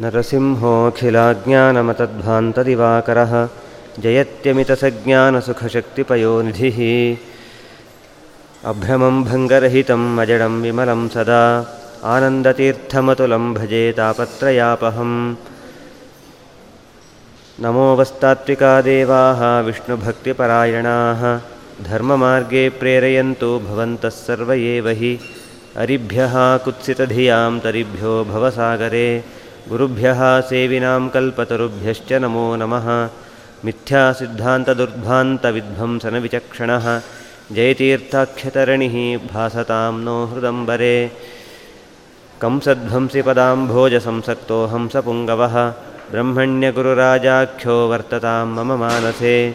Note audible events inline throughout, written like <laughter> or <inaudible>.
नरसिंहोऽखिलाज्ञानमतध्वान्तदिवाकरः जयत्यमितसज्ञानसुखशक्तिपयोनिधिः। अभ्रमं भङ्गरहितम् अजडं विमलं सदा। आनन्दतीर्थमतुलं भजे तापत्रयापहम्। नमो वस्तात्विका देवाः विष्णुभक्तिपरायणाः। धर्ममार्गे प्रेरयन्तु भवन्तः सर्व एव हि अरिभ्यः भवसागरे। गुरुभ्यः सेविनां कल्पतरुभ्यश्च नमो नमः। मिथ्यासिद्धान्तदुर्भान्तविध्वंसनविचक्षणः जयतीर्थाख्यतरणिः भासतां नो हृदम्बरे कंसध्वंसिपदाम्भोजसंसक्तो हंसपुङ्गवः। ब्रह्मण्यगुरुराजाख्यो वर्ततां मम मानसे।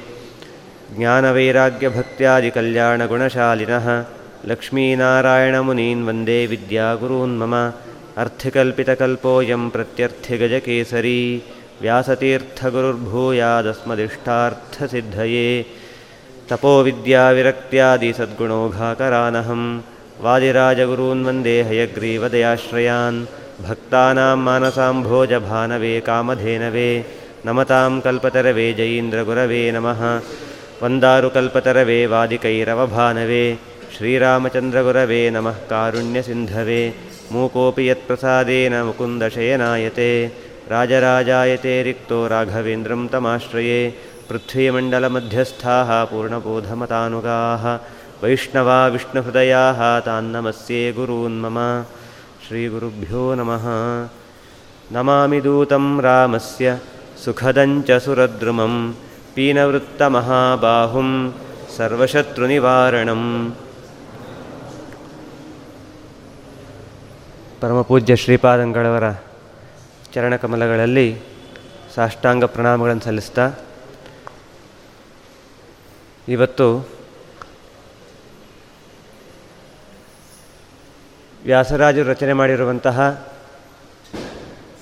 ज्ञानवैराग्यभक्त्यादिकल्याणगुणशालिनः। लक्ष्मीनारायणमुनीन् वंदे विद्यागुरून् मम। अर्थिकल्पितकल्पोऽयं प्रत्यर्थिगजकेसरी व्यासतीर्थगुरुर्भूयादस्मदिष्टार्थसिद्धये। तपोविद्याविरक्त्यादिसद्गुणौघाकरानहं वादिराजगुरून् वंदे हयग्रीवदयाश्रयान्। भक्तानां मानसाम्भोजभानवे कामधेनवे। नमतां कल्पतरवे जयीन्द्रगुरवे नमः। वन्दारुकल्पतरवे वादिकैरवभानवे। श्रीरामचन्द्रगुरवे नमः, कारुण्यसिन्धवे। मूकोऽपि यत्प्रसादेन मुकुन्दशयनायते राजराजायते रिक्तो राघवेन्द्रं तमाश्रये। पृथ्वीमण्डलमध्यस्थाः पूर्णबोधमतानुगाः। वैष्णवा विष्णुहृदयाः तान्नमस्ये गुरून् मम। श्रीगुरुभ्यो नमः। नमामि दूतं रामस्य सुखदञ्च सुरद्रुमं। पीनवृत्तमहाबाहुं सर्वशत्रुनिवारणम् ಪರಮಪೂಜ್ಯ ಶ್ರೀಪಾದಂಗಳವರ ಚರಣಕಮಲಗಳಲ್ಲಿ ಸಾಷ್ಟಾಂಗ ಪ್ರಣಾಮಗಳನ್ನು ಸಲ್ಲಿಸ್ತಾ, ಇವತ್ತು ವ್ಯಾಸರಾಜರು ರಚನೆ ಮಾಡಿರುವಂತಹ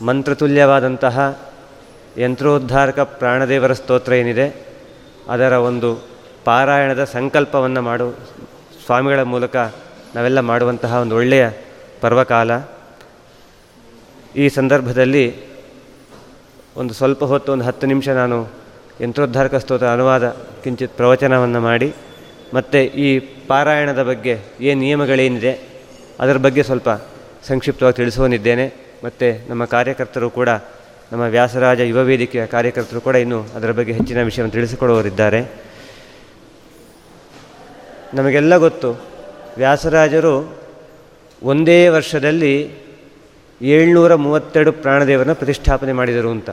ಮಂತ್ರತುಲ್ಯವಾದಂತಹ ಯಂತ್ರೋದ್ಧಾರಕ ಪ್ರಾಣದೇವರ ಸ್ತೋತ್ರ ಏನಿದೆ, ಅದರ ಒಂದು ಪಾರಾಯಣದ ಸಂಕಲ್ಪವನ್ನು ಮಾಡು, ಸ್ವಾಮಿಗಳ ಮೂಲಕ ನಾವೆಲ್ಲ ಮಾಡುವಂತಹ ಒಂದು ಒಳ್ಳೆಯ ಪರ್ವಕಾಲ ಈ ಸಂದರ್ಭದಲ್ಲಿ ಒಂದು ಸ್ವಲ್ಪ ಹೊತ್ತು ಒಂದು ಹತ್ತು ನಿಮಿಷ ನಾನು ಯಂತ್ರೋದ್ಧಾರಕ ಸ್ತೋತ್ರ ಅನುವಾದ ಕಿಂಚಿತ್ ಪ್ರವಚನವನ್ನು ಮಾಡಿ ಮತ್ತು ಈ ಪಾರಾಯಣದ ಬಗ್ಗೆ ಏನು ನಿಯಮಗಳೇನಿದೆ ಅದರ ಬಗ್ಗೆ ಸ್ವಲ್ಪ ಸಂಕ್ಷಿಪ್ತವಾಗಿ ತಿಳಿಸುವನಿದ್ದೇನೆ ಮತ್ತು ನಮ್ಮ ಕಾರ್ಯಕರ್ತರು ಕೂಡ, ನಮ್ಮ ವ್ಯಾಸರಾಜ ಯುವ ವೇದಿಕೆಯ ಕಾರ್ಯಕರ್ತರು ಕೂಡ ಇನ್ನೂ ಅದರ ಬಗ್ಗೆ ಹೆಚ್ಚಿನ ವಿಷಯವನ್ನು ತಿಳಿಸಿಕೊಡುವವರಿದ್ದಾರೆ. ನಮಗೆಲ್ಲ ಗೊತ್ತು, ವ್ಯಾಸರಾಜರು ಒಂದೇ ವರ್ಷದಲ್ಲಿ ಏಳ್ನೂರ ಮೂವತ್ತೆರಡು ಪ್ರಾಣದೇವರನ್ನ ಪ್ರತಿಷ್ಠಾಪನೆ ಮಾಡಿದರು ಅಂತ.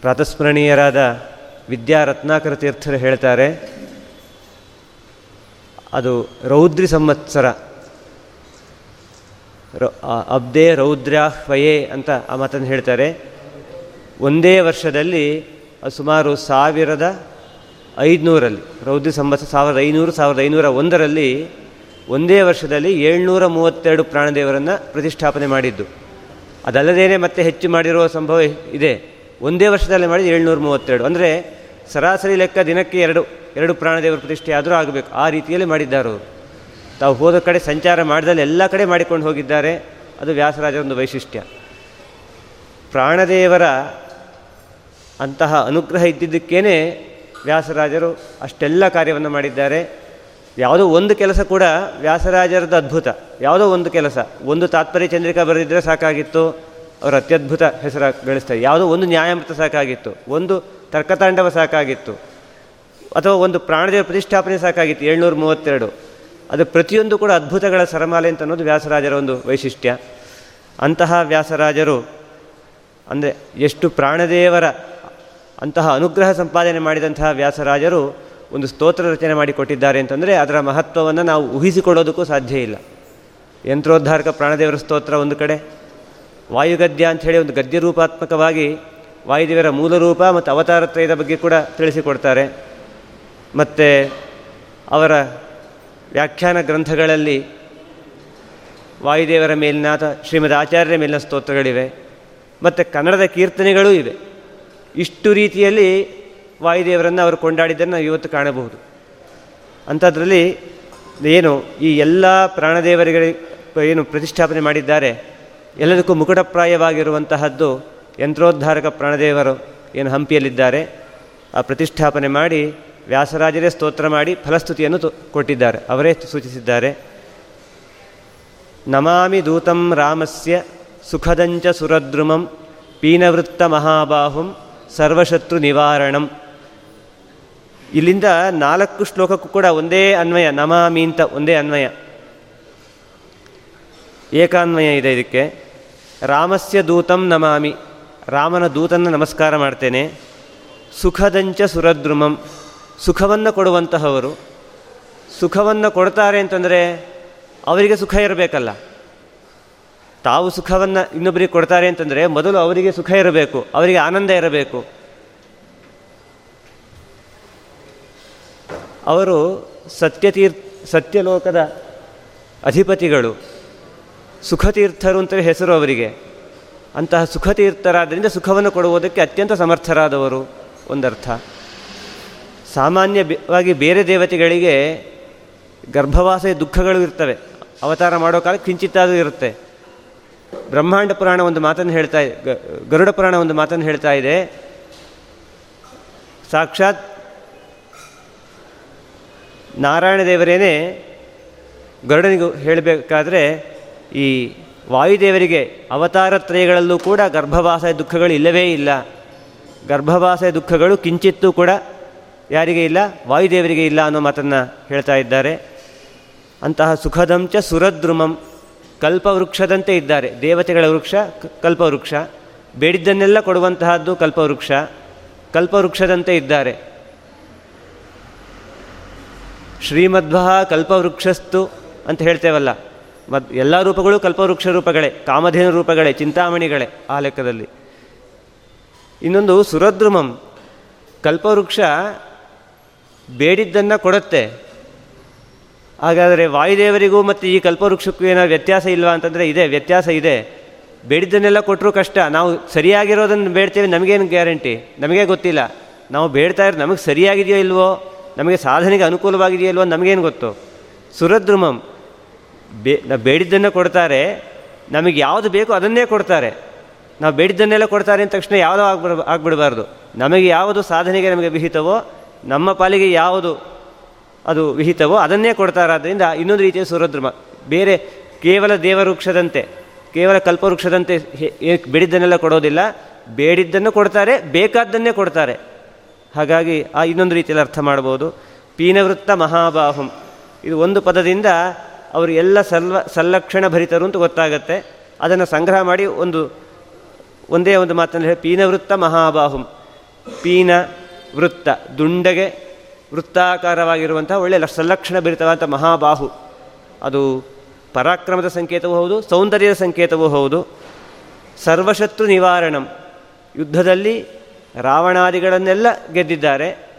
ಪ್ರಾತಸ್ಮರಣೀಯರಾದ ವಿದ್ಯಾ ರತ್ನಾಕರ ತೀರ್ಥರು ಹೇಳ್ತಾರೆ, ಅದು ರೌದ್ರಿ ಸಂವತ್ಸರ. ಅಬ್ದೇ ರೌದ್ರಾಹ್ವಯೇ ಅಂತ ಆ ಮಾತನ್ನು ಹೇಳ್ತಾರೆ. ಒಂದೇ ವರ್ಷದಲ್ಲಿ ಸುಮಾರು ಸಾವಿರದ ಐದುನೂರಲ್ಲಿ, ರೌದ್ರಿ ಸಂವತ್ಸರ ಸಾವಿರದ ಐನೂರು, ಸಾವಿರದ ಐನೂರ ಒಂದರಲ್ಲಿ ಒಂದೇ ವರ್ಷದಲ್ಲಿ ಏಳ್ನೂರ ಮೂವತ್ತೆರಡು ಪ್ರಾಣದೇವರನ್ನು ಪ್ರತಿಷ್ಠಾಪನೆ ಮಾಡಿದ್ದು. ಅದಲ್ಲದೇ ಮತ್ತೆ ಹೆಚ್ಚು ಮಾಡಿರುವ ಸಂಭವ ಇದೆ. ಒಂದೇ ವರ್ಷದಲ್ಲಿ ಮಾಡಿದ ಏಳ್ನೂರ ಮೂವತ್ತೆರಡು ಅಂದರೆ ಸರಾಸರಿ ಲೆಕ್ಕ ದಿನಕ್ಕೆ ಎರಡು ಎರಡು ಪ್ರಾಣದೇವರ ಪ್ರತಿಷ್ಠೆ ಆದರೂ ಆಗಬೇಕು. ಆ ರೀತಿಯಲ್ಲಿ ಮಾಡಿದ್ದಾರೆ ತಾವು ಹೋದ ಕಡೆ ಸಂಚಾರ ಮಾಡಿದಲ್ಲಿ ಎಲ್ಲ ಕಡೆ ಮಾಡಿಕೊಂಡು ಹೋಗಿದ್ದಾರೆ. ಅದು ವ್ಯಾಸರಾಜರ ಒಂದು ವೈಶಿಷ್ಟ್ಯ. ಪ್ರಾಣದೇವರ ಅಂತಹ ಅನುಗ್ರಹ ಇದ್ದಿದ್ದಕ್ಕೇ ವ್ಯಾಸರಾಜರು ಅಷ್ಟೆಲ್ಲ ಕಾರ್ಯವನ್ನು ಮಾಡಿದ್ದಾರೆ. ಯಾವುದೋ ಒಂದು ಕೆಲಸ ಕೂಡ ವ್ಯಾಸರಾಜರದ್ದು ಅದ್ಭುತ. ಯಾವುದೋ ಒಂದು ಕೆಲಸ. ಒಂದು ತಾತ್ಪರ್ಯ ಚಂದ್ರಿಕಾ ಬರೆದಿದ್ದರೆ ಸಾಕಾಗಿತ್ತು, ಅವರು ಅತ್ಯದ್ಭುತ ಹೆಸರು ಗಳಿಸ್ತಾರೆ. ಯಾವುದೋ ಒಂದು ನ್ಯಾಯಮೃತ ಸಾಕಾಗಿತ್ತು. ಒಂದು ತರ್ಕತಾಂಡವ ಸಾಕಾಗಿತ್ತು. ಅಥವಾ ಒಂದು ಪ್ರಾಣದೇವ ಪ್ರತಿಷ್ಠಾಪನೆ ಸಾಕಾಗಿತ್ತು. ಏಳ್ನೂರ ಮೂವತ್ತೆರಡು ಅದು ಪ್ರತಿಯೊಂದು ಕೂಡ ಅದ್ಭುತಗಳ ಸರಮಾಲೆ ಅಂತ ಅನ್ನೋದು ವ್ಯಾಸರಾಜರ ಒಂದು ವೈಶಿಷ್ಟ್ಯ. ಅಂತಹ ವ್ಯಾಸರಾಜರು, ಅಂದರೆ ಎಷ್ಟು ಪ್ರಾಣದೇವರ ಅಂತಹ ಅನುಗ್ರಹ ಸಂಪಾದನೆ ಮಾಡಿದಂತಹ ವ್ಯಾಸರಾಜರು ಒಂದು ಸ್ತೋತ್ರ ರಚನೆ ಮಾಡಿಕೊಟ್ಟಿದ್ದಾರೆ ಅಂತಂದರೆ ಅದರ ಮಹತ್ವವನ್ನು ನಾವು ಊಹಿಸಿಕೊಳ್ಳೋದಕ್ಕೂ ಸಾಧ್ಯ ಇಲ್ಲ. ಯಂತ್ರೋದ್ಧಾರಕ ಪ್ರಾಣದೇವರ ಸ್ತೋತ್ರ ಒಂದು ಕಡೆ, ವಾಯುಗದ್ಯ ಅಂಥೇಳಿ ಒಂದು ಗದ್ಯ ರೂಪಾತ್ಮಕವಾಗಿ ವಾಯುದೇವರ ಮೂಲ ರೂಪ ಮತ್ತು ಅವತಾರತ್ರಯದ ಬಗ್ಗೆ ಕೂಡ ತಿಳಿಸಿಕೊಡ್ತಾರೆ. ಮತ್ತು ಅವರ ವ್ಯಾಖ್ಯಾನ ಗ್ರಂಥಗಳಲ್ಲಿ ವಾಯುದೇವರ ಮೇಲಿನ ಅಥವಾ ಶ್ರೀಮದ್ ಆಚಾರ್ಯರ ಮೇಲಿನ ಸ್ತೋತ್ರಗಳಿವೆ. ಮತ್ತು ಕನ್ನಡದ ಕೀರ್ತನೆಗಳೂ ಇವೆ. ಇಷ್ಟು ರೀತಿಯಲ್ಲಿ ವಾಯುದೇವರನ್ನು ಅವರು ಕೊಂಡಾಡಿದ್ದನ್ನು ನಾವು ಇವತ್ತು ಕಾಣಬಹುದು. ಅಂಥದ್ರಲ್ಲಿ ಏನು ಈ ಎಲ್ಲ ಪ್ರಾಣದೇವರಿಗೆ ಏನು ಪ್ರತಿಷ್ಠಾಪನೆ ಮಾಡಿದ್ದಾರೆ, ಎಲ್ಲದಕ್ಕೂ ಮುಕುಟಪ್ರಾಯವಾಗಿರುವಂತಹದ್ದು ಯಂತ್ರೋದ್ಧಾರಕ ಪ್ರಾಣದೇವರು ಏನು ಹಂಪಿಯಲ್ಲಿದ್ದಾರೆ. ಆ ಪ್ರತಿಷ್ಠಾಪನೆ ಮಾಡಿ ವ್ಯಾಸರಾಜರೇ ಸ್ತೋತ್ರ ಮಾಡಿ ಫಲಸ್ತುತಿಯನ್ನು ಕೊಟ್ಟಿದ್ದಾರೆ. ಅವರೇ ಸೂಚಿಸಿದ್ದಾರೆ. ನಮಾಮಿ ದೂತಂ ರಾಮಸ್ಯ ಸುಖದಂಚ ಸುರದ್ರುಮಂ ಪೀನವೃತ್ತ ಮಹಾಬಾಹುಂ ಸರ್ವಶತ್ರು ನಿವಾರಣಂ. ಇಲ್ಲಿಂದ ನಾಲ್ಕು ಶ್ಲೋಕಕ್ಕೂ ಕೂಡ ಒಂದೇ ಅನ್ವಯ ನಮಾಮಿ ಅಂತ ಒಂದೇ ಅನ್ವಯ. ಏಕಾನ್ವಯ ಇದೆ ಇದಕ್ಕೆ. ರಾಮಸ್ಯ ದೂತಂ ನಮಾಮಿ. ರಾಮನ ದೂತನ ನಮಸ್ಕಾರ ಮಾಡ್ತೇನೆ. ಸುಖದಂಚ ಸುರದ್ರುಮಂ. ಸುಖವನ್ನು ಕೊಡುವಂತಹವರು. ಸುಖವನ್ನು ಕೊಡ್ತಾರೆ ಅಂತಂದರೆ ಅವರಿಗೆ ಸುಖ ಇರಬೇಕಲ್ಲ. ತಾವು ಸುಖವನ್ನು ಇನ್ನೊಬ್ಬರಿಗೆ ಕೊಡ್ತಾರೆ ಅಂತಂದರೆ ಮೊದಲು ಅವರಿಗೆ ಸುಖ ಇರಬೇಕು, ಅವರಿಗೆ ಆನಂದ ಇರಬೇಕು. ಅವರು ಸತ್ಯತೀರ್ ಸತ್ಯಲೋಕದ ಅಧಿಪತಿಗಳು. ಸುಖತೀರ್ಥರು ಅಂತ ಹೆಸರು ಅವರಿಗೆ. ಅಂತಹ ಸುಖತೀರ್ಥರಾದ್ದರಿಂದ ಸುಖವನ್ನು ಕೊಡುವುದಕ್ಕೆ ಅತ್ಯಂತ ಸಮರ್ಥರಾದವರು ಒಂದರ್ಥ. ಸಾಮಾನ್ಯವಾಗಿ ಬೇರೆ ದೇವತೆಗಳಿಗೆ ಗರ್ಭವಾಸ ದುಃಖಗಳು ಇರ್ತವೆ. ಅವತಾರ ಮಾಡೋ ಕಾಲ ಕಿಂಚಿತ್ತಾದರೂ ಇರುತ್ತೆ. ಬ್ರಹ್ಮಾಂಡ ಪುರಾಣ ಒಂದು ಮಾತನ್ನು ಹೇಳ್ತಾ, ಗರುಡ ಪುರಾಣ ಒಂದು ಮಾತನ್ನು ಹೇಳ್ತಾ ಇದೆ. ಸಾಕ್ಷಾತ್ ನಾರಾಯಣ ದೇವರೇನೇ ಗರುಡನಿಗೂ ಹೇಳಬೇಕಾದ್ರೆ ಈ ವಾಯುದೇವರಿಗೆ ಅವತಾರತ್ರಯಗಳಲ್ಲೂ ಕೂಡ ಗರ್ಭವಾಸ ದುಃಖಗಳು ಇಲ್ಲವೇ ಇಲ್ಲ. ಗರ್ಭವಾಸ ದುಃಖಗಳು ಕಿಂಚಿತ್ತೂ ಕೂಡ ಯಾರಿಗೆ ಇಲ್ಲ, ವಾಯುದೇವರಿಗೆ ಇಲ್ಲ ಅನ್ನೋ ಮಾತನ್ನು ಹೇಳ್ತಾ ಇದ್ದಾರೆ. ಅಂತಹ ಸುಖದಂಚ ಸುರದ್ರುಮಂ. ಕಲ್ಪವೃಕ್ಷದಂತೆ ಇದ್ದಾರೆ. ದೇವತೆಗಳ ವೃಕ್ಷ ಕಲ್ಪವೃಕ್ಷ. ಬೇಡಿದ್ದನ್ನೆಲ್ಲ ಕೊಡುವಂತಹದ್ದು ಕಲ್ಪವೃಕ್ಷ. ಕಲ್ಪವೃಕ್ಷದಂತೆ ಇದ್ದಾರೆ. ಶ್ರೀಮಧ್ವ ಕಲ್ಪವೃಕ್ಷಸ್ತು ಅಂತ ಹೇಳ್ತೇವಲ್ಲ. ಮದ್ ಎಲ್ಲ ರೂಪಗಳು ಕಲ್ಪವೃಕ್ಷ ರೂಪಗಳೇ, ಕಾಮಧೇನು ರೂಪಗಳೇ, ಚಿಂತಾಮಣಿಗಳೇ ಆ ಲೆಕ್ಕದಲ್ಲಿ. ಇನ್ನೊಂದು ಸುರದ್ರುಮಂ. ಕಲ್ಪವೃಕ್ಷ ಬೇಡಿದ್ದನ್ನು ಕೊಡುತ್ತೆ. ಹಾಗಾದರೆ ವಾಯುದೇವರಿಗೂ ಮತ್ತು ಈ ಕಲ್ಪವೃಕ್ಷಕ್ಕೂ ಏನಾದ್ರು ವ್ಯತ್ಯಾಸ ಇಲ್ವಾ ಅಂತಂದರೆ ಇದೆ, ವ್ಯತ್ಯಾಸ ಇದೆ. ಬೇಡಿದ್ದನ್ನೆಲ್ಲ ಕೊಟ್ಟರೂ ಕಷ್ಟ. ನಾವು ಸರಿಯಾಗಿರೋದನ್ನು ಬೇಡ್ತೇವೆ ನಮಗೇನು ಗ್ಯಾರಂಟಿ? ನಮಗೇ ಗೊತ್ತಿಲ್ಲ. ನಾವು ಬೇಡ್ತಾ ಇರೋ ನಮಗೆ ಸರಿಯಾಗಿದೆಯೋ ಇಲ್ವೋ? ನಮಗೆ ಸಾಧನೆಗೆ ಅನುಕೂಲವಾಗಿದೆಯಲ್ವ ನಮಗೇನು ಗೊತ್ತು? ಸುರದ್ರುಮಂ. ಬೇ ನಾವು ಬೇಡಿದ್ದನ್ನು ಕೊಡ್ತಾರೆ, ನಮಗೆ ಯಾವುದು ಬೇಕೋ ಅದನ್ನೇ ಕೊಡ್ತಾರೆ. ನಾವು ಬೇಡಿದ್ದನ್ನೆಲ್ಲ ಕೊಡ್ತಾರೆ ಅಂದ ತಕ್ಷಣ ಯಾವುದೋ ಆಗ್ಬಿಡ, ಆಗ್ಬಿಡಬಾರ್ದು. ನಮಗೆ ಯಾವುದು ಸಾಧನೆಗೆ ನಮಗೆ ವಿಹಿತವೋ, ನಮ್ಮ ಪಾಲಿಗೆ ಯಾವುದು ಅದು ವಿಹಿತವೋ ಅದನ್ನೇ ಕೊಡ್ತಾರಾದ್ದರಿಂದ ಇನ್ನೊಂದು ರೀತಿಯ ಸುರದ್ರಮ. ಬೇರೆ ಕೇವಲ ದೇವವೃಕ್ಷದಂತೆ, ಕೇವಲ ಕಲ್ಪವೃಕ್ಷದಂತೆ ಬೇಡಿದ್ದನ್ನೆಲ್ಲ ಕೊಡೋದಿಲ್ಲ. ಬೇಡಿದ್ದನ್ನು ಕೊಡ್ತಾರೆ, ಬೇಕಾದ್ದನ್ನೇ ಕೊಡ್ತಾರೆ. ಹಾಗಾಗಿ ಆ ಇನ್ನೊಂದು ರೀತಿಯಲ್ಲಿ ಅರ್ಥ ಮಾಡ್ಬೋದು. ಪೀನವೃತ್ತ ಮಹಾಬಾಹುಂ. ಇದು ಒಂದು ಪದದಿಂದ ಅವರು ಎಲ್ಲ ಸಲ್ವ ಸಂಲಕ್ಷಣ ಭರಿತರು ಅಂತ ಗೊತ್ತಾಗತ್ತೆ. ಅದನ್ನು ಸಂಗ್ರಹ ಮಾಡಿ ಒಂದು, ಒಂದೇ ಒಂದು ಮಾತನ್ನು ಹೇಳಿ, ಪೀನವೃತ್ತ ಮಹಾಬಾಹುಂ. ಪೀನ, ವೃತ್ತ, ದುಂಡಗೆ ವೃತ್ತಾಕಾರವಾಗಿರುವಂಥ ಒಳ್ಳೆಯ ಸಂಲಕ್ಷಣ ಭರಿತವಾದಂಥ ಮಹಾಬಾಹು. ಅದು ಪರಾಕ್ರಮದ ಸಂಕೇತವೂ ಹೌದು, ಸೌಂದರ್ಯದ ಸಂಕೇತವೂ ಹೌದು. ಸರ್ವಶತ್ರು ನಿವಾರಣಂ. ಯುದ್ಧದಲ್ಲಿ ರಾವಣಾದಿಗಳನ್ನೆಲ್ಲ ಗೆದ್ದಿದ್ದಾರೆ.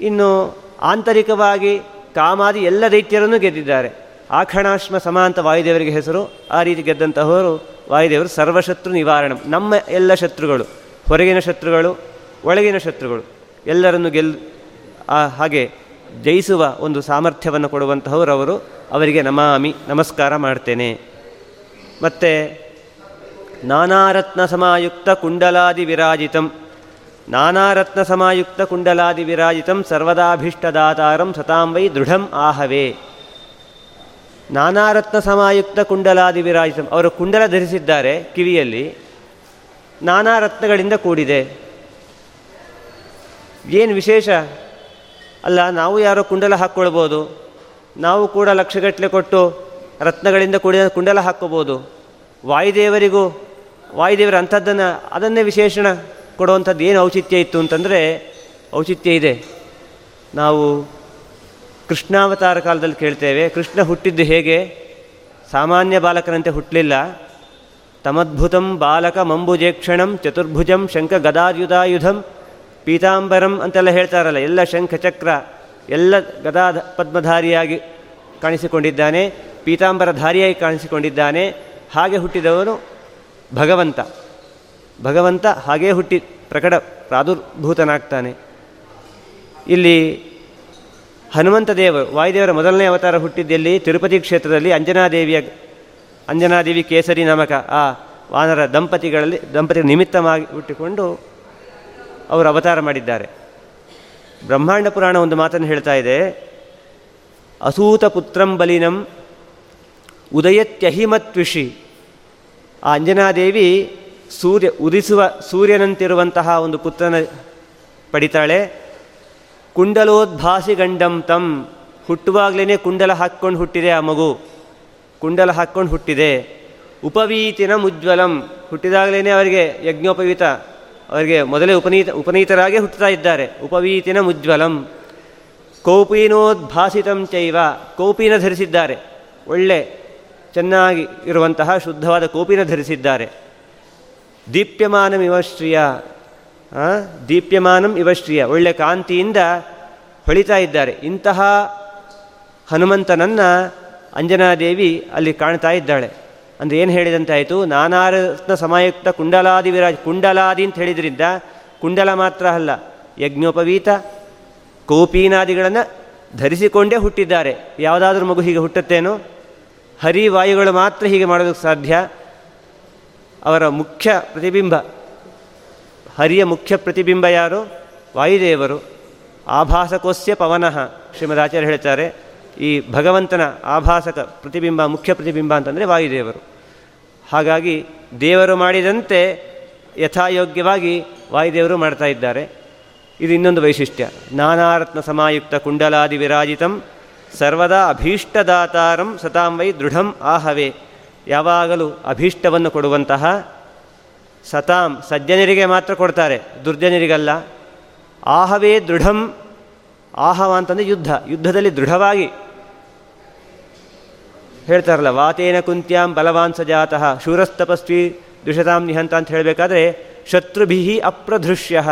ಇನ್ನು ಆಂತರಿಕವಾಗಿ ಕಾಮಾದಿ ಎಲ್ಲ ದೈತ್ಯರನ್ನು ಗೆದ್ದಿದ್ದಾರೆ. ಆಖಣಾಶ್ಮ ಸಮಾಂತ ವಾಯುದೇವರಿಗೆ ಹೆಸರು. ಆ ರೀತಿ ಗೆದ್ದಂತಹವರು ವಾಯುದೇವರು ಸರ್ವಶತ್ರು ನಿವಾರಣಂ. ನಮ್ಮ ಎಲ್ಲ ಶತ್ರುಗಳು, ಹೊರಗಿನ ಶತ್ರುಗಳು, ಒಳಗಿನ ಶತ್ರುಗಳು, ಎಲ್ಲರನ್ನು ಗೆಲ್ ಹಾಗೆ ಜಯಿಸುವ ಒಂದು ಸಾಮರ್ಥ್ಯವನ್ನು ಕೊಡುವಂತಹವರು ಅವರು. ಅವರಿಗೆ ನಮಾಮಿ, ನಮಸ್ಕಾರ ಮಾಡ್ತೇನೆ. ಮತ್ತು ನಾನಾರತ್ನ ಸಮಾಯುಕ್ತ ಕುಂಡಲಾದಿ ವಿರಾಜಿತಂ. ನಾನಾರತ್ನ ಸಮಾಯುಕ್ತ ಕುಂಡಲಾದಿ ವಿರಾಜಿತಂ ಸರ್ವದಾಭೀಷ್ಟದಾತಾರಂ ಸತಾಂ ವೈ ದೃಢಂ ಆಹವೇ. ನಾನಾರತ್ನ ಸಮಾಯುಕ್ತ ಕುಂಡಲಾದಿ ವಿರಾಜಿತಂ ಅವರು ಕುಂಡಲ ಧರಿಸಿದ್ದಾರೆ ಕಿವಿಯಲ್ಲಿ ನಾನಾ ರತ್ನಗಳಿಂದ ಕೂಡಿದೆ. ಏನು ವಿಶೇಷ? ಅಲ್ಲ, ನಾವು ಯಾರೋ ಕುಂಡಲ ಹಾಕ್ಕೊಳ್ಬೋದು, ನಾವು ಕೂಡ ಲಕ್ಷಗಟ್ಟಲೆ ಕೊಟ್ಟು ರತ್ನಗಳಿಂದ ಕೂಡಿದ ಕುಂಡಲ ಹಾಕ್ಕೋಬೋದು. ವಾಯುದೇವರಿಗೂ, ವಾಯುದೇವರ ಅಂಥದ್ದನ್ನು, ಅದನ್ನೇ ವಿಶೇಷಣ. ಕೊಡುವಂಥದ್ದು ಏನು ಔಚಿತ್ಯ ಇತ್ತು ಅಂತಂದರೆ ಔಚಿತ್ಯ ಇದೆ. ನಾವು ಕೃಷ್ಣಾವತಾರ ಕಾಲದಲ್ಲಿ ಕೇಳ್ತೇವೆ, ಕೃಷ್ಣ ಹುಟ್ಟಿದ್ದು ಹೇಗೆ? ಸಾಮಾನ್ಯ ಬಾಲಕನಂತೆ ಹುಟ್ಟಲಿಲ್ಲ ತಮದ್ಭುತಂ ಬಾಲಕ ಮಂಬುಜೇಕ್ಷಣಂ ಚತುರ್ಭುಜಂ ಶಂಖ ಗದಾಯುಧಾಯುಧಂ ಪೀತಾಂಬರಂ ಅಂತೆಲ್ಲ ಹೇಳ್ತಾರಲ್ಲ, ಎಲ್ಲ ಶಂಖ ಚಕ್ರ, ಎಲ್ಲ ಗದಾ ಪದ್ಮಧಾರಿಯಾಗಿ ಕಾಣಿಸಿಕೊಂಡಿದ್ದಾನೆ ಪೀತಾಂಬರಧಾರಿಯಾಗಿ ಕಾಣಿಸಿಕೊಂಡಿದ್ದಾನೆ, ಹಾಗೆ ಹುಟ್ಟಿದವನು ಭಗವಂತ. ಭಗವಂತ ಹಾಗೇ ಹುಟ್ಟಿ ಪ್ರಕಟ ಪ್ರಾದುರ್ಭೂತನಾಗ್ತಾನೆ. ಇಲ್ಲಿ ಹನುಮಂತ ದೇವರು ವಾಯುದೇವರ ಮೊದಲನೇ ಅವತಾರ ಹುಟ್ಟಿದ್ದಲ್ಲಿ ತಿರುಪತಿ ಕ್ಷೇತ್ರದಲ್ಲಿ ಅಂಜನಾದೇವಿಯ, ಅಂಜನಾದೇವಿ ಕೇಸರಿ ನಾಮಕ ಆ ವಾನರ ದಂಪತಿಗಳಲ್ಲಿ ದಂಪತಿ ನಿಮಿತ್ತವಾಗಿ ಹುಟ್ಟಿಕೊಂಡು ಅವರು ಅವತಾರ ಮಾಡಿದ್ದಾರೆ. ಬ್ರಹ್ಮಾಂಡ ಪುರಾಣ ಒಂದು ಮಾತನ್ನು ಹೇಳ್ತಾ ಇದೆ. ಅಸೂತ ಪುತ್ರಂ ಬಲಿನಂ ಉದಯತ್ಯಹಿಮತ್ವಿಷಿ. ಆ ಅಂಜನಾದೇವಿ ಸೂರ್ಯ ಉದಿಸುವ ಸೂರ್ಯನಂತಿರುವಂತಹ ಒಂದು ಪುತ್ರನ ಪಡಿತಾಳೆ, ಕುಂಡಲೋದ್ಭಾಸಿ ಗಂಡಂ ತಂ ಹುಟ್ಟುವಾಗಲೇ ಕುಂಡಲ ಹಾಕ್ಕೊಂಡು ಹುಟ್ಟಿದೆ ಆ ಮಗು, ಕುಂಡಲ ಹಾಕ್ಕೊಂಡು ಹುಟ್ಟಿದೆ, ಉಪವೀತಿನ ಮುಜ್ವಲಂ ಹುಟ್ಟಿದಾಗಲೇ ಅವರಿಗೆ ಯಜ್ಞೋಪವೀತ, ಅವರಿಗೆ ಮೊದಲೇ ಉಪನೀತ, ಉಪನೀತರಾಗೆ ಹುಟ್ಟುತ್ತಾ ಇದ್ದಾರೆ, ಉಪವೀತಿನ ಮುಜ್ವಲಂ, ಕೌಪೀನೋದ್ಭಾಸಿತಂ ಚೈವ, ಕೌಪೀನ ಧರಿಸಿದ್ದಾರೆ, ಒಳ್ಳೆ, ಚೆನ್ನಾಗಿ ಇರುವಂತಹ ಶುದ್ಧವಾದ ಕೋಪಿನ ಧರಿಸಿದ್ದಾರೆ. ದೀಪ್ಯಮಾನಂ ಇವಶ್ರಿಯ ದೀಪ್ಯಮಾನಂ ಇವಶ್ರಿಯ ಒಳ್ಳೆ ಕಾಂತಿಯಿಂದ ಹೊಳಿತಾ ಇದ್ದಾರೆ. ಇಂತಹ ಹನುಮಂತನನ್ನು ಅಂಜನಾದೇವಿ ಅಲ್ಲಿ ಕಾಣ್ತಾ ಇದ್ದಾಳೆ. ಅಂದರೆ ಏನು ಹೇಳಿದಂತಾಯಿತು? ನಾನಾರತ್ನ ಸಮಯುಕ್ತ ಕುಂಡಲಾದಿ ವಿರಾಜ್, ಕುಂಡಲಾದಿ ಅಂತ ಹೇಳಿದ್ರಿಂದ ಕುಂಡಲ ಮಾತ್ರ ಅಲ್ಲ, ಯಜ್ಞೋಪವೀತ, ಕೌಪೀನಾದಿಗಳನ್ನು ಧರಿಸಿಕೊಂಡೇ ಹುಟ್ಟಿದ್ದಾರೆ. ಯಾವುದಾದ್ರೂ ಮಗು ಹೀಗೆ ಹುಟ್ಟುತ್ತೇನೋ? ಹರಿವಾಯುಗಳು ಮಾತ್ರ ಹೀಗೆ ಮಾಡೋದಕ್ಕೆ ಸಾಧ್ಯ. ಅವರ ಮುಖ್ಯ ಪ್ರತಿಬಿಂಬ. ಹರಿಯ ಮುಖ್ಯ ಪ್ರತಿಬಿಂಬ ಯಾರು? ವಾಯುದೇವರು. ಆಭಾಸಕೋಸ್ಯ ಪವನಃ ಶ್ರೀಮದ್ ಆಚಾರ್ಯ ಹೇಳ್ತಾರೆ. ಈ ಭಗವಂತನ ಆಭಾಸಕ ಪ್ರತಿಬಿಂಬ, ಮುಖ್ಯ ಪ್ರತಿಬಿಂಬ ಅಂತಂದರೆ ವಾಯುದೇವರು. ಹಾಗಾಗಿ ದೇವರು ಮಾಡಿದಂತೆ ಯಥಾಯೋಗ್ಯವಾಗಿ ವಾಯುದೇವರು ಮಾಡ್ತಾ ಇದ್ದಾರೆ. ಇದು ಇನ್ನೊಂದು ವೈಶಿಷ್ಟ್ಯ. ನಾನಾರತ್ನ ಸಮಾಯುಕ್ತ ಕುಂಡಲಾದಿ ವಿರಾಜಿತಂ, ಸರ್ವದಾ ಅಭೀಷ್ಟದಾತಾರಂ ಸತಾಂ ವೈ ದೃಢಂ ಆಹವೇ. ಯಾವಾಗಲೂ ಅಭೀಷ್ಟವನ್ನು ಕೊಡುವಂತಹ ಸತಾಂ ಸಜ್ಜನರಿಗೆ ಮಾತ್ರ ಕೊಡ್ತಾರೆ, ದುರ್ಜನರಿಗಲ್ಲ. ಆಹವೇ ದೃಢಂ, ಆಹವ ಅಂತಂದರೆ ಯುದ್ಧ, ಯುದ್ಧದಲ್ಲಿ ದೃಢವಾಗಿ. ಹೇಳ್ತಾರಲ್ಲ, ವಾತೇನ ಕುಂತ್ಯಾಂ ಬಲವಾನ್ ಸಜಾತಃ, ಶೂರಸ್ತಪಸ್ವಿ ದುಷತಾಂ ನಿಹಂತ ಅಂತ ಹೇಳಬೇಕಾದ್ರೆ ಶತ್ರುಭಿ ಅಪ್ರದೃಶ್ಯ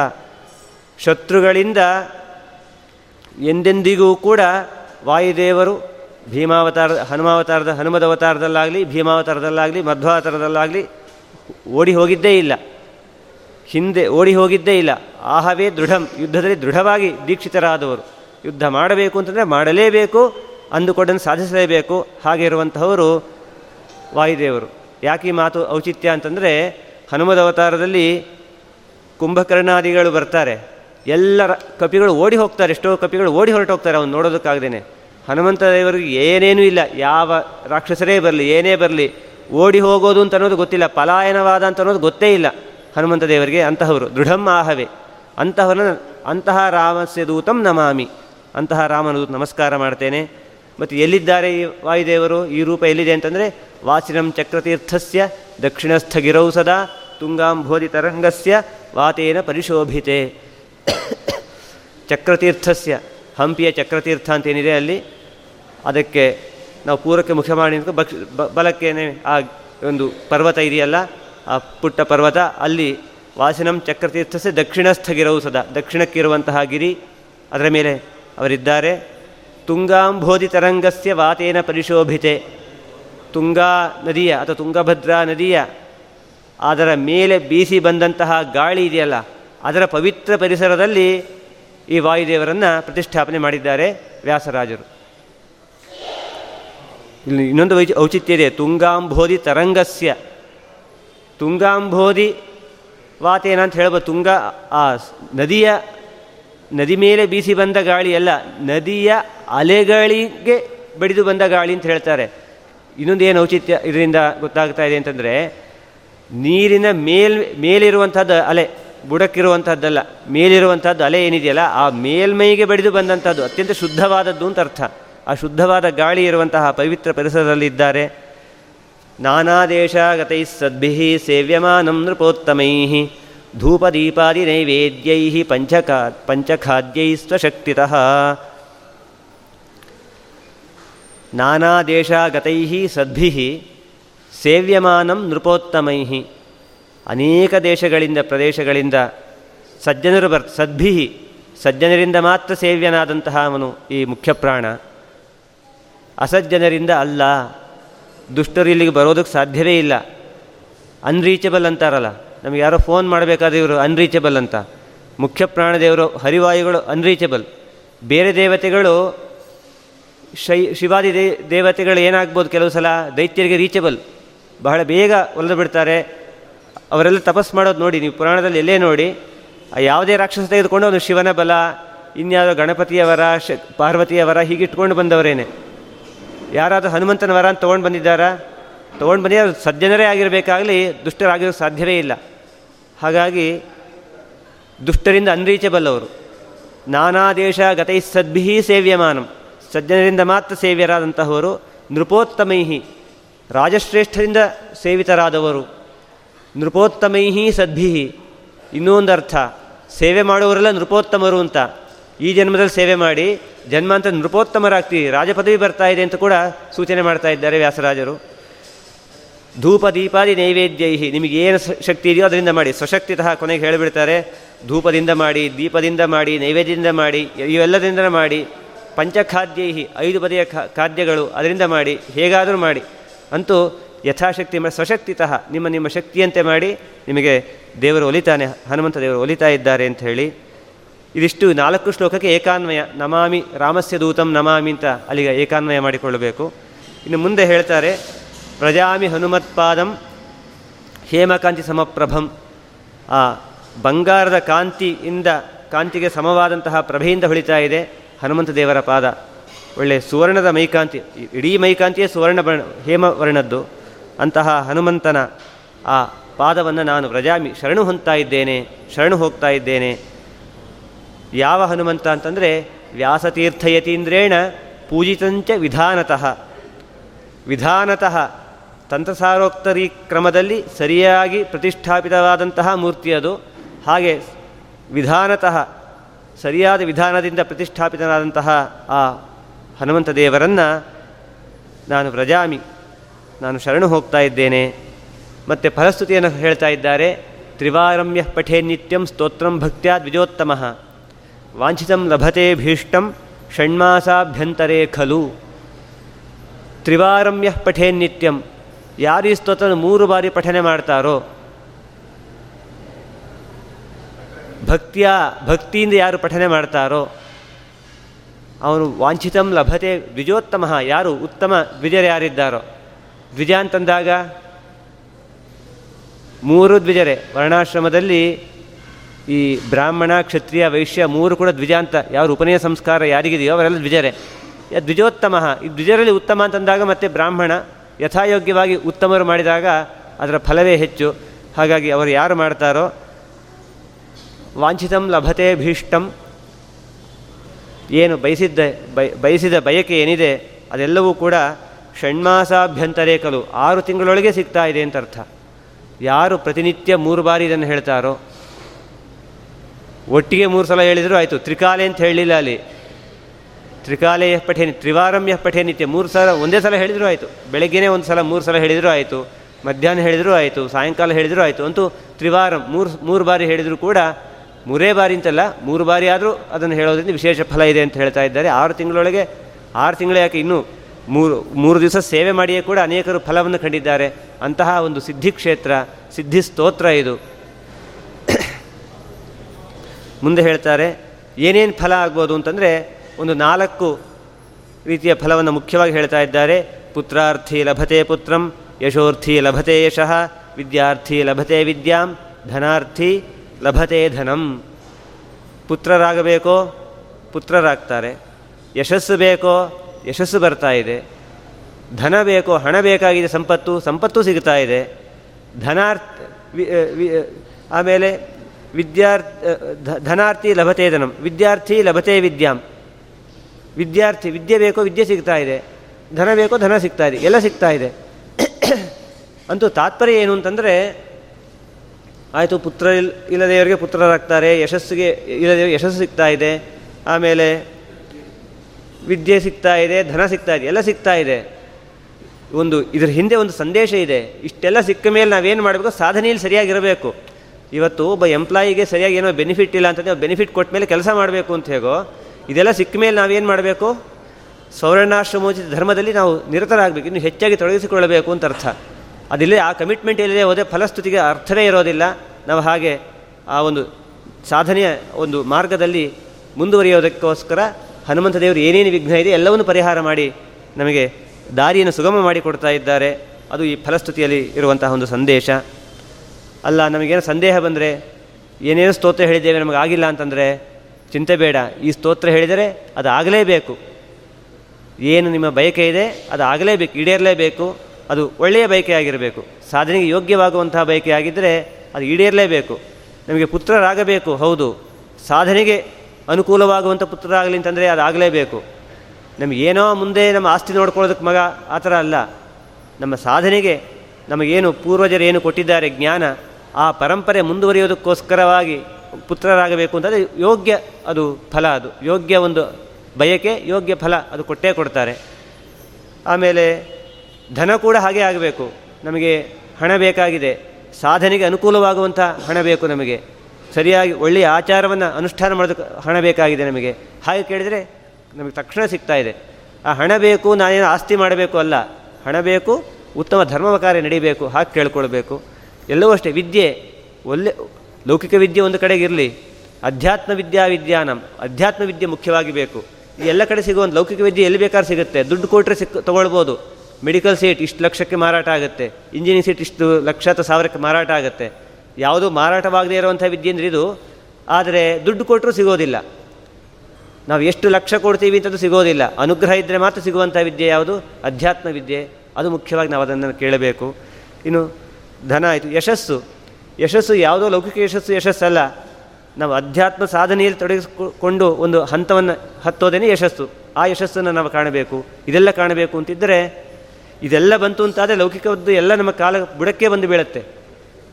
ಶತ್ರುಗಳಿಂದ ಎಂದೆಂದಿಗೂ ಕೂಡ ವಾಯುದೇವರು ಭೀಮಾವತಾರ ಹನುಮಾವತಾರದ, ಹನುಮದ ಅವತಾರದಲ್ಲಾಗಲಿ, ಭೀಮಾವತಾರದಲ್ಲಾಗಲಿ, ಮಧ್ವಾವತಾರದಲ್ಲಾಗಲಿ ಓಡಿ ಹೋಗಿದ್ದೇ ಇಲ್ಲ. ಹಿಂದೆ ಓಡಿ ಹೋಗಿದ್ದೇ ಇಲ್ಲ. ಆಹವೇ ದೃಢಂ. ಯುದ್ಧದಲ್ಲಿ ದೃಢವಾಗಿ ದೀಕ್ಷಿತರಾದವರು. ಯುದ್ಧ ಮಾಡಬೇಕು ಅಂತಂದರೆ ಮಾಡಲೇಬೇಕು, ಅಂದುಕೊಂಡನ್ನು ಸಾಧಿಸಲೇಬೇಕು. ಹಾಗೆ ಇರುವಂತಹವರು ವಾಯುದೇವರು. ಯಾಕೆ ಈ ಮಾತು ಔಚಿತ್ಯ ಅಂತಂದರೆ, ಹನುಮದ ಅವತಾರದಲ್ಲಿ ಕುಂಭಕರ್ಣಾದಿಗಳು ಬರ್ತಾರೆ. ಎಲ್ಲರ ಕಪಿಗಳು ಓಡಿ ಹೋಗ್ತಾರೆ. ಎಷ್ಟೋ ಕಪಿಗಳು ಓಡಿ ಹೊರಟು ಹೋಗ್ತಾರೆ ಅವನು ಹನುಮಂತ ದೇವರಿಗೆ ಏನೇನೂ ಇಲ್ಲ. ಯಾವ ರಾಕ್ಷಸರೇ ಬರಲಿ, ಏನೇ ಬರಲಿ, ಓಡಿ ಹೋಗೋದು ಅಂತ ಅನ್ನೋದು ಗೊತ್ತಿಲ್ಲ, ಪಲಾಯನವಾದ ಅಂತ ಅನ್ನೋದು ಗೊತ್ತೇ ಇಲ್ಲ ಹನುಮಂತ ದೇವರಿಗೆ ಅಂತಹವರು. ದೃಢಂ ಆಹವೆ. ಅಂತಹವನ, ಅಂತಹ ರಾಮಸ್ಯ ದೂತಂ ನಮಾಮಿ. ಅಂತಹ ರಾಮನ ನಮಸ್ಕಾರ ಮಾಡ್ತೇನೆ. ಮತ್ತು ಎಲ್ಲಿದ್ದಾರೆ ಈ ವಾಯುದೇವರು? ಈ ರೂಪ ಎಲ್ಲಿದೆ ಅಂತಂದರೆ ವಾಸಿನಂ ಚಕ್ರತೀರ್ಥಸ್ಯ, ದಕ್ಷಿಣಸ್ಥಗಿರೌ ಸದಾ ತುಂಗಾಂಭೋಧಿ ತರಂಗಸ್ಯ, ವಾತೇನ ಪರಿಶೋಭಿತೆ. ಚಕ್ರತೀರ್ಥಸ್ಯ, ಹಂಪಿಯ ಚಕ್ರತೀರ್ಥ ಅಂತೇನಿದೆ ಅಲ್ಲಿ. ಅದಕ್ಕೆ ನಾವು ಪೂರ್ವಕ್ಕೆ ಮುಖ್ಯ ಮಾಡಿ ಬಕ್ಷ ಬಲಕ್ಕೇನೆ ಆ ಒಂದು ಪರ್ವತ ಇದೆಯಲ್ಲ, ಆ ಪುಟ್ಟ ಪರ್ವತ, ಅಲ್ಲಿ ವಾಸಿನಂ ಚಕ್ರತೀರ್ಥಸೆ ದಕ್ಷಿಣಸ್ಥಗಿರವು ಸದಾ, ದಕ್ಷಿಣಕ್ಕಿರುವಂತಹ ಗಿರಿ, ಅದರ ಮೇಲೆ ಅವರಿದ್ದಾರೆ. ತುಂಗಾಂಬೋಧಿ ತರಂಗಸ್ಯ ವಾತೇನ ಪರಿಶೋಭಿತೆ. ತುಂಗಾ ನದಿಯ ಅಥವಾ ತುಂಗಭದ್ರಾ ನದಿಯ ಅದರ ಮೇಲೆ ಬೀಸಿ ಬಂದಂತಹ ಗಾಳಿ ಇದೆಯಲ್ಲ, ಅದರ ಪವಿತ್ರ ಪರಿಸರದಲ್ಲಿ ಈ ವಾಯುದೇವರನ್ನು ಪ್ರತಿಷ್ಠಾಪನೆ ಮಾಡಿದ್ದಾರೆ ವ್ಯಾಸರಾಜರು. ಇಲ್ಲಿ ಇನ್ನೊಂದು ವೈಚ ಔಚಿತ್ಯ ಇದೆ. ತುಂಗಾಂಬೋಧಿ ತರಂಗಸ್ಯ. ತುಂಗಾಂಬೋಧಿ ವಾತೇನ ಅಂತ ಹೇಳ್ಬೋದು? ತುಂಗ, ಆ, ನದಿಯ, ನದಿ ಮೇಲೆ ಬೀಸಿ ಬಂದ ಗಾಳಿ ಅಲ್ಲ, ನದಿಯ ಅಲೆಗಳಿಗೆ ಬಡಿದು ಬಂದ ಗಾಳಿ ಅಂತ ಹೇಳ್ತಾರೆ. ಇನ್ನೊಂದು ಏನು ಔಚಿತ್ಯ ಇದರಿಂದ ಗೊತ್ತಾಗ್ತಾ ಇದೆ ಅಂತಂದರೆ, ನೀರಿನ ಮೇಲ್ ಮೇಲಿರುವಂಥದ್ದು ಅಲೆ ಬುಡಕ್ಕಿರುವಂಥದ್ದಲ್ಲ ಮೇಲಿರುವಂಥದ್ದು ಅಲೆ ಏನಿದೆಯಲ್ಲ, ಆ ಮೇಲ್ಮೈಗೆ ಬಡಿದು ಬಂದಂಥದ್ದು ಅತ್ಯಂತ ಶುದ್ಧವಾದದ್ದು ಅಂತ ಅರ್ಥ. ಆ ಶುದ್ಧವಾದ ಗಾಳಿ ಇರುವಂತಹ ಪವಿತ್ರ ಪರಿಸರದಲ್ಲಿದ್ದಾರೆ. ನಾನಾ ದೇಶಗತೈ ಸದ್ಭಿ ಸೇವ್ಯಮಾನಂ ನೃಪೋತ್ತಮೈ ಧೂಪದೀಪಾದಿ ನೈವೇದ್ಯೈ ಪಂಚಕಾ ಪಂಚಖಾದ್ಯೈ ಸ್ವಶಕ್ತಿತಃ ನಾನಾ ದೇಶಾಗತೈ ಸದ್ಭಿ ಸೇವ್ಯಮಾನಂ ನೃಪೋತ್ತಮೈ ಅನೇಕ ದೇಶಗಳಿಂದ ಪ್ರದೇಶಗಳಿಂದ ಸಜ್ಜನರು ಬರ್ ಸದ್ಭಿ ಸಜ್ಜನರಿಂದ ಮಾತ್ರ ಸೇವ್ಯನಾದಂತಹ ಅವನು ಈ ಮುಖ್ಯ ಪ್ರಾಣ ಅಸಜ್ಜನರಿಂದ ಅಲ್ಲ. ದುಷ್ಟರು ಇಲ್ಲಿಗೆ ಬರೋದಕ್ಕೆ ಸಾಧ್ಯವೇ ಇಲ್ಲ. ಅನ್ರೀಚಬಲ್ ಅಂತಾರಲ್ಲ. ನಮಗೆ ಯಾರೋ ಫೋನ್ ಮಾಡಬೇಕಾದ್ರೆ ಇವರು ಅನ್ರೀಚಬಲ್ ಅಂತ. ಮುಖ್ಯ ಪ್ರಾಣದೇವರು ಹರಿವಾಯುಗಳು ಅನ್ರೀಚಬಲ್ ಬೇರೆ ದೇವತೆಗಳು, ಶೈ, ಶಿವಾದಿ ದೇ, ದೇವತೆಗಳು ಏನಾಗ್ಬೋದು ಕೆಲವು ಸಲ? ದೈತ್ಯರಿಗೆ ರೀಚಬಲ್ ಬಹಳ ಬೇಗ ಒಲಿದು ಬಿಡ್ತಾರೆ. ಅವರೆಲ್ಲ ತಪಸ್ ಮಾಡೋದು ನೋಡಿ, ನೀವು ಪುರಾಣದಲ್ಲಿ ಎಲ್ಲೇ ನೋಡಿ ಯಾವುದೇ ರಾಕ್ಷಸ ತೆಗೆದುಕೊಂಡು ಅವನು ಶಿವನ ಬಲ ಇನ್ಯಾವುದೋ ಗಣಪತಿಯವರ, ಶ, ಪಾರ್ವತಿಯವರ ಹೀಗೆ ಇಟ್ಕೊಂಡು ಬಂದವರೇನೆ. ಯಾರಾದರೂ ಹನುಮಂತನ ವರ ಅಂತ ತೊಗೊಂಡು ಬಂದಿದ್ದಾರಾ? ತೊಗೊಂಡು ಬಂದಿದ್ದಾರೆ ಸಜ್ಜನರೇ ಆಗಿರಬೇಕಾಗಲಿ ದುಷ್ಟರಾಗಿರೋ ಸಾಧ್ಯವೇ ಇಲ್ಲ. ಹಾಗಾಗಿ ದುಷ್ಟರಿಂದ ಅನ್ರೀಚಬಲ್ಲವರು ನಾನಾ ದೇಶ ಗತೈ ಸದ್ಭಿ ಸೇವ್ಯಮಾನಂ. ಸಜ್ಜನರಿಂದ ಮಾತ್ರ ಸೇವ್ಯರಾದಂತಹವರು ನೃಪೋತ್ತಮೈಹಿ, ರಾಜಶ್ರೇಷ್ಠರಿಂದ ಸೇವಿತರಾದವರು. ನೃಪೋತ್ತಮೈಹಿ ಸದ್ಭಿ ಇನ್ನೊಂದು ಅರ್ಥ ಸೇವೆ ಮಾಡುವವರೆಲ್ಲ ನೃಪೋತ್ತಮರು ಅಂತ. ಈ ಜನ್ಮದಲ್ಲಿ ಸೇವೆ ಮಾಡಿ ಜನ್ಮಾಂತರ ನೃಪೋತ್ತಮರಾಗ್ತಿ, ರಾಜಪದವಿ ಬರ್ತಾ ಇದೆ ಅಂತ ಕೂಡ ಸೂಚನೆ ಮಾಡ್ತಾ ಇದ್ದಾರೆ ವ್ಯಾಸರಾಜರು. ಧೂಪ ದೀಪಾದಿ ನಿಮಗೆ ಏನು ಶಕ್ತಿ ಇದೆಯೋ ಅದರಿಂದ ಮಾಡಿ. ಸ್ವಶಕ್ತಿತಃ ಕೊನೆಗೆ ಹೇಳಿಬಿಡ್ತಾರೆ, ಧೂಪದಿಂದ ಮಾಡಿ, ದೀಪದಿಂದ ಮಾಡಿ, ನೈವೇದ್ಯದಿಂದ ಮಾಡಿ, ಇವೆಲ್ಲದರಿಂದ ಮಾಡಿ ಪಂಚಖಾದ್ಯೈ ಐದು ಬಗೆಯ ಖಾದ್ಯಗಳು ಅದರಿಂದ ಮಾಡಿ, ಹೇಗಾದರೂ ಮಾಡಿ. ಅಂತೂ ಯಥಾಶಕ್ತಿ ಸ್ವಶಕ್ತಿತಃ ನಿಮ್ಮ ನಿಮ್ಮ ಶಕ್ತಿಯಂತೆ ಮಾಡಿ, ನಿಮಗೆ ದೇವರು ಒಲಿತಾನೆ, ಹನುಮಂತ ದೇವರು ಒಲಿತಾ ಇದ್ದಾರೆ ಅಂತ ಹೇಳಿ ಇದಿಷ್ಟು ನಾಲ್ಕು ಶ್ಲೋಕಕ್ಕೆ ಏಕಾನ್ವಯ, ನಮಾಮಿ, ರಾಮಸ್ಯ ದೂತಂ ನಮಾಮಿ ಅಂತ ಅಲ್ಲಿಗೆ ಏಕಾನ್ವಯ ಮಾಡಿಕೊಳ್ಳಬೇಕು. ಇನ್ನು ಮುಂದೆ ಹೇಳ್ತಾರೆ, ಪ್ರಜಾಮಿ ಹನುಮತ್ಪಾದಂ ಹೇಮಕಾಂತಿ ಸಮಪ್ರಭಂ. ಆ ಬಂಗಾರದ ಕಾಂತಿಯಿಂದ ಕಾಂತಿಗೆ ಸಮವಾದಂತಹ ಪ್ರಭೆಯಿಂದ ಹೊಳಿತಾ ಇದೆ ಹನುಮಂತ ದೇವರ ಪಾದ. ಒಳ್ಳೆ ಸುವರ್ಣದ ಮೈಕಾಂತಿ ಇಡೀ ಮೈಕಾಂತಿಯೇ ಸುವರ್ಣ ಬಣ್ಣ ಹೇಮವರ್ಣದ್ದು. ಅಂತಹ ಹನುಮಂತನ ಆ ಪಾದವನ್ನು ನಾನು ವ್ರಜಾಮಿ ಶರಣು ಹೊಂತಾ ಇದ್ದೇನೆ, ಶರಣು ಹೋಗ್ತಾ ಇದ್ದೇನೆ ಯಾವ ಹನುಮಂತ ಅಂತಂದರೆ ವ್ಯಾಸತೀರ್ಥಯತೀಂದ್ರೇಣ ಪೂಜಿತಂಚ ವಿಧಾನತಃ. ವಿಧಾನತಃ ತಂತ್ರಸಾರೋಕ್ತರಿ ಕ್ರಮದಲ್ಲಿ ಸರಿಯಾಗಿ ಪ್ರತಿಷ್ಠಾಪಿತವಾದಂತಹ ಮೂರ್ತಿ ಅದು. ಹಾಗೆ ವಿಧಾನತಃ ಸರಿಯಾದ ವಿಧಾನದಿಂದ ಪ್ರತಿಷ್ಠಾಪಿತನಾದಂತಹ ಆ ಹನುಮಂತ ದೇವರನ್ನು ನಾನು ವ್ರಜಾಮಿ, ನಾನು ಶರಣು ಹೋಗ್ತಾ ಇದ್ದೇನೆ. ಮತ್ತು ಫಲಸ್ತುತಿಯನ್ನು ಹೇಳ್ತಾ ಇದ್ದಾರೆ, ತ್ರಿವಾರಮ್ಯ ಪಠೇ ನಿತ್ಯಂ ಸ್ತೋತ್ರಂ ಭಕ್ತ್ಯಾ ದ್ವಿಜೋತ್ತಮ. ವಾಂಛಿತಂ ಲಭತೆ ಭೀಷ್ಟಂ ಷಣ್ಮಾಸಾಭ್ಯಂತರೇ ಖಲು. ತ್ರಿವಾರಮ್ಯ ಪಠೇ ನಿತ್ಯಂ. ಯಾರು ಸ್ತೋತ್ರ ಮೂರು ಬಾರಿ ಪಠನೆ ಮಾಡ್ತಾರೋ, ಭಕ್ತಿಯ, ಭಕ್ತಿಯಿಂದ ಯಾರು ಪಠನೆ ಮಾಡ್ತಾರೋ, ಅವನು ವಾಂಛಿತಂ ಲಭತೆ ದ್ವಿಜೋತ್ತಮ, ಯಾರು ಉತ್ತಮ ದ್ವಿಜರು ಯಾರಿದ್ದಾರೋ. ದ್ವಿಜ ಅಂತಂದಾಗ ಮೂರು ದ್ವಿಜರೆ. ವರ್ಣಾಶ್ರಮದಲ್ಲಿ ಈ ಬ್ರಾಹ್ಮಣ, ಕ್ಷತ್ರಿಯ, ವೈಶ್ಯ ಮೂರು ಕೂಡ ದ್ವಿಜ ಅಂತ ಯಾರು ಉಪನಯ ಸಂಸ್ಕಾರ ಯಾರಿಗಿದೆಯೋ ಅವರೆಲ್ಲ ದ್ವಿಜರೇ. ದ್ವಿಜೋತ್ತಮ. ಈ ದ್ವಿಜರಲ್ಲಿ ಉತ್ತಮ ಅಂತಂದಾಗ ಮತ್ತೆ ಬ್ರಾಹ್ಮಣ ಯಥಾಯೋಗ್ಯವಾಗಿ ಉತ್ತಮರು ಮಾಡಿದಾಗ ಅದರ ಫಲವೇ ಹೆಚ್ಚು. ಹಾಗಾಗಿ ಅವರು ಯಾರು ಮಾಡ್ತಾರೋ ವಾಂಛಿತಂ ಲಭತೆ ಭೀಷ್ಟಂ. ಏನು ಬಯಸಿದ್ದ, ಬಯ, ಬಯಸಿದ ಬಯಕೆ ಏನಿದೆ ಅದೆಲ್ಲವೂ ಕೂಡ ಷಣ್ಮಾಸಾಭ್ಯಂತರೇ ಕಲು. ಆರು ತಿಂಗಳೊಳಗೆ ಸಿಗ್ತಾ ಇದೆ ಅಂತ ಅರ್ಥ. ಯಾರು ಪ್ರತಿನಿತ್ಯ ಮೂರು ಬಾರಿ ಇದನ್ನು ಹೇಳ್ತಾರೋ ಒಟ್ಟಿಗೆ ಮೂರು ಸಲ ಹೇಳಿದರೂ ಆಯಿತು. ತ್ರಿಕಾಲೆ ಅಂತ ಹೇಳಲಿಲ್ಲ ಅಲ್ಲಿ. ತ್ರಿಕಾಲೆ ಯಃ ಪಠೇನಿ, ತ್ರಿವಾರಂ ಯಃ ಪಠೇನಿತ್ಯ. ಮೂರು ಸಲ, ಒಂದೇ ಸಲ ಹೇಳಿದರೂ ಆಯಿತು. ಬೆಳಗ್ಗೆನೇ ಒಂದು ಸಲ, ಮೂರು ಸಲ ಹೇಳಿದರೂ ಆಯಿತು. ಮಧ್ಯಾಹ್ನ ಹೇಳಿದರೂ ಆಯಿತು. ಸಾಯಂಕಾಲ ಹೇಳಿದರೂ ಆಯಿತು. ಅಂತೂ ತ್ರಿವಾರಂ, ಮೂರು ಮೂರು ಬಾರಿ ಹೇಳಿದರೂ ಕೂಡ ಮೂರೇ ಬಾರಿ ಅಂತಲ್ಲ, ಮೂರು ಬಾರಿ ಆದರೂ ಅದನ್ನು ಹೇಳೋದ್ರಿಂದ ವಿಶೇಷ ಫಲ ಇದೆ ಅಂತ ಹೇಳ್ತಾ ಇದ್ದಾರೆ. ಆರು ತಿಂಗಳೊಳಗೆ, ಆರು ತಿಂಗಳು ಯಾಕೆ ಇನ್ನೂ ಮೂರು ಮೂರು ದಿವಸ ಸೇವೆ ಮಾಡಿಯೇ ಕೂಡ ಅನೇಕರು ಫಲವನ್ನು ಕಂಡಿದ್ದಾರೆ. ಅಂತಹ ಒಂದು ಸಿದ್ಧಿ ಕ್ಷೇತ್ರ ಸಿದ್ಧಿ ಸ್ತೋತ್ರ ಇದು. ಮುಂದೆ ಹೇಳ್ತಾರೆ, ಏನೇನು ಫಲ ಆಗ್ಬೋದು ಅಂತಂದರೆ ಒಂದು ನಾಲ್ಕು ರೀತಿಯ ಫಲವನ್ನು ಮುಖ್ಯವಾಗಿ ಹೇಳ್ತಾ ಇದ್ದಾರೆ. ಪುತ್ರಾರ್ಥಿ ಲಭತೆ ಪುತ್ರಂ, ಯಶೋರ್ಥಿ ಲಭತೆ ಯಶಃ, ವಿದ್ಯಾರ್ಥಿ ಲಭತೆ ವಿದ್ಯಾಂ, ಧನಾರ್ಥಿ ಲಭತೆ ಧನಂ. ಪುತ್ರರಾಗಬೇಕೋ? ಪುತ್ರರಾಗ್ತಾರೆ. ಯಶಸ್ಸು ಬೇಕೋ? ಯಶಸ್ಸು ಬರ್ತಾ ಇದೆ. ಧನ ಬೇಕೋ? ಹಣ ಬೇಕಾಗಿದೆ ಸಂಪತ್ತು ಸಂಪತ್ತು ಸಿಗ್ತಾ ಇದೆ. ಧನಾರ್ಥ ಆಮೇಲೆ ವಿದ್ಯಾರ್ಥಿ ಧನಾರ್ಥಿ ಲಭತೆ ಧನಂ ವಿದ್ಯಾರ್ಥಿ ಲಭತೆ ವಿದ್ಯಾಂ. ವಿದ್ಯಾರ್ಥಿ, ವಿದ್ಯೆ ಬೇಕೋ ವಿದ್ಯೆ ಸಿಗ್ತಾ ಇದೆ. ಧನ ಬೇಕೋ ಧನ ಸಿಗ್ತಾ ಇದೆ. ಎಲ್ಲ ಸಿಗ್ತಾ ಇದೆ. <coughs> ಅಂತೂ ತಾತ್ಪರ್ಯ ಏನು ಅಂತಂದರೆ, ಆಯಿತು ಪುತ್ರ ಇಲ್, ಇಲ್ಲದೆಯವರಿಗೆ ಪುತ್ರರಾಗ್ತಾರೆ, ಯಶಸ್ಸಿಗೆ ಇಲ್ಲದೆ ಯಶಸ್ಸು ಸಿಗ್ತಾ ಇದೆ. ಆಮೇಲೆ ವಿದ್ಯೆ ಸಿಗ್ತಾ ಇದೆ, ಧನ ಸಿಗ್ತಾ ಇದೆ, ಎಲ್ಲ ಸಿಗ್ತಾ ಇದೆ. ಒಂದು, ಇದರ ಹಿಂದೆ ಒಂದು ಸಂದೇಶ ಇದೆ. ಇಷ್ಟೆಲ್ಲ ಸಿಕ್ಕ ಮೇಲೆ ನಾವೇನು ಮಾಡಬೇಕು? ಸಾಧನೆಯಲ್ಲಿ ಸರಿಯಾಗಿರಬೇಕು. ಇವತ್ತು ಒಬ್ಬ ಎಂಪ್ಲಾಯಿಗೆ ಸರಿಯಾಗಿ ಏನೋ ಬೆನಿಫಿಟ್ ಇಲ್ಲ ಅಂತಂದರೆ ಬೆನಿಫಿಟ್ ಕೊಟ್ಟ ಮೇಲೆ ಕೆಲಸ ಮಾಡಬೇಕು ಅಂತ ಹೇಗೋ, ಇದೆಲ್ಲ ಸಿಕ್ಕ ಮೇಲೆ ನಾವೇನು ಮಾಡಬೇಕು? ಸೌರಣಾಶ್ರಮೋಚಿತ ಧರ್ಮದಲ್ಲಿ ನಾವು ನಿರತರಾಗಬೇಕು, ಇನ್ನು ಹೆಚ್ಚಾಗಿ ತೊಡಗಿಸಿಕೊಳ್ಳಬೇಕು ಅಂತ ಅರ್ಥ. ಅದಿಲ್ಲ ಆ ಕಮಿಟ್ಮೆಂಟ್ ಇಲ್ಲದೆ ಹೋದೆ ಫಲಸ್ತುತಿಗೆ ಅರ್ಥವೇ ಇರೋದಿಲ್ಲ. ನಾವು ಹಾಗೆ ಆ ಒಂದು ಸಾಧನೆಯ ಒಂದು ಮಾರ್ಗದಲ್ಲಿ ಮುಂದುವರಿಯೋದಕ್ಕೋಸ್ಕರ ಹನುಮಂತ ದೇವರು ಏನೇನು ವಿಘ್ನ ಇದೆ ಎಲ್ಲವನ್ನು ಪರಿಹಾರ ಮಾಡಿ ನಮಗೆ ದಾರಿಯನ್ನು ಸುಗಮ ಮಾಡಿಕೊಡ್ತಾ ಇದ್ದಾರೆ. ಅದು ಈ ಫಲಸ್ತುತಿಯಲ್ಲಿ ಇರುವಂತಹ ಒಂದು ಸಂದೇಶ. ಅಲ್ಲ, ನಮಗೇನು ಸಂದೇಹ ಬಂದರೆ, ಏನೇನು ಸ್ತೋತ್ರ ಹೇಳಿದ್ದೇವೆ ನಮಗೆ ಆಗಿಲ್ಲ ಅಂತಂದರೆ, ಚಿಂತೆ ಬೇಡ. ಈ ಸ್ತೋತ್ರ ಹೇಳಿದರೆ ಅದು ಆಗಲೇಬೇಕು ಏನು ನಿಮ್ಮ ಬಯಕೆ ಇದೆ ಅದು ಆಗಲೇಬೇಕು ಈಡೇರಲೇಬೇಕು, ಅದು ಒಳ್ಳೆಯ ಬಯಕೆ ಆಗಿರಬೇಕು. ಸಾಧನೆಗೆ ಯೋಗ್ಯವಾಗುವಂತಹ ಬಯಕೆ ಆಗಿದ್ದರೆ ಅದು ಈಡೇರಲೇಬೇಕು. ನಮಗೆ ಪುತ್ರರಾಗಬೇಕು, ಹೌದು. ಸಾಧನೆಗೆ ಅನುಕೂಲವಾಗುವಂಥ ಪುತ್ರರಾಗಲಿ ಅಂತಂದರೆ ಅದು ಆಗಲೇಬೇಕು ನಮಗೇನೋ ಮುಂದೆ ನಮ್ಮ ಆಸ್ತಿ ನೋಡ್ಕೊಳ್ಳೋದಕ್ಕೆ ಮಗ ಆ ಥರ ಅಲ್ಲ. ನಮ್ಮ ಸಾಧನೆಗೆ ನಮಗೇನು ಪೂರ್ವಜರು ಏನು ಕೊಟ್ಟಿದ್ದಾರೆ ಜ್ಞಾನ, ಆ ಪರಂಪರೆ ಮುಂದುವರಿಯೋದಕ್ಕೋಸ್ಕರವಾಗಿ ಪುತ್ರರಾಗಬೇಕು ಅಂತಂದರೆ ಯೋಗ್ಯ, ಅದು ಫಲ ಅದು. ಯೋಗ್ಯ ಒಂದು ಬಯಕೆ, ಯೋಗ್ಯ ಫಲ ಅದು ಕೊಟ್ಟೇ ಕೊಡ್ತಾರೆ. ಆಮೇಲೆ ಧನ ಕೂಡ ಹಾಗೆ ಆಗಬೇಕು. ನಮಗೆ ಹಣ ಬೇಕಾಗಿದೆ. ಸಾಧನೆಗೆ ಅನುಕೂಲವಾಗುವಂಥ ಹಣ ಬೇಕು ನಮಗೆ. ಸರಿಯಾಗಿ ಒಳ್ಳೆಯ ಆಚಾರವನ್ನು ಅನುಷ್ಠಾನ ಮಾಡೋದಕ್ಕೆ ಹಣ ಬೇಕಾಗಿದೆ ನಮಗೆ. ಹಾಗೆ ಕೇಳಿದರೆ ನಮಗೆ ತಕ್ಷಣ ಸಿಗ್ತಾ ಇದೆ. ಆ ಹಣ ಬೇಕು, ನಾನೇನು ಆಸ್ತಿ ಮಾಡಬೇಕು ಅಲ್ಲ. ಹಣ ಬೇಕು ಉತ್ತಮ ಧರ್ಮ ಕಾರ್ಯ ನಡೀಬೇಕು, ಹಾಗೆ ಕೇಳ್ಕೊಳ್ಬೇಕು. ಎಲ್ಲವೂ ಅಷ್ಟೇ. ವಿದ್ಯೆ, ಒಳ್ಳೆ, ಲೌಕಿಕ ವಿದ್ಯೆ ಒಂದು ಕಡೆಗೆ ಇರಲಿ. ಅಧ್ಯಾತ್ಮ ವಿದ್ಯಾ ವಿದ್ಯಾನಂ. ಅಧ್ಯಾತ್ಮ ವಿದ್ಯೆ ಮುಖ್ಯವಾಗಿ ಬೇಕು ಎಲ್ಲ ಕಡೆ ಸಿಗುವಂಥ ಲೌಕಿಕ ವಿದ್ಯೆ ಎಲ್ಲಿ ಬೇಕಾದ್ರೂ ಸಿಗುತ್ತೆ. ದುಡ್ಡು ಕೊಟ್ಟರೆ ಸಿಕ್, ತೊಗೊಳ್ಬೋದು. ಮೆಡಿಕಲ್ ಸೀಟ್ ಇಷ್ಟು ಲಕ್ಷಕ್ಕೆ ಮಾರಾಟ ಆಗುತ್ತೆ. ಇಂಜಿನಿಯರಿಂಗ್ ಸೀಟ್ ಇಷ್ಟು ಲಕ್ಷ ಅಥವಾ ಸಾವಿರಕ್ಕೆ ಮಾರಾಟ ಆಗುತ್ತೆ. ಯಾವುದೂ ಮಾರಾಟವಾಗದೇ ಇರುವಂಥ ವಿದ್ಯೆ ಅಂದರೆ ಇದು. ಆದರೆ ದುಡ್ಡು ಕೊಟ್ಟರೂ ಸಿಗೋದಿಲ್ಲ. ನಾವು ಎಷ್ಟು ಲಕ್ಷ ಕೊಡ್ತೀವಿ ಅಂತದ್ದು ಸಿಗೋದಿಲ್ಲ. ಅನುಗ್ರಹ ಇದ್ದರೆ ಮಾತ್ರ ಸಿಗುವಂಥ ವಿದ್ಯೆ ಯಾವುದು? ಅಧ್ಯಾತ್ಮ ವಿದ್ಯೆ. ಅದು ಮುಖ್ಯವಾಗಿ ನಾವು ಅದನ್ನು ಕೇಳಬೇಕು. ಇನ್ನು ಧನ ಆಯಿತು. ಯಶಸ್ಸು. ಯಶಸ್ಸು ಯಾವುದೋ ಲೌಕಿಕ ಯಶಸ್ಸು, ಯಶಸ್ಸಲ್ಲ. ನಾವು ಅಧ್ಯಾತ್ಮ ಸಾಧನೆಯಲ್ಲಿ ತೊಡಗಿಸಿಕೊಂಡು ಒಂದು ಹಂತವನ್ನು ಹತ್ತೋದೇನೆ ಯಶಸ್ಸು. ಆ ಯಶಸ್ಸನ್ನು ನಾವು ಕಾಣಬೇಕು. ಇದೆಲ್ಲ ಕಾಣಬೇಕು ಅಂತಿದ್ದರೆ ಇದೆಲ್ಲ ಬಂತು ಅಂತಾದರೆ ಲೌಕಿಕದ್ದು ಎಲ್ಲ ನಮ್ಮ ಕಾಲ ಬುಡಕ್ಕೆ ಬಂದು ಬೀಳುತ್ತೆ.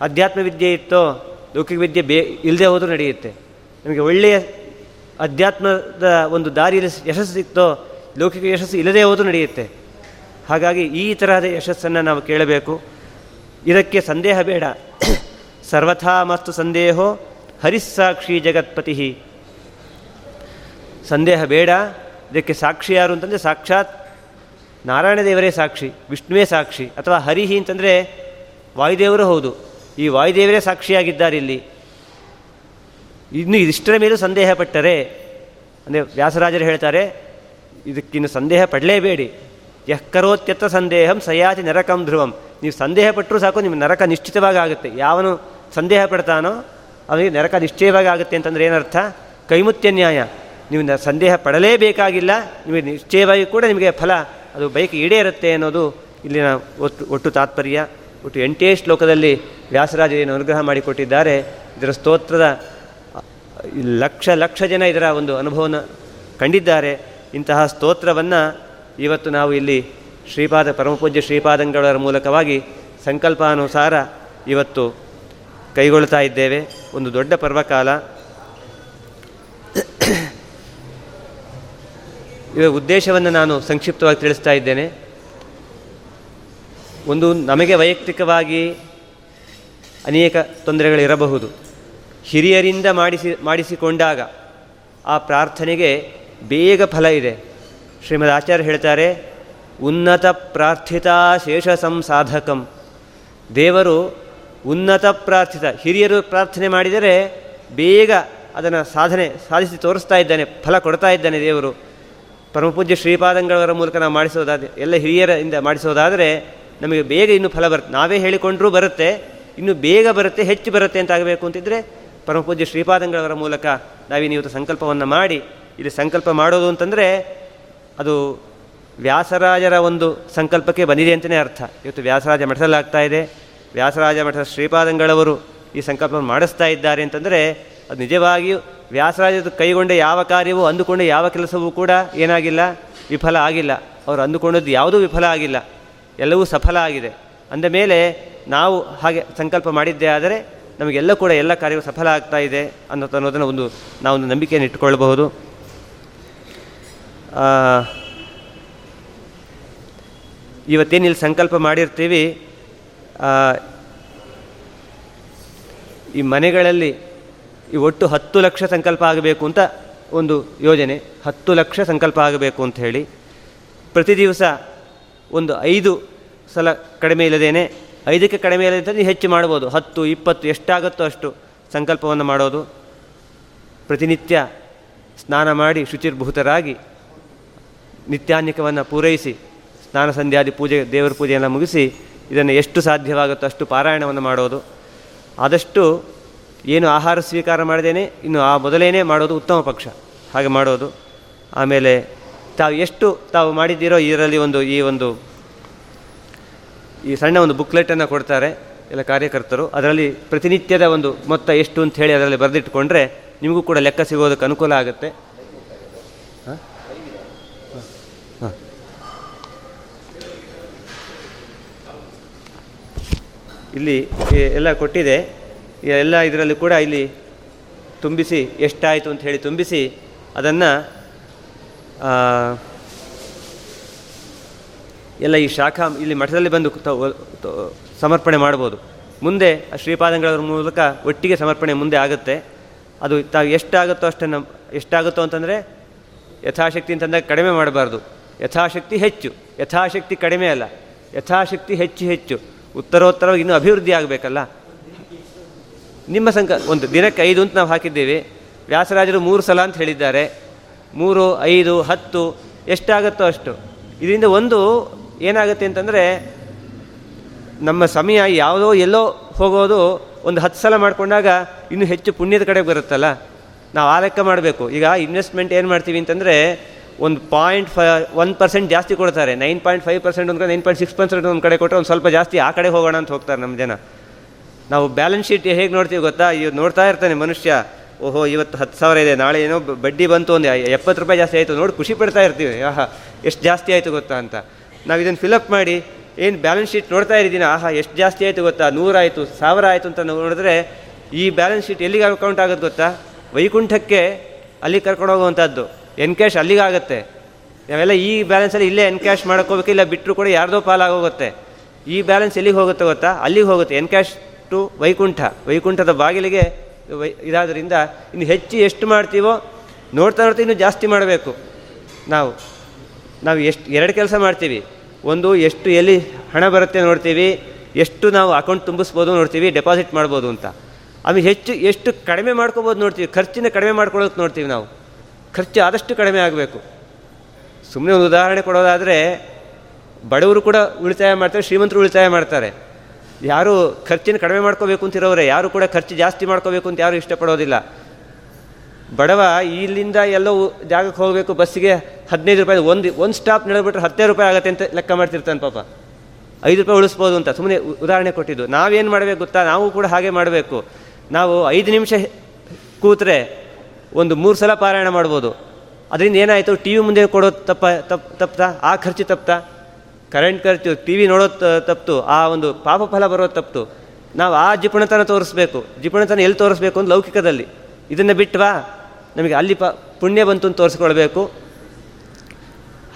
ಅಧ್ಯಾತ್ಮ ವಿದ್ಯೆ ಇತ್ತೋ, ಲೌಕಿಕ ವಿದ್ಯೆ ಬೇ ಇಲ್ಲದೆ ಹೋದರೂ ನಡೆಯುತ್ತೆ. ನಮಗೆ ಒಳ್ಳೆಯ ಅಧ್ಯಾತ್ಮದ ಒಂದು ದಾರಿಯಲ್ಲಿ ಯಶಸ್ಸು ಸಿಕ್ತೋ, ಲೌಕಿಕ ಯಶಸ್ಸು ಇಲ್ಲದೇ ಹೋದರೂ ನಡೆಯುತ್ತೆ. ಹಾಗಾಗಿ ಈ ತರಹದ ಯಶಸ್ಸನ್ನು ನಾವು ಕೇಳಬೇಕು. ಇದಕ್ಕೆ ಸಂದೇಹ ಬೇಡ. ಸರ್ವಥಾ ಮಸ್ತು ಸಂದೇಹೋ ಹರಿಸ್ಸಾಕ್ಷಿ ಜಗತ್ಪತಿ. ಸಂದೇಹ ಬೇಡ. ಇದಕ್ಕೆ ಸಾಕ್ಷಿ ಯಾರು ಅಂತಂದರೆ ಸಾಕ್ಷಾತ್ ನಾರಾಯಣ ದೇವರೇ ಸಾಕ್ಷಿ, ವಿಷ್ಣುವೇ ಸಾಕ್ಷಿ, ಅಥವಾ ಹರಿಹಿ ಅಂತಂದರೆ ವಾಯುದೇವರು ಹೌದು. ಈ ವಾಯುದೇವರೇ ಸಾಕ್ಷಿಯಾಗಿದ್ದಾರೆ ಇಲ್ಲಿ. ಇನ್ನು ಇದಿಷ್ಟರ ಮೇಲೂ ಸಂದೇಹ ಪಟ್ಟರೆ, ಅಂದರೆ ವ್ಯಾಸರಾಜರು ಹೇಳ್ತಾರೆ, ಇದಕ್ಕಿನ್ನು ಸಂದೇಹ ಪಡಲೇಬೇಡಿ. ಯಃ ಸಂದೇಹಂ ಸಯಾತಿ ನರಕಂ ಧ್ರುವಂ. ನೀವು ಸಂದೇಹ ಪಟ್ಟರೂ ಸಾಕು ನಿಮ್ಮ ನರಕ ನಿಶ್ಚಿತವಾಗಿ ಆಗುತ್ತೆ ಯಾವನು ಸಂದೇಹ ಪಡ್ತಾನೋ ಅವನಿಗೆ ನರಕ ನಿಶ್ಚಯವಾಗಿ ಆಗುತ್ತೆ ಅಂತಂದರೆ ಏನರ್ಥ? ಕೈಮುತ್ಯ ನ್ಯಾಯ. ನೀವು ಸಂದೇಹ ಪಡಲೇಬೇಕಾಗಿಲ್ಲ, ನಿಮಗೆ ನಿಶ್ಚಯವಾಗಿ ಕೂಡ ನಿಮಗೆ ಫಲ ಅದು ಬೈಕ್ ಈಡೇ ಇರುತ್ತೆ ಅನ್ನೋದು ಇಲ್ಲಿನ ಒಟ್ಟು ಒಟ್ಟು ತಾತ್ಪರ್ಯ. ಒಟ್ಟು ಎಂಟೇ ಶ್ಲೋಕದಲ್ಲಿ ವ್ಯಾಸರಾಜ ಏನು ಅನುಗ್ರಹ ಮಾಡಿಕೊಟ್ಟಿದ್ದಾರೆ. ಇದರ ಸ್ತೋತ್ರದ, ಲಕ್ಷ ಲಕ್ಷ ಜನ ಇದರ ಒಂದು ಅನುಭವನ ಕಂಡಿದ್ದಾರೆ. ಇಂತಹ ಸ್ತೋತ್ರವನ್ನು ಇವತ್ತು ನಾವು ಇಲ್ಲಿ ಶ್ರೀಪಾದ ಪರಮಪೂಜ್ಯ ಶ್ರೀಪಾದಂಗಳವರ ಮೂಲಕವಾಗಿ ಸಂಕಲ್ಪಾನುಸಾರ ಇವತ್ತು ಕೈಗೊಳ್ತಾ ಇದ್ದೇವೆ. ಒಂದು ದೊಡ್ಡ ಪರ್ವಕಾಲ. ಇದರ ಉದ್ದೇಶವನ್ನು ನಾನು ಸಂಕ್ಷಿಪ್ತವಾಗಿ ತಿಳಿಸ್ತಾ ಇದ್ದೇನೆ. ಒಂದು ನಮಗೆ ವೈಯಕ್ತಿಕವಾಗಿ ಅನೇಕ ತೊಂದರೆಗಳಿರಬಹುದು. ಹಿರಿಯರಿಂದ ಮಾಡಿಸಿ, ಮಾಡಿಸಿಕೊಂಡಾಗ ಆ ಪ್ರಾರ್ಥನೆಗೆ ಬೇಗ ಫಲ ಇದೆ. ಶ್ರೀಮದ್ ಆಚಾರ್ಯ ಹೇಳ್ತಾರೆ, ಉನ್ನತ ಪ್ರಾರ್ಥಿತಾ ಶೇಷ ಸಂಸಾಧಕಂ. ದೇವರು ಉನ್ನತ ಪ್ರಾರ್ಥಿತ, ಹಿರಿಯರು ಪ್ರಾರ್ಥನೆ ಮಾಡಿದರೆ ಬೇಗ ಅದನ್ನು ಸಾಧನೆ ಸಾಧಿಸಿ ತೋರಿಸ್ತಾ ಇದ್ದಾನೆ, ಫಲ ಕೊಡ್ತಾ ಇದ್ದಾನೆ ದೇವರು. ಪರಮಪೂಜ್ಯ ಶ್ರೀಪಾದಂಗಳವರ ಮೂಲಕ ನಾವು ಮಾಡಿಸೋದಾದ ಎಲ್ಲ ಹಿರಿಯರಿಂದ ಮಾಡಿಸೋದಾದರೆ ನಮಗೆ ಬೇಗ ಇನ್ನೂ ಫಲ ಬರುತ್ತೆ. ನಾವೇ ಹೇಳಿಕೊಂಡ್ರೂ ಬರುತ್ತೆ, ಇನ್ನು ಬೇಗ ಬರುತ್ತೆ, ಹೆಚ್ಚು ಬರುತ್ತೆ ಅಂತ ಆಗಬೇಕು ಅಂತಿದ್ದರೆ ಪರಮಪೂಜ್ಯ ಶ್ರೀಪಾದಂಗಳವರ ಮೂಲಕ ನಾವಿನ್ನು ಇವತ್ತು ಸಂಕಲ್ಪವನ್ನು ಮಾಡಿ, ಇಲ್ಲಿ ಸಂಕಲ್ಪ ಮಾಡೋದು ಅಂತಂದರೆ ಅದು ವ್ಯಾಸರಾಜರ ಒಂದು ಸಂಕಲ್ಪಕ್ಕೆ ಬಂದಿದೆ ಅಂತಲೇ ಅರ್ಥ. ಇವತ್ತು ವ್ಯಾಸರಾಜ ಮಠದಲ್ಲಾಗ್ತಾ ಇದೆ. ವ್ಯಾಸರಾಜ ಮಠದ ಶ್ರೀಪಾದಂಗಳವರು ಈ ಸಂಕಲ್ಪವನ್ನು ಮಾಡಿಸ್ತಾ ಇದ್ದಾರೆ ಅಂತಂದರೆ ಅದು ನಿಜವಾಗಿಯೂ ವ್ಯಾಸರಾಜದ ಕೈಗೊಂಡ ಯಾವ ಕಾರ್ಯವೂ, ಅಂದುಕೊಂಡ ಯಾವ ಕೆಲಸವೂ ಕೂಡ ಏನಾಗಿಲ್ಲ, ವಿಫಲ ಆಗಿಲ್ಲ. ಅವರು ಅಂದುಕೊಂಡದ್ದು ಯಾವುದೂ ವಿಫಲ ಆಗಿಲ್ಲ. ಎಲ್ಲವೂ ಸಫಲ ಆಗಿದೆ. ಅಂದ ಮೇಲೆ ನಾವು ಹಾಗೆ ಸಂಕಲ್ಪ ಮಾಡಿದ್ದೇ ಆದರೆ ನಮಗೆಲ್ಲ ಕೂಡ ಎಲ್ಲ ಕಾರ್ಯವೂ ಸಫಲ ಆಗ್ತಾ ಇದೆ ಅನ್ನೋ ಅನ್ನೋದನ್ನು ಒಂದು ನಂಬಿಕೆಯನ್ನು ಇಟ್ಟುಕೊಳ್ಳಬಹುದು ಆ, ಇವತ್ತೇನು ಇಲ್ಲಿ ಸಂಕಲ್ಪ ಮಾಡಿರ್ತೀವಿ ಈ ಮನೆಗಳಲ್ಲಿ ಈ ಒಟ್ಟು ಹತ್ತು ಲಕ್ಷ ಸಂಕಲ್ಪ ಆಗಬೇಕು ಅಂತ ಒಂದು ಯೋಜನೆ ಹತ್ತು ಲಕ್ಷ ಸಂಕಲ್ಪ ಆಗಬೇಕು ಅಂತ ಹೇಳಿ ಪ್ರತಿ ದಿವಸ ಒಂದು ಐದು ಸಲ ಕಡಿಮೆ ಇಲ್ಲದೇನೆ ಐದಕ್ಕೆ ಕಡಿಮೆ ಇಲ್ಲದೆ ಹೆಚ್ಚು ಮಾಡ್ಬೋದು ಹತ್ತು ಇಪ್ಪತ್ತು ಎಷ್ಟಾಗುತ್ತೋ ಅಷ್ಟು ಸಂಕಲ್ಪವನ್ನು ಮಾಡೋದು. ಪ್ರತಿನಿತ್ಯ ಸ್ನಾನ ಮಾಡಿ ಶುಚಿರ್ಭೂತರಾಗಿ ನಿತ್ಯಾನ್ಯಕವನ್ನು ಪೂರೈಸಿ, ಸ್ನಾನ ಸಂಧ್ಯಾದಿ ಪೂಜೆ, ದೇವರ ಪೂಜೆಯನ್ನು ಮುಗಿಸಿ, ಇದನ್ನು ಎಷ್ಟು ಸಾಧ್ಯವಾಗುತ್ತೋ ಅಷ್ಟು ಪಾರಾಯಣವನ್ನು ಮಾಡೋದು. ಆದಷ್ಟು ಏನು ಆಹಾರ ಸ್ವೀಕಾರ ಮಾಡದೇನೆ, ಇನ್ನು ಆ ಮೊದಲೇನೇ ಮಾಡೋದು ಉತ್ತಮ ಪಕ್ಷ. ಹಾಗೆ ಮಾಡೋದು. ಆಮೇಲೆ ತಾವು ಎಷ್ಟು ತಾವು ಮಾಡಿದ್ದೀರೋ ಇದರಲ್ಲಿ ಒಂದು ಈ ಒಂದು, ಈ ಸಣ್ಣ ಒಂದು ಬುಕ್ಲೆಟನ್ನು ಕೊಡ್ತಾರೆ, ಎಲ್ಲ ಕಾರ್ಯಕರ್ತರು. ಅದರಲ್ಲಿ ಪ್ರತಿನಿತ್ಯದ ಒಂದು ಮೊತ್ತ ಎಷ್ಟು ಅಂತ ಹೇಳಿ ಅದರಲ್ಲಿ ಬರೆದಿಟ್ಕೊಂಡ್ರೆ ನಿಮಗೂ ಕೂಡ ಲೆಕ್ಕ ಸಿಗೋದಕ್ಕೆ ಅನುಕೂಲ ಆಗುತ್ತೆ. ಇಲ್ಲಿ ಎಲ್ಲ ಕೊಟ್ಟಿದೆ. ಎಲ್ಲ ಇದರಲ್ಲಿ ಕೂಡ ಇಲ್ಲಿ ತುಂಬಿಸಿ ಎಷ್ಟಾಯಿತು ಅಂತ ಹೇಳಿ ತುಂಬಿಸಿ ಅದನ್ನು ಎಲ್ಲ ಈ ಶಾಖಾ ಇಲ್ಲಿ ಮಠದಲ್ಲಿ ಬಂದು ಸಮರ್ಪಣೆ ಮಾಡ್ಬೋದು ಮುಂದೆ ಆ ಶ್ರೀಪಾದಂಗಳ ಮೂಲಕ ಒಟ್ಟಿಗೆ ಸಮರ್ಪಣೆ ಮುಂದೆ ಆಗುತ್ತೆ. ಅದು ತಾವು ಎಷ್ಟಾಗುತ್ತೋ ಅಷ್ಟನ್ನು, ಎಷ್ಟಾಗುತ್ತೋ ಅಂತಂದರೆ ಯಥಾಶಕ್ತಿ ಅಂತಂದಾಗ ಕಡಿಮೆ ಮಾಡಬಾರ್ದು. ಯಥಾಶಕ್ತಿ ಹೆಚ್ಚು, ಯಥಾಶಕ್ತಿ ಕಡಿಮೆ ಅಲ್ಲ. ಯಥಾಶಕ್ತಿ ಹೆಚ್ಚು ಹೆಚ್ಚು. ಉತ್ತರೋತ್ತರವಾಗಿ ಇನ್ನೂ ಅಭಿವೃದ್ಧಿ ಆಗಬೇಕಲ್ಲ? ನಿಮ್ಮ ಸಂಕ, ಒಂದು ದಿನಕ್ಕೆ ಐದು ಅಂತ ನಾವು ಹಾಕಿದ್ದೀವಿ. ವ್ಯಾಸರಾಜರು ಮೂರು ಸಲ ಅಂತ ಹೇಳಿದ್ದಾರೆ. ಮೂರು, ಐದು, ಹತ್ತು, ಎಷ್ಟಾಗುತ್ತೋ ಅಷ್ಟು. ಇದರಿಂದ ಒಂದು ಏನಾಗುತ್ತೆ ಅಂತಂದರೆ, ನಮ್ಮ ಸಮಯ ಯಾವುದೋ ಎಲ್ಲೋ ಹೋಗೋದು ಒಂದು ಹತ್ತು ಸಲ ಮಾಡಿಕೊಂಡಾಗ ಇನ್ನೂ ಹೆಚ್ಚು ಪುಣ್ಯದ ಕಡೆ ಬರುತ್ತಲ್ಲ? ನಾವು ಆ ಲೆಕ್ಕ ಮಾಡಬೇಕು. ಈಗ ಇನ್ವೆಸ್ಟ್ಮೆಂಟ್ ಏನು ಮಾಡ್ತೀವಿ ಅಂತಂದರೆ ಒಂದು ಪಾಯಿಂಟ್ ಫೈವ್ ಒನ್ ಪರ್ಸೆಂಟ್ ಜಾಸ್ತಿ ಕೊಡ್ತಾರೆ. ನೈನ್ ಪಾಯಿಂಟ್ ಫೈವ್ ಪರ್ಸೆಂಟ್ ಒಂದು ಕಡೆ ನೈನ್ ಪಾಯಿಂಟ್ ಸಿಕ್ಸ್ ಪರ್ಸೆಂಟ್ ಒಂದು ಕಡೆ ಕೊಟ್ಟರೆ ಒಂದು ಸ್ವಲ್ಪ ಜಾಸ್ತಿ ಆ ಕಡೆ ಹೋಗೋಣ ಅಂತ ಹೋಗ್ತಾರೆ ನಮ್ಮ ಜನ. ನಾವು ಬ್ಯಾಲೆನ್ಸ್ ಶೀಟ್ ಹೇಗೆ ನೋಡ್ತೀವಿ ಗೊತ್ತಾ? ಇವ್ ನೋಡ್ತಾ ಇರ್ತಾನೆ ಮನುಷ್ಯ. ಓಹೋ, ಇವತ್ತು ಹತ್ತು ಸಾವಿರ ಇದೆ. ನಾಳೆ ಏನೋ ಬಡ್ಡಿ ಬಂತು ಒಂದು ಎಪ್ಪತ್ತು ರೂಪಾಯಿ ಜಾಸ್ತಿ ಆಯಿತು. ನೋಡಿ ಖುಷಿ ಪಡ್ತಾ ಇರ್ತೀವಿ. ಆಹಾ, ಎಷ್ಟು ಜಾಸ್ತಿ ಆಯಿತು ಗೊತ್ತಾ ಅಂತ. ನಾವು ಇದನ್ನು ಫಿಲಪ್ ಮಾಡಿ, ಏನು ಬ್ಯಾಲೆನ್ಸ್ ಶೀಟ್ ನೋಡ್ತಾ ಇದ್ದೀನಿ? ಆಹಾ, ಎಷ್ಟು ಜಾಸ್ತಿ ಆಯಿತು ಗೊತ್ತಾ? ನೂರಾಯಿತು ಸಾವಿರ ಆಯಿತು ಅಂತ ನೋಡಿದ್ರೆ ಈ ಬ್ಯಾಲೆನ್ಸ್ ಶೀಟ್ ಎಲ್ಲಿಗೆ ಅಕೌಂಟ್ ಆಗುತ್ತೆ ಗೊತ್ತಾ? ವೈಕುಂಠಕ್ಕೆ ಅಲ್ಲಿ ಕರ್ಕೊಂಡು ಹೋಗುವಂಥದ್ದು ಎನ್ಕ್ಯಾಶ್ ಅಲ್ಲಿಗಾಗುತ್ತೆ. ನಾವೆಲ್ಲ ಈ ಬ್ಯಾಲೆನ್ಸಲ್ಲಿ ಇಲ್ಲೇ ಎನ್ ಕ್ಯಾಶ್ ಮಾಡ್ಕೋಬೇಕು, ಇಲ್ಲ ಬಿಟ್ಟರು ಕೂಡ ಯಾರ್ದೋ ಪಾಲಾಗೋಗುತ್ತೆ. ಈ ಬ್ಯಾಲೆನ್ಸ್ ಎಲ್ಲಿಗೆ ಹೋಗುತ್ತೆ ಗೊತ್ತಾ? ಅಲ್ಲಿಗೆ ಹೋಗುತ್ತೆ ಎನ್ ಕ್ಯಾಶ್ ಟು ವೈಕುಂಠ. ವೈಕುಂಠದ ಬಾಗಿಲಿಗೆ ವೈ ಇದಾದ್ದರಿಂದ ಇನ್ನು ಹೆಚ್ಚು ಎಷ್ಟು ಮಾಡ್ತೀವೋ, ನೋಡ್ತಾ ನೋಡ್ತಾ ಇನ್ನೂ ಜಾಸ್ತಿ ಮಾಡಬೇಕು. ನಾವು ನಾವು ಎಷ್ಟು ಎರಡು ಕೆಲಸ ಮಾಡ್ತೀವಿ. ಒಂದು, ಎಷ್ಟು ಎಲ್ಲಿ ಹಣ ಬರುತ್ತೆ ನೋಡ್ತೀವಿ, ಎಷ್ಟು ನಾವು ಅಕೌಂಟ್ ತುಂಬಿಸ್ಬೋದು ನೋಡ್ತೀವಿ ಡೆಪಾಸಿಟ್ ಮಾಡ್ಬೋದು ಅಂತ. ಅದು ಹೆಚ್ಚು ಎಷ್ಟು ಕಡಿಮೆ ಮಾಡ್ಕೋಬೋದು ನೋಡ್ತೀವಿ, ಖರ್ಚಿನ ಕಡಿಮೆ ಮಾಡ್ಕೊಳ್ಳೋಕೆ ನೋಡ್ತೀವಿ ನಾವು. ಖರ್ಚು ಆದಷ್ಟು ಕಡಿಮೆ ಆಗಬೇಕು. ಸುಮ್ಮನೆ ಒಂದು ಉದಾಹರಣೆ ಕೊಡೋದಾದರೆ, ಬಡವರು ಕೂಡ ಉಳಿತಾಯ ಮಾಡ್ತಾರೆ, ಶ್ರೀಮಂತರು ಉಳಿತಾಯ ಮಾಡ್ತಾರೆ. ಯಾರು ಖರ್ಚಿನ ಕಡಿಮೆ ಮಾಡ್ಕೋಬೇಕು ಅಂತಿರೋರೆ ಯಾರು ಕೂಡ ಖರ್ಚು ಜಾಸ್ತಿ ಮಾಡ್ಕೋಬೇಕು ಅಂತ ಯಾರು ಇಷ್ಟಪಡೋದಿಲ್ಲ. ಬಡವ ಇಲ್ಲಿಂದ ಎಲ್ಲೋ ಜಾಗಕ್ಕೆ ಹೋಗಬೇಕು, ಬಸ್ಸಿಗೆ ಹದಿನೈದು ರೂಪಾಯಿ, ಒಂದು ಒಂದು ಸ್ಟಾಪ್ ನಡೆದ್ಬಿಟ್ರೆ ಹತ್ತೇ ರೂಪಾಯಿ ಆಗುತ್ತೆ ಅಂತ ಲೆಕ್ಕ ಮಾಡ್ತಿರ್ತಾನೆ ಪಾಪ. ಐದು ರೂಪಾಯಿ ಉಳಿಸ್ಬೋದು ಅಂತ ಸುಮ್ಮನೆ ಉದಾಹರಣೆ ಕೊಟ್ಟಿದ್ದು. ನಾವೇನು ಮಾಡಬೇಕು ಗೊತ್ತಾ? ನಾವು ಕೂಡ ಹಾಗೆ ಮಾಡಬೇಕು. ನಾವು ಐದು ನಿಮಿಷ ಕೂತ್ರೆ ಒಂದು ಮೂರು ಸಲ ಪಾರಾಯಣ ಮಾಡ್ಬೋದು. ಅದರಿಂದ ಏನಾಯಿತು? ಟಿ ವಿ ಮುಂದೆ ಕೊಡೋದು ತಪ್ಪ, ತಪ್, ತಪ್ತಾ? ಆ ಖರ್ಚು ತಪ್ತಾ? ಕರೆಂಟ್ ಖರ್ಚು ಟಿ ವಿ ನೋಡೋದು ತ- ತಪ್ತು? ಆ ಒಂದು ಪಾಪ ಫಲ ಬರೋದು ತಪ್ತು? ನಾವು ಆ ಜಿಪುಣತನ ತೋರಿಸ್ಬೇಕು. ಜಿಪುಣತನ ಎಲ್ಲಿ ತೋರಿಸ್ಬೇಕು ಅಂತ ಲೌಕಿಕದಲ್ಲಿ? ಇದನ್ನು ಬಿಟ್ಟವಾ ನಮಗೆ ಅಲ್ಲಿ ಪ, ಪುಣ್ಯ ಬಂತು ಅಂತ ತೋರಿಸ್ಕೊಳ್ಬೇಕು.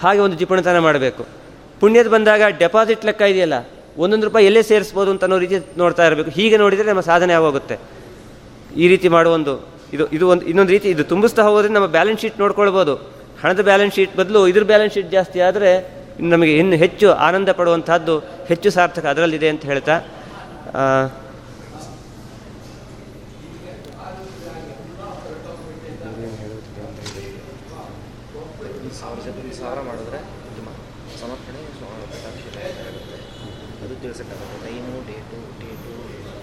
ಹಾಗೆ ಒಂದು ಜಿಪುಣತನ ಮಾಡಬೇಕು. ಪುಣ್ಯದ ಬಂದಾಗ ಡೆಪಾಸಿಟ್ ಲೆಕ್ಕ ಇದೆಯಲ್ಲ, ಒಂದೊಂದು ರೂಪಾಯಿ ಎಲ್ಲೇ ಸೇರಿಸ್ಬೋದು ಅಂತ ಅನ್ನೋ ರೀತಿ ನೋಡ್ತಾ ಇರಬೇಕು. ಹೀಗೆ ನೋಡಿದರೆ ನಮ್ಮ ಸಾಧನೆ ಆಗೋಗುತ್ತೆ. ಈ ರೀತಿ ಮಾಡುವ ಒಂದು ಇದು ಇದು ಒಂದು, ಇನ್ನೊಂದು ರೀತಿ ಇದು ತುಂಬಿಸ್ತಾ ಹೋಗೋದ್ರೆ ನಮ್ಮ ಬ್ಯಾಲೆನ್ಸ್ ಶೀಟ್ ನೋಡ್ಕೊಳ್ಬೋದು. ಹಣದ ಬ್ಯಾಲೆನ್ಸ್ ಶೀಟ್ ಬದಲು ಇದ್ರ ಬ್ಯಾಲೆನ್ಸ್ ಶೀಟ್ ಜಾಸ್ತಿ ಆದರೆ ನಮಗೆ ಇನ್ನು ಹೆಚ್ಚು ಆನಂದ ಪಡುವಂತಹದ್ದು ಹೆಚ್ಚು ಸಾರ್ಥಕ ಅದರಲ್ಲಿದೆ ಅಂತ ಹೇಳ್ತಾ ಆ, ಒಂದು ಸಾವಿರ ಜೊತೆ ಒಂದು ಸಾವಿರ ಮಾಡಿದ್ರೆ ಉತ್ತಮ ಸಮರ್ಪಣೆ ಸ್ವಾಮಿ ಕಟಾಕ್ಷ ಆಗುತ್ತೆ ಅದು ತಿಳಿಸೋಕ್ಕಾಗುತ್ತೆ ಟೈಮು ಡೇಟು ಡೇಟು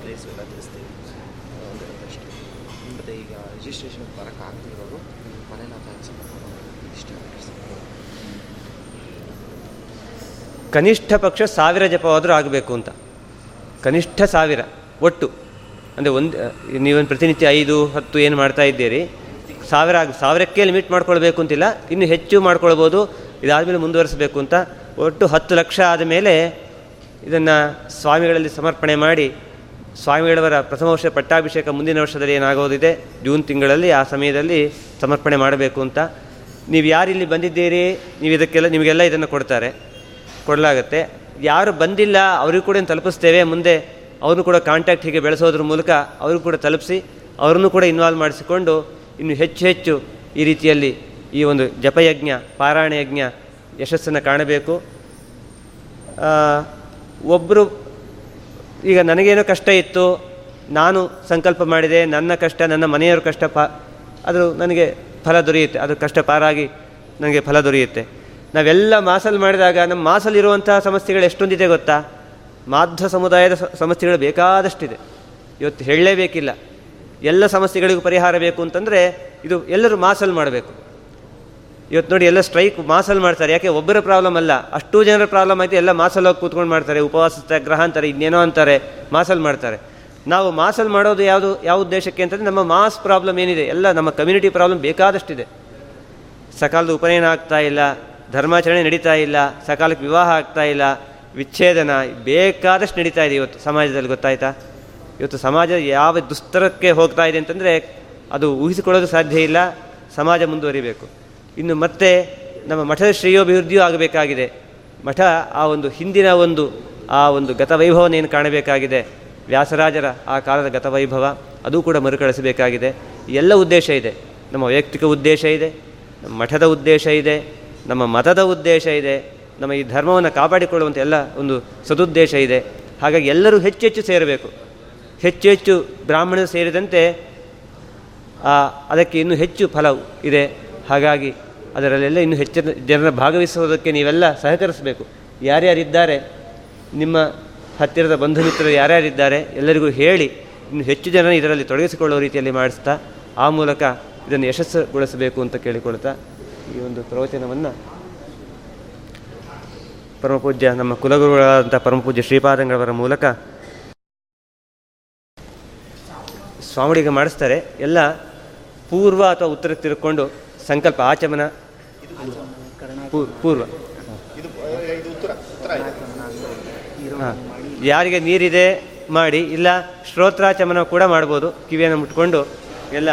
ಪ್ಲೇಸ್ ಎಲ್ಲ ತಿಳಿಸ್ತೀವಿ ಒಂದು ಅಷ್ಟೇ ಮತ್ತು ಈಗ ರಿಜಿಸ್ಟ್ರೇಷನ್ ಬರೋಕ್ಕಾಗ್ತಿರೋರು ಮನೇಲಿ ಆ ಇಷ್ಟ ಕನಿಷ್ಠ ಪಕ್ಷ ಸಾವಿರ ಜಪವಾದರೂ ಆಗಬೇಕು ಅಂತ. ಕನಿಷ್ಠ ಸಾವಿರ, ಒಟ್ಟು. ಅಂದರೆ ಒಂದು, ನೀವೊಂದು ಪ್ರತಿನಿತ್ಯ ಐದು, ಹತ್ತು ಏನು ಮಾಡ್ತಾ ಇದ್ದೀರಿ, ಸಾವಿರ ಆಗ, ಸಾವಿರಕ್ಕೆ ಲಿಮಿಟ್ ಮಾಡ್ಕೊಳ್ಬೇಕು ಅಂತಿಲ್ಲ, ಇನ್ನು ಹೆಚ್ಚು ಮಾಡ್ಕೊಳ್ಬೋದು, ಇದಾದಮೇಲೆ ಮುಂದುವರಿಸಬೇಕು ಅಂತ, ಒಟ್ಟು ಹತ್ತು ಲಕ್ಷ ಆದಮೇಲೆ ಇದನ್ನು ಸ್ವಾಮಿಗಳಲ್ಲಿ ಸಮರ್ಪಣೆ ಮಾಡಿ, ಸ್ವಾಮಿಗಳವರ ಪ್ರಥಮ ವರ್ಷ ಪಟ್ಟಾಭಿಷೇಕ ಮುಂದಿನ ವರ್ಷದಲ್ಲಿ ಏನಾಗೋದಿದೆ, ಜೂನ್ ತಿಂಗಳಲ್ಲಿ, ಆ ಸಮಯದಲ್ಲಿ ಸಮರ್ಪಣೆ ಮಾಡಬೇಕು ಅಂತ. ನೀವು ಯಾರಿಲ್ಲಿ ಬಂದಿದ್ದೀರಿ, ನೀವು ಇದಕ್ಕೆಲ್ಲ, ನಿಮಗೆಲ್ಲ ಇದನ್ನು ಕೊಡ್ತಾರೆ. ಕೊಡಲಾಗುತ್ತೆ. ಯಾರು ಬಂದಿಲ್ಲ, ಅವ್ರಿಗೂ ಕೂಡ ತಲುಪಿಸ್ತೇವೆ. ಮುಂದೆ ಅವ್ರನ್ನೂ ಕೂಡ ಕಾಂಟ್ಯಾಕ್ಟ್ ಹೀಗೆ ಬೆಳೆಸೋದ್ರ ಮೂಲಕ ಅವ್ರಿಗೂ ಕೂಡ ತಲುಪಿಸಿ, ಅವ್ರನ್ನು ಕೂಡ ಇನ್ವಾಲ್ವ್ ಮಾಡಿಸಿಕೊಂಡು ಇನ್ನು ಹೆಚ್ಚು ಹೆಚ್ಚು ಈ ರೀತಿಯಲ್ಲಿ ಈ ಒಂದು ಜಪಯಜ್ಞ, ಪಾರಾಯಣ ಯಜ್ಞ ಯಶಸ್ಸನ್ನು ಕಾಣಬೇಕು. ಒಬ್ಬರು ಈಗ ನನಗೇನೋ ಕಷ್ಟ ಇತ್ತು, ನಾನು ಸಂಕಲ್ಪ ಮಾಡಿದೆ, ನನ್ನ ಕಷ್ಟ, ನನ್ನ ಮನೆಯವ್ರ ಕಷ್ಟ ಪ ಅದು ನನಗೆ ಫಲ ದೊರೆಯುತ್ತೆ. ಅದು ಕಷ್ಟ ಪಾರಾಗಿ ನನಗೆ ಫಲ ದೊರೆಯುತ್ತೆ. ನಾವೆಲ್ಲ ಮಾಸಲ್ಲಿ ಮಾಡಿದಾಗ ನಮ್ಮ ಮಾಸಲ್ಲಿರುವಂಥ ಸಮಸ್ಯೆಗಳು ಎಷ್ಟೊಂದಿದೆ ಗೊತ್ತಾ? ಮಾಧ್ವ ಸಮುದಾಯದ ಸಮಸ್ಯೆಗಳು ಬೇಕಾದಷ್ಟಿದೆ. ಇವತ್ತು ಹೇಳಲೇಬೇಕಿಲ್ಲ. ಎಲ್ಲ ಸಮಸ್ಯೆಗಳಿಗೂ ಪರಿಹಾರ ಬೇಕು ಅಂತಂದರೆ ಇದು ಎಲ್ಲರೂ ಮಾಸಲ್ ಮಾಡಬೇಕು. ಇವತ್ತು ನೋಡಿ ಎಲ್ಲ ಸ್ಟ್ರೈಕ್ ಮಾಸಲ್ ಮಾಡ್ತಾರೆ. ಯಾಕೆ? ಒಬ್ಬರ ಪ್ರಾಬ್ಲಮ್ ಅಲ್ಲ. ಅಷ್ಟು ಜನರ ಪ್ರಾಬ್ಲಮ್ ಆಯಿತು, ಎಲ್ಲ ಮಾಸಲ್ಲಿ ಹೋಗಿ ಕೂತ್ಕೊಂಡು ಮಾಡ್ತಾರೆ. ಉಪವಾಸ ಸತ್ಯಾಗ್ರಹ ಅಂತಾರೆ ಇನ್ನೇನೋ ಅಂತಾರೆ, ಮಾಸಲ್ ಮಾಡ್ತಾರೆ. ನಾವು ಮಾಸಲ್ ಮಾಡೋದು ಯಾವುದು, ಯಾವ ಉದ್ದೇಶಕ್ಕೆ ಅಂತಂದರೆ ನಮ್ಮ ಮಾಸ್ ಪ್ರಾಬ್ಲಮ್ ಏನಿದೆ? ಎಲ್ಲ ನಮ್ಮ ಕಮ್ಯುನಿಟಿ ಪ್ರಾಬ್ಲಮ್ ಬೇಕಾದಷ್ಟಿದೆ. ಸಕಾಲದ ಉಪನಯನ ಆಗ್ತಾ ಇಲ್ಲ. ಧರ್ಮಾಚರಣೆ ನಡೀತಾ ಇಲ್ಲ, ಸಕಾಲಕ್ಕೆ ವಿವಾಹ ಆಗ್ತಾ ಇಲ್ಲ, ವಿಚ್ಛೇದನ ಬೇಕಾದಷ್ಟು ನಡೀತಾ ಇದೆ ಇವತ್ತು ಸಮಾಜದಲ್ಲಿ, ಗೊತ್ತಾಯ್ತಾ? ಇವತ್ತು ಸಮಾಜ ಯಾವ ದುಸ್ತರಕ್ಕೆ ಹೋಗ್ತಾ ಇದೆ ಅಂತಂದರೆ ಅದು ಊಹಿಸಿಕೊಳ್ಳೋದು ಸಾಧ್ಯ ಇಲ್ಲ, ಸಮಾಜ ಮುಂದುವರಿಬೇಕು. ಇನ್ನು ಮತ್ತೆ ನಮ್ಮ ಮಠದ ಶ್ರೇಯೋಭಿವೃದ್ಧಿಯೂ ಆಗಬೇಕಾಗಿದೆ. ಮಠ ಆ ಒಂದು ಹಿಂದಿನ ಒಂದು, ಆ ಒಂದು ಗತವೈಭವನ ಏನು ಕಾಣಬೇಕಾಗಿದೆ? ವ್ಯಾಸರಾಜರ ಆ ಕಾಲದ ಗತವೈಭವ, ಅದು ಕೂಡ ಮರುಕಳಿಸಬೇಕಾಗಿದೆ. ಎಲ್ಲ ಉದ್ದೇಶ ಇದೆ. ನಮ್ಮ ವೈಯಕ್ತಿಕ ಉದ್ದೇಶ ಇದೆ ಮಠದ ಉದ್ದೇಶ ಇದೆ ನಮ್ಮ ಮತದ ಉದ್ದೇಶ ಇದೆ, ನಮ್ಮ ಈ ಧರ್ಮವನ್ನು ಕಾಪಾಡಿಕೊಳ್ಳುವಂಥ ಎಲ್ಲ ಒಂದು ಸದುದ್ದೇಶ ಇದೆ. ಹಾಗಾಗಿ ಎಲ್ಲರೂ ಹೆಚ್ಚು ಹೆಚ್ಚು ಸೇರಬೇಕು. ಹೆಚ್ಚು ಹೆಚ್ಚು ಬ್ರಾಹ್ಮಣರು ಸೇರಿದಂತೆ ಅದಕ್ಕೆ ಇನ್ನೂ ಹೆಚ್ಚು ಫಲ ಇದೆ. ಹಾಗಾಗಿ ಅದರಲ್ಲೆಲ್ಲ ಇನ್ನೂ ಹೆಚ್ಚಿನ ಜನರ ಭಾಗವಹಿಸುವುದಕ್ಕೆ ನೀವೆಲ್ಲ ಸಹಕರಿಸಬೇಕು. ಯಾರ್ಯಾರಿದ್ದಾರೆ, ನಿಮ್ಮ ಹತ್ತಿರದ ಬಂಧು ಮಿತ್ರರು ಯಾರ್ಯಾರಿದ್ದಾರೆ, ಎಲ್ಲರಿಗೂ ಹೇಳಿ ಇನ್ನು ಹೆಚ್ಚು ಜನ ಇದರಲ್ಲಿ ತೊಡಗಿಸಿಕೊಳ್ಳುವ ರೀತಿಯಲ್ಲಿ ಮಾಡಿಸ್ತಾ, ಆ ಮೂಲಕ ಇದನ್ನು ಯಶಸ್ಸುಗೊಳಿಸಬೇಕು ಅಂತ ಕೇಳಿಕೊಳ್ತಾ ಈ ಒಂದು ಪ್ರವಚನವನ್ನು ಪರಮಪೂಜ್ಯ, ನಮ್ಮ ಕುಲಗುರುಗಳಾದಂಥ ಪರಮಪೂಜ್ಯ ಶ್ರೀಪಾದಂಗಳವರ ಮೂಲಕ ಸ್ವಾಮಿಗೆ ಮಾಡಿಸ್ತಾರೆ. ಎಲ್ಲ ಪೂರ್ವ ಅಥವಾ ಉತ್ತರ ತಿರುಕೊಂಡು ಸಂಕಲ್ಪ, ಆಚಮನ ಪೂರ್ವ. ಯಾರಿಗೆ ನೀರಿದೆ, ಮಾಡಿ, ಇಲ್ಲ ಶ್ರೋತ್ರಾಚಮನ ಕೂಡ ಮಾಡ್ಬೋದು. ಕಿವಿಯನ್ನು ಮುಟ್ಕೊಂಡು ಎಲ್ಲ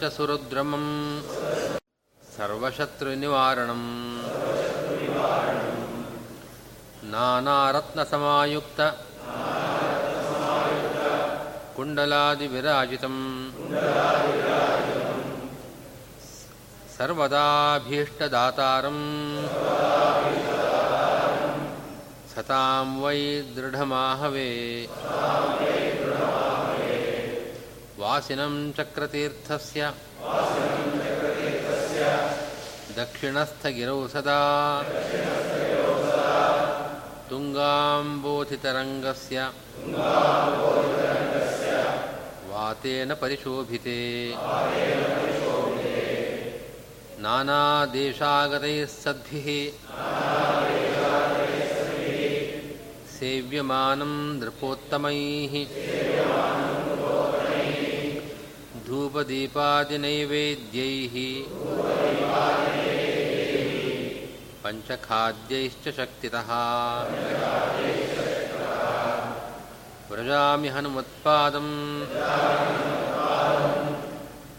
च सुरुद्रमम् सर्वशत्रुनिवारणम्। नानारत्नसमायुक्त। कुण्डलादिविराजितम्। सर्वदाभीष्टदातारम्। स तां वै दृढमाहवे। वासिनं चक्रतीर्थस्य। दक्षिणस्थगिरौ सदा। तुङ्गाम्बोधितरङ्गस्य। वातेन परिशोभिते। नानादेशागतैः सद्भिः। सेव्यमानं नृपोत्तमैः। धूपदीपादिनैवेद्यैः। पञ्चखाद्यैश्च शक्तितः। व्रजामि हनुमत्पादम्।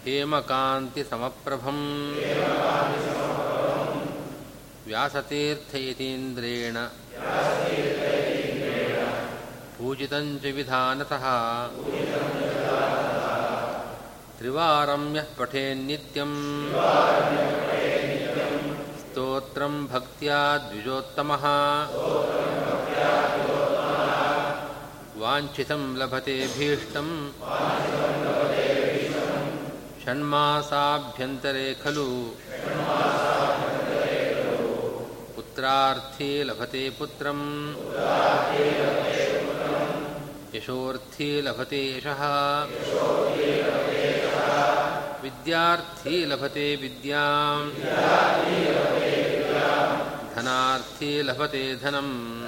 हेमकान्तिसमप्रभम्। व्यासतीर्थयतीन्द्रेण। पूजितं च विधानतः त्रिवारं यः पठेन्नित्यं स्तोत्रं भक्त्या द्विजोत्तमः। वाञ्छितं लभते भीष्टम्। षण्मासाभ्यन्तरे खलु। पुत्रार्थी लभते पुत्रम्। यशोर्थी लभते यशः। विद्यार्थी लभते विद्याम्। धनार्थी लभते धनम्।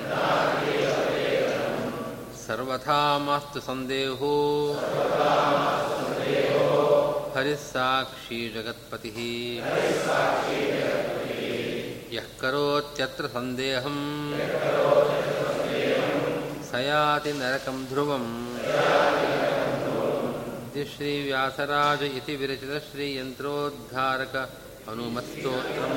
सर्वथा मास्तु सन्देहो। हरिः साक्षी जगत्पतिः। यः करोत्यत्र सन्देहम्। स याति नरकं ध्रुवम् इति श्रीव्यासराज इति विरचितश्रीयन्त्रोद्धारक हनुमत्स्तोत्रं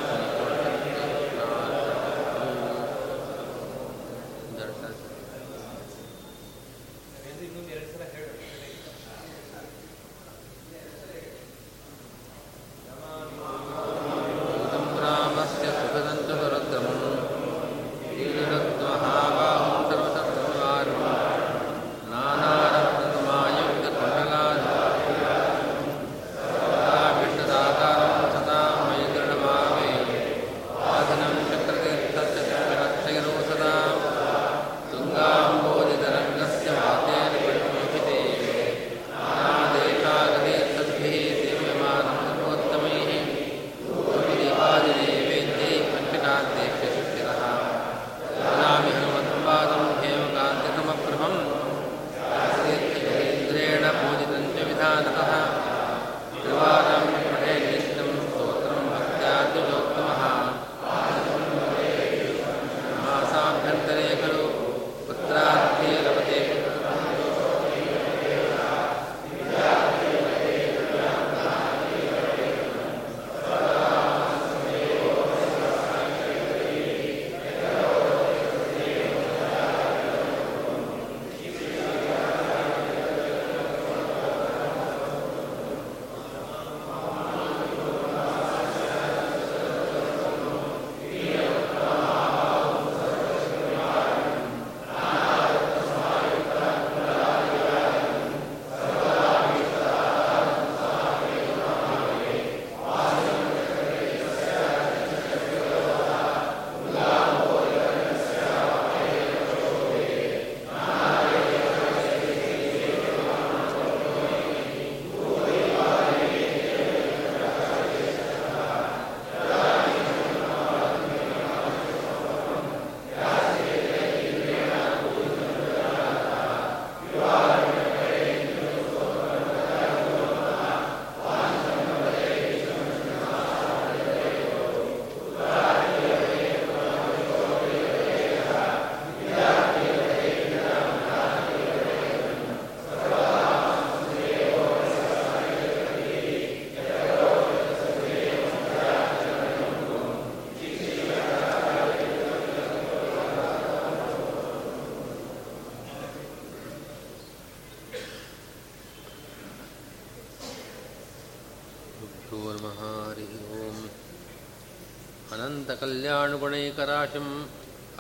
अनन्तकल्याणगुणैकराशिम्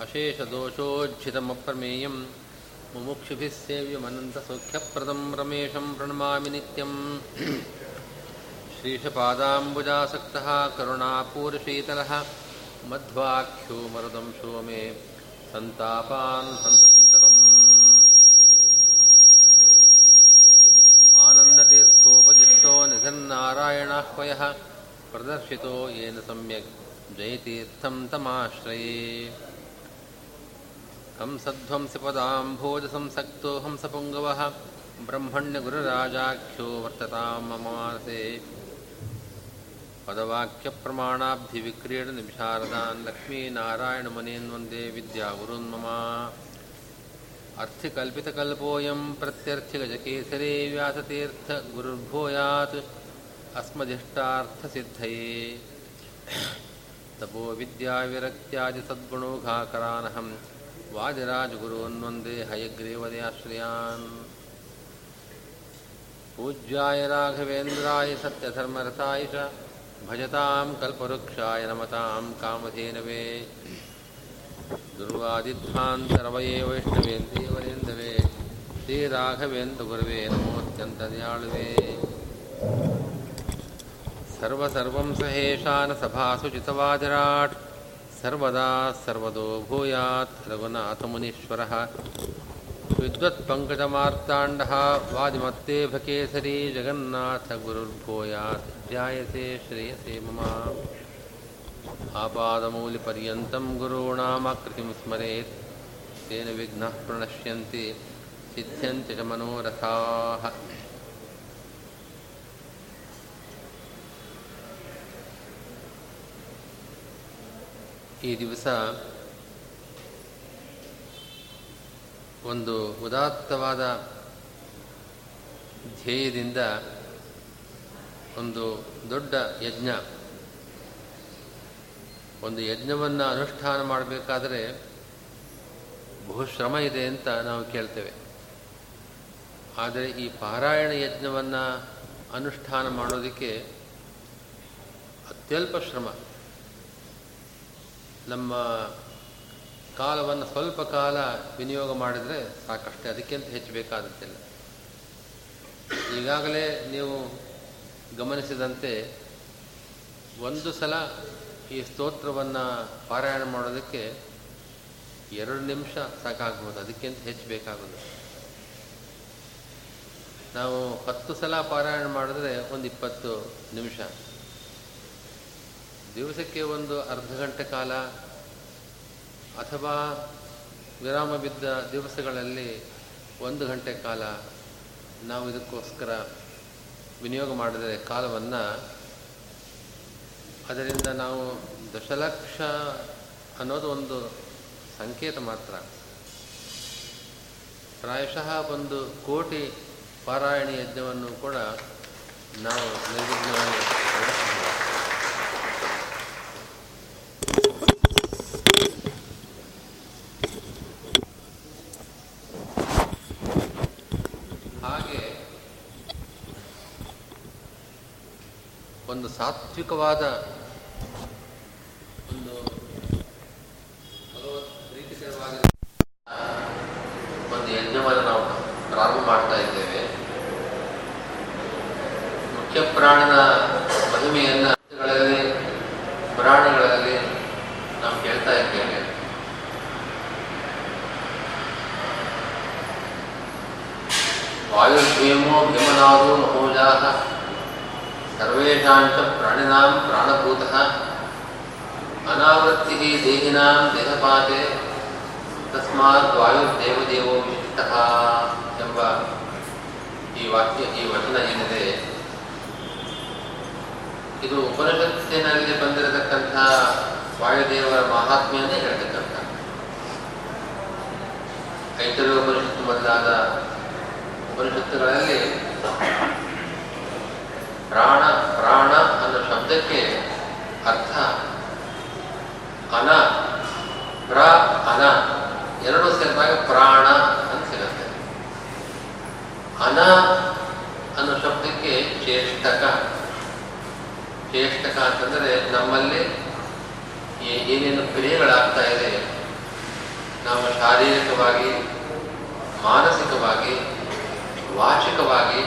अशेषदोषोज्झितमप्रमेयं मुमुक्षुभिः सेव्यमनन्तसौख्यप्रदं रमेशं प्रणमामि नित्यम् श्रीषपादाम्बुजासक्तः करुणापूरशीतलः मध्वाख्यो मरुदं शो मे सन्तापान् हन्तसन्ततम् आनन्दतीर्थोपदिष्टो निधिर्नारायणाह्वयः प्रदर्शितो येन सम्यक् जयतीर्थं तमाश्रये। हंसध्वंसपदाम्भोजसंसक्तो हंसपुङ्गवः, ब्रह्मण्यगुरुराजाख्यो वर्ततां मम मानसे पदवाक्यप्रमाणाब्धिविक्रीडनिविशारदान् लक्ष्मीनारायणमुनीन् वंदे विद्यागुरुन् मम अर्थिकल्पितकल्पोऽयं प्रत्यर्थिगजकेसरे व्यासतीर्थगुरुर्भूयात् अस्मदिष्टार्थसिद्धये। तपो विद्याविरक्त्यादिसद्गुणोघाकरानहं वादिराजगुरून् वन्दे हयग्रीवदयाश्रयान् पूज्याय राघवेन्द्राय सत्यधर्मरताय च भजतां कल्पवृक्षाय नमतां कामधेनवे दुर्वादिध्वान्तरवये वैष्णवेन्दीवरेन्दवे श्रीराघवेन्द्रगुरवे नमोऽत्यन्तदयाळुवे ಸರ್ವಸರ್ವಂ ಸಹೇಶಾನ ಸಭಾಸು ಚಿತವಾಜರಾಟ್ ಸರ್ವದಾ ಸರ್ವದೋ ಭೂಯಾತ್ ರಘುನಾಥಮುನೀಶ್ವರಃ. ವಿದ್ವತ್ಪಂಕಜಮಾರ್ತಾಂಡಃ ವಾದಿಮತ್ತೇಭಕೇಸರಿ ಜಗನ್ನಾಥ ಗುರುರ್ಭೂಯಾತ್. ಧ್ಯಾಯತೆ ಶ್ರೇಯಸೇ ಮಮ. ಆಪಾದಮೌಲಿಪರ್ಯಂతం ಗುರುಣಾಮಕೃತಿಂ ಸ್ಮರೇತ್. ತೇನ ವಿಘ್ನಃ ಪ್ರಣಶ್ಯಂತೆ, ಸಿದ್ಧ್ಯಂತಿ ಚ ಮನೋರಥಾಃ. ಈ ದಿವಸ ಒಂದು ಉದಾತ್ತವಾದ ಧ್ಯೇಯದಿಂದ ಒಂದು ದೊಡ್ಡ ಯಜ್ಞ. ಒಂದು ಯಜ್ಞವನ್ನು ಅನುಷ್ಠಾನ ಮಾಡಬೇಕಾದರೆ ಬಹುಶ್ರಮ ಇದೆ ಅಂತ ನಾವು ಕೇಳ್ತೇವೆ. ಆದರೆ ಈ ಪಾರಾಯಣ ಯಜ್ಞವನ್ನು ಅನುಷ್ಠಾನ ಮಾಡೋದಕ್ಕೆ ಅತ್ಯಲ್ಪ ಶ್ರಮ. ನಮ್ಮ ಕಾಲವನ್ನು ಸ್ವಲ್ಪ ಕಾಲ ವಿನಿಯೋಗ ಮಾಡಿದರೆ ಸಾಕಷ್ಟೇ. ಅದಕ್ಕಿಂತ ಹೆಚ್ಚು ಬೇಕಾದದ್ದಿಲ್ಲ. ಈಗಾಗಲೇ ನೀವು ಗಮನಿಸಿದಂತೆ ಒಂದು ಸಲ ಈ ಸ್ತೋತ್ರವನ್ನು ಪಾರಾಯಣ ಮಾಡೋದಕ್ಕೆ ಎರಡು ನಿಮಿಷ ಸಾಕಾಗ್ಬೋದು. ಅದಕ್ಕಿಂತ ಹೆಚ್ಚು ಬೇಕಾಗೋದು. ನಾವು ಹತ್ತು ಸಲ ಪಾರಾಯಣ ಮಾಡಿದ್ರೆ ಒಂದು ಇಪ್ಪತ್ತು ನಿಮಿಷ. ದಿವಸಕ್ಕೆ ಒಂದು ಅರ್ಧ ಗಂಟೆ ಕಾಲ ಅಥವಾ ವಿರಾಮ ಬಿದ್ದ ದಿವಸಗಳಲ್ಲಿ ಒಂದು ಗಂಟೆ ಕಾಲ ನಾವು ಇದಕ್ಕೋಸ್ಕರ ವಿನಿಯೋಗ ಮಾಡಿದರೆ ಕಾಲವನ್ನು ಅದರಿಂದ ನಾವು ದಶಲಕ್ಷ ಅನ್ನೋದು ಒಂದು ಸಂಕೇತ ಮಾತ್ರ. ಪ್ರಾಯಶಃ ಒಂದು ಕೋಟಿ ಪಾರಾಯಣ ಯಜ್ಞವನ್ನು ಕೂಡ ನಾವು ನಿರ್ವಿಘ್ನವಾಗಿ ನಡೆಸಬಹುದು ಹಾಗೆ ಒಂದು ಸಾತ್ವಿಕವಾದ ಒಂದು ಭಗವತ್ ಪ್ರೀತಿಕರವಾದ ಒಂದು ಯಜ್ಞವನ್ನು ನಾವು ಪ್ರಾರಂಭ ಮಾಡ್ತಾ ಇದ್ದೇವೆ ಮುಖ್ಯ ಪ್ರಾಣನ ಮಹಿಮೆಯನ್ನ ಗಳಲ್ಲಿ ಪುರಾಣಗಳಲ್ಲಿ ನಾವು ಕೇಳ್ತಾ ಇದ್ದೇವೆ ವಾಯುರ್ಭೇಮೋ ಭೀಮನಾದೋ ಮಹೋಜಾ ಸರ್ವೇಷಾಂಚ ಪ್ರಾಣಿನಾಂ ಪ್ರಾಣಭೂತಃ ಅನಾವೃತ್ತಿ ದೇಹಿನಾಂ ದೇಹಪಾತೆ ತಸ್ಮಾತ್ ವಾಯುರ್ದೇವದೇವೋ ವಿಶಿಷ್ಟಃ ಎಂಬ ಈ ವಾಕ್ಯ ಈ ವಚನ ಏನಿದೆ ಇದು ಉಪನಿಷತ್ತಿನಲ್ಲಿ ಬಂದಿರತಕ್ಕಂಥ ವಾಯುದೇವರ ಮಹಾತ್ಮೆಯನ್ನೇ ಹೇಳ್ತಕ್ಕಂಥ ಐತರು ಉಪನಿಷತ್ತು ಮೊದಲಾದ ಉಪನಿಷತ್ತುಗಳಲ್ಲಿ ಪ್ರಾಣ ಪ್ರಾಣ ಅನ್ನೋ ಶಬ್ದಕ್ಕೆ ಅರ್ಥ ಅನ ಪ್ರ ಅನ ಎರಡು ಸೇರಿದಾಗ ಪ್ರಾಣ ಅಂತ ಸಿಗುತ್ತೆ ಅನ ಅನ್ನೋ ಶಬ್ದಕ್ಕೆ ಚೇಷ್ಟಕ ಚೇಷ್ಟಕ ಅಂತಂದರೆ ನಮ್ಮಲ್ಲಿ ಏನೇನು ಕ್ರಿಯೆಗಳಾಗ್ತಾ ಇದೆ ನಾವು ಶಾರೀರಿಕವಾಗಿ, ಮಾನಸಿಕವಾಗಿ, ವಾಚಿಕವಾಗಿ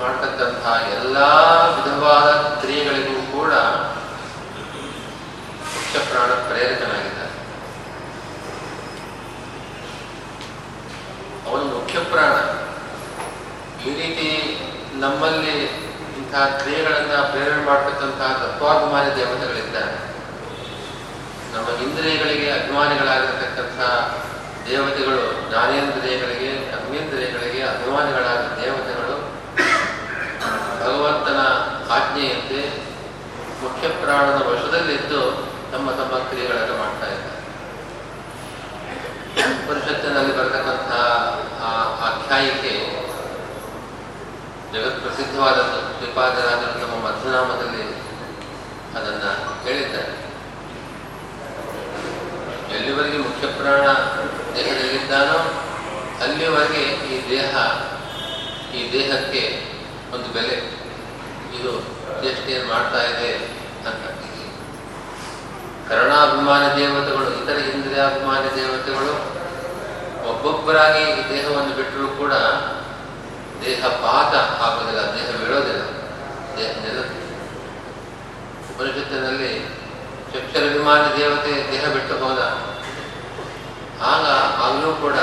ಮಾಡ್ತಕ್ಕಂಥ ಎಲ್ಲ ವಿಧವಾದ ಕ್ರಿಯೆಗಳಿಗೂ ಕೂಡ ಮುಖ್ಯ ಪ್ರಾಣ ಪ್ರೇರಕನಾಗಿದ್ದಾನೆ ಅವನು ಮುಖ್ಯ ಪ್ರಾಣ. ಈ ರೀತಿ ನಮ್ಮಲ್ಲಿ ಇಂತಹ ಕ್ರಿಯೆಗಳನ್ನ ಪ್ರೇರಣೆ ಮಾಡತಕ್ಕಂತಹ ತತ್ವಾಭಿಮಾನಿ ದೇವತೆಗಳಿಂದ ನಮ್ಮ ಇಂದ್ರಿಯಗಳಿಗೆ ಅಭಿಮಾನಿಗಳಾಗಿರತಕ್ಕಂತಹ ದೇವತೆಗಳು ಜ್ಞಾನೇಂದ್ರಿಯಗಳಿಗೆ ಕರ್ಮೇಂದ್ರಿಯಗಳಿಗೆ ಅಭಿಮಾನಿಗಳಾದ ದೇವತೆಗಳು, ಭಗವಂತನ ಆಜ್ಞೆಯಂತೆ ಮುಖ್ಯ ಪ್ರಾಣದ ವಶದಲ್ಲಿದ್ದು ತಮ್ಮ ತಮ್ಮ ಕ್ರಿಯೆಗಳನ್ನು ಮಾಡ್ತಾ ಇದ್ದಾರೆ. ಪರಿಷತ್ತಿನಲ್ಲಿ ಬರತಕ್ಕಂತಹ ಆ ಆಖ್ಯಾಯಿಕೆ ಜಗತ್ ಪ್ರಸಿದ್ಧವಾದ ಶ್ರೀಪಾದರಾಜರು ನಮ್ಮ ಮಧ್ಯನಾಮದಲ್ಲಿ ಅದನ್ನ ಹೇಳಿದ್ದಾರೆ. ಎಲ್ಲಿವರೆಗೆ ಮುಖ್ಯ ಪ್ರಾಣ ದೇಹದಲ್ಲಿದ್ದಾನೋ ಅಲ್ಲಿವರೆಗೆ ಈ ದೇಹ, ಈ ದೇಹಕ್ಕೆ ಒಂದು ಬೆಲೆ. ಇದು ಚೇಷ್ಟೆಯನ್ನು ಮಾಡ್ತಾ ಇದೆ ಅಂತ. ಕರ್ಣಾಭಿಮಾನ ದೇವತೆಗಳು, ಇತರ ಇಂದ್ರಿಯಾಭಿಮಾನ ದೇವತೆಗಳು ಒಬ್ಬೊಬ್ಬರಾಗಿ ಈ ದೇಹವನ್ನು ಬಿಟ್ಟರೂ ಕೂಡ ದೇಹ ಪಾತ ಆಗೋದಿಲ್ಲ ದೇಹ ಬೀಳೋದಿಲ್ಲ ದೇಹ ನಿಲ್ಲುತ್ತೆ ಉಪನಿಷತ್ತಿನಲ್ಲಿ ಚಕ್ಷರಭಿಮಾನಿ ದೇವತೆ ದೇಹ ಬಿಟ್ಟು ಹೋದ. ಆಗ ಆಗಲೂ ಕೂಡ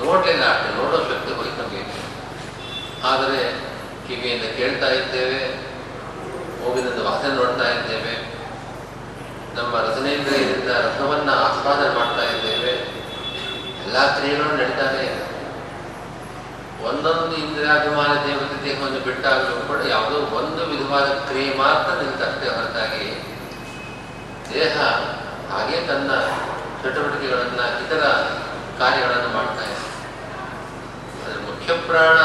ನೋಡಲಿಲ್ಲ ಅಷ್ಟೇ ನೋಡೋ ಶಕ್ತಿ ಹೋಯ್ತು ನಮಗೆ ಆದರೆ ಕಿವಿಯಿಂದ ಕೇಳ್ತಾ ಇದ್ದೇವೆ, ಮೂಗಿನಿಂದ ವಾಸನೆ ನೋಡ್ತಾ ಇದ್ದೇವೆ. ನಮ್ಮ ರಸನೇಂದ್ರಿಯದಿಂದ ರಸವನ್ನು ಆಸ್ವಾದನೆ ಮಾಡ್ತಾ ಇದ್ದೇವೆ. ಎಲ್ಲ ಕ್ರಿಯೆಗಳು ನಡೀತಾನೆ ಇದೆ. ಒಂದೊಂದು ಇಂದ್ರಿಯಾಭಿಮಾನ ದೇವತೆ ದೇಹವನ್ನು ಬಿಟ್ಟಾಗಲೂ ಕೂಡ ಯಾವುದೋ ಒಂದು ವಿಧವಾದ ಕ್ರಿಯೆ ಮಾತ್ರ ನಿಂತಷ್ಟೇ ಹೊರತಾಗಿ ದೇಹ ಹಾಗೆ ತನ್ನ ಚಟುವಟಿಕೆಗಳನ್ನ ಇತರ ಕಾರ್ಯಗಳನ್ನು ಮಾಡ್ತಾ ಇದೆ. ಅದರ ಮುಖ್ಯ ಪ್ರಾಣ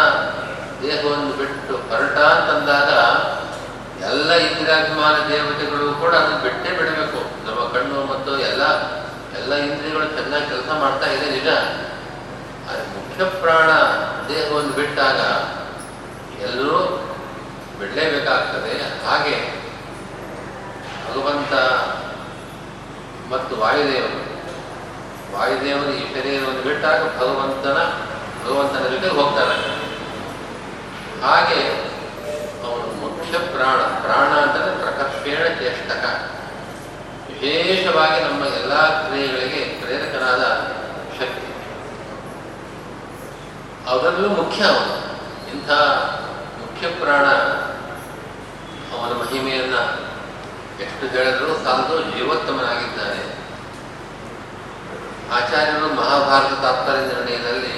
ದೇಹವನ್ನು ಬಿಟ್ಟು ಹೊರಟ ಅಂತಂದಾಗ ಎಲ್ಲ ಇಂದ್ರಿಯಾಭಿಮಾನ ದೇವತೆಗಳು ಕೂಡ ಅದನ್ನು ಬಿಟ್ಟೇ ಬಿಡಬೇಕು. ನಮ್ಮ ಕಣ್ಣು ಮತ್ತು ಎಲ್ಲ ಎಲ್ಲ ಇಂದ್ರಿಯಗಳು ಚೆನ್ನಾಗಿ ಕೆಲಸ ಮಾಡ್ತಾ ಇದೆ ನಿಜ. ಪ್ರಾಣ ದೇಹವನ್ನು ಬಿಟ್ಟಾಗ ಎಲ್ಲರೂ ಬಿಡಲೇಬೇಕಾಗ್ತದೆ. ಹಾಗೆ ಭಗವಂತ ಮತ್ತು ವಾಯುದೇವರು ವಾಯುದೇವರು ಈ ಶರೀರವನ್ನು ಬಿಟ್ಟಾಗ ಭಗವಂತನ ಭಗವಂತನ ಜೊತೆಗೆ ಹೋಗ್ತಾರೆ. ಹಾಗೆ ಅವನು ಮುಖ್ಯ ಪ್ರಾಣ ಪ್ರಾಣ ಅಂತಂದ್ರೆ ಪ್ರಕರ್ಷೇಣ ಚೇಷ್ಟಕ ವಿಶೇಷವಾಗಿ ನಮ್ಮ ಎಲ್ಲ ಕ್ರಿಯೆಗಳಿಗೆ ಪ್ರೇರಕನಾದ ಶಕ್ತಿ ಅದರಲ್ಲೂ ಮುಖ್ಯ ಅವನು. ಇಂಥ ಮುಖ್ಯ ಪ್ರಾಣ ಅವನ ಮಹಿಮೆಯನ್ನ ಎಷ್ಟು ಹೇಳಿದರೂ ಸಾಲದು ಜೀವೋತ್ತಮನಾಗಿದ್ದಾನೆ ಆಚಾರ್ಯರು ಮಹಾಭಾರತ ತಾತ್ಪರ್ಯ ನಿರ್ಣಯದಲ್ಲಿ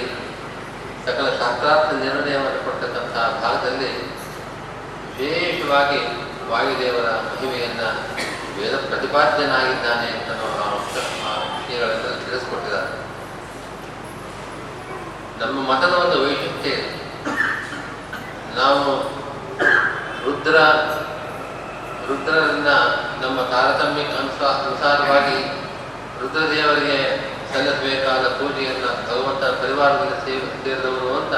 ಸಕಲ ಶಾಸ್ತ್ರಾರ್ಥ ನಿರ್ಣಯವನ್ನು ಕೊಟ್ಟಂತಹ ಭಾಗದಲ್ಲಿ ವಿಶೇಷವಾಗಿ ವಾಯುದೇವರ ಮಹಿಮೆಯನ್ನ ವೇದ ಪ್ರತಿಪಾದ್ಯನಾಗಿದ್ದಾನೆ ಅಂತ ನಾವು ಆ ಅಂಶ- ನಮ್ಮ ಮತದ ಒಂದು ವೈಶಿಷ್ಟ್ಯ. ನಾವು ರುದ್ರ ರುದ್ರರನ್ನ ನಮ್ಮ ತಾರತಮ್ಯ ಅನುಸ, ಅನುಸಾರವಾಗಿ ರುದ್ರದೇವರಿಗೆ ಸಲ್ಲಿಸಬೇಕಾದ ಪೂಜೆಯನ್ನು ಭಗವಂತ ಪರಿವಾರದಲ್ಲಿ ಸೇವೆ ಸೇರಿದವರು ಅಂತ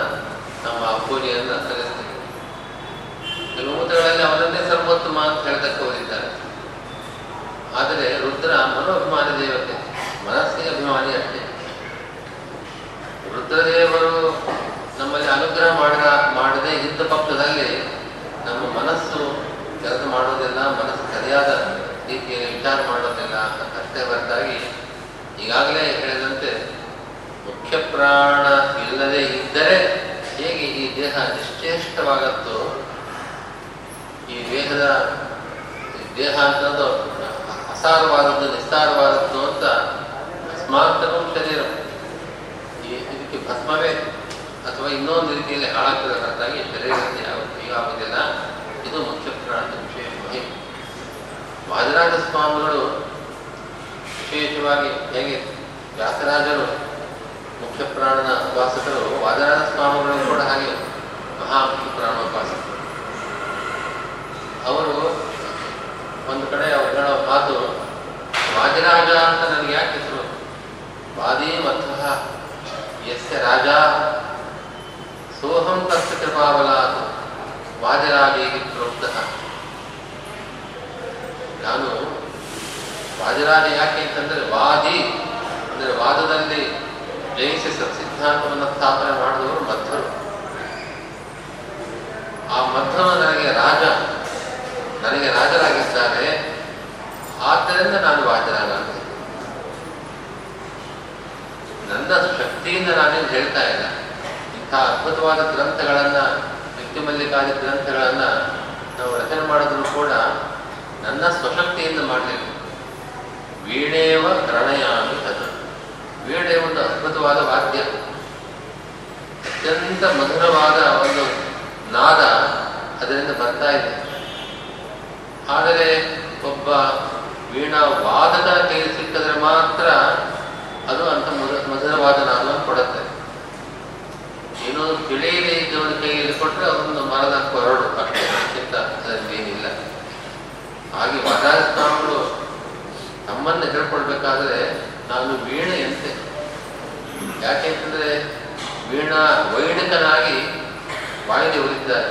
ನಮ್ಮ ಆ ಪೂಜೆಯನ್ನು ಸಲ್ಲಿಸ್ತೇವೆ. ಕೆಲವು ಮೂತ್ರಗಳಲ್ಲಿ ಅವರನ್ನೇ ಸರ್ವೋತ್ತಮ ಅಂತ ಹೇಳತಕ್ಕ ಹೋಗಿದ್ದಾರೆ ಆದರೆ ರುದ್ರ ಮನೋಭಿಮಾನಿ ದೇವತೆ, ಮನಸ್ಸಿಗೆ ಅಭಿಮಾನಿ ಅಷ್ಟೇ. ರುದ್ರದೇವರು ನಮ್ಮಲ್ಲಿ ಅನುಗ್ರಹ ಮಾಡಿದ, ಮಾಡದೆ ಇದ್ದ ಪಕ್ಷದಲ್ಲಿ ನಮ್ಮ ಮನಸ್ಸು ಕೆಲಸ ಮಾಡೋದಿಲ್ಲ ಮನಸ್ಸು ಸರಿಯಾದ ರೀತಿಯಲ್ಲಿ ವಿಚಾರ ಮಾಡೋದಿಲ್ಲ ಅಂತ ಅಷ್ಟೇ ಹೊರತಾಗಿ ಈಗಾಗಲೇ ಹೇಳಿದಂತೆ ಮುಖ್ಯ ಪ್ರಾಣ ಇಲ್ಲದೆ ಇದ್ದರೆ ಹೇಗೆ ಈ ದೇಹ ನಿಶ್ಚೇಷ್ಟವಾಗತ್ತೋ, ಈ ದೇಹದ ದೇಹ ಅಂತದ್ದು ಅಸಾರವಾದದ್ದು, ನಿಸ್ಸಾರವಾದದ್ದು ಅಂತ ಅಸ್ಮಾಂತಕಂ ಶರೀರ. ಈ ಭಸ್ಮವೇ ಅಥವಾ ಇನ್ನೊಂದು ರೀತಿಯಲ್ಲಿ ಹಾಳಾಗ್ತದೆ ಹೊರತಾಗಿ ಶರೀರದಲ್ಲಿ ಆಗುವುದಿಲ್ಲ ಇದು ಮುಖ್ಯ ಪ್ರಾಣದ ವಿಶೇಷ ಮಹಿಮೆ ವಾದಿರಾಜ ಸ್ವಾಮಿಗಳು ವಿಶೇಷವಾಗಿ ಹೇಗೆ ವ್ಯಾಸರಾಜರು ಮುಖ್ಯ ಪ್ರಾಣದ ಉಪಾಸಕರು ವಾದರಾಜ ಸ್ವಾಮಿಗಳು ಕೂಡ ಹಾಗೆ ಮಹಾ ಮುಖ್ಯ ಪ್ರಾಣ ಉಪಾಸಕರು. ಅವರು ಒಂದು ಕಡೆ ಅವ್ರು ಹೇಳೋ ಮಾತು ವಾದಿರಾಜ ಅಂತ ನನಗೆ ಯಾಕೆ ಹೆಸರು? ವಾದಿ ಮಧ್ವ ಯಸ್ಯ ರಾಜ ಸೋಹಂ ತಸ್ಯ ಕೃಪಾಬಲಾತ್ ವಾದಿರಾಜೇಗೆ ಪ್ರೋಕ್ತ ನಾನು ವಾಜರಾಜ ಯಾಕೆ ಅಂತಂದ್ರೆ ವಾದಿ ಅಂದರೆ ವಾದದಲ್ಲಿ ಜಯಿಸಿ ಸತ್ಸಿದ್ಧಾಂತವನ್ನು ಸ್ಥಾಪನೆ ಮಾಡಿದವರು ಮಧ್ವರು ಆ ಮಧ್ವ ನನಗೆ ರಾಜ, ನನಗೆ ರಾಜರಾಗಿದ್ದಾರೆ ಆದ್ದರಿಂದ ನಾನು ವಾಜರಾಜ ಅಂತ ನನ್ನ ಶಕ್ತಿಯಿಂದ ನಾನೇನು ಹೇಳ್ತಾ ಇಲ್ಲ. ಇಂಥ ಅದ್ಭುತವಾದ ಗ್ರಂಥಗಳನ್ನ ವ್ಯಕ್ತಿಮಲ್ಲಿಕಾದಿ ಗ್ರಂಥಗಳನ್ನ ನಾವು ರಚನೆ ಮಾಡಿದ್ರು ಕೂಡ ನನ್ನ ಸ್ವಶಕ್ತಿಯಿಂದ ಮಾಡಲಿಲ್ಲ ವೀಣೇವ ಪ್ರಣಯಾಮಿ ಅದು ವೀಣೆ ಒಂದು ಅದ್ಭುತವಾದ ವಾದ್ಯ. ಅತ್ಯಂತ ಮಧುರವಾದ ಒಂದು ನಾದ ಅದರಿಂದ ಬರ್ತಾ ಇದೆ. ಆದರೆ ಒಬ್ಬ ವೀಣಾ ವಾದದ ಕೈ ಸಿಕ್ಕಿದ್ರೆ ಮಾತ್ರ ಅದು ಅಂತ ಮಧು ಮಧುರವಾದ ನಾದವನ್ನು ಕೊಡುತ್ತೆ. ಏನೋ ತಿಳಿಯದೇ ಇದ್ದವನ ಕೈಯಲ್ಲಿ ಕೊಟ್ಟರೆ ಒಂದು ಮರದ ಕೊರಡು ಅಷ್ಟೇ ಅದಕ್ಕಿಂತ ಅದರಲ್ಲಿ ಏನಿಲ್ಲ ಹಾಗೆ ವಾದಾಯ ಸ್ವಾಮಿಗಳು ತಮ್ಮನ್ನು ಹೇಳ್ಕೊಳ್ಬೇಕಾದ್ರೆ ನಾನು ವೀಣೆಯಂತೆ ಯಾಕೆಂತಂದ್ರೆ ವೀಣಾ ವೈಣಿಕನಾಗಿ ವಾಯುದೇವರಿದ್ದಾರೆ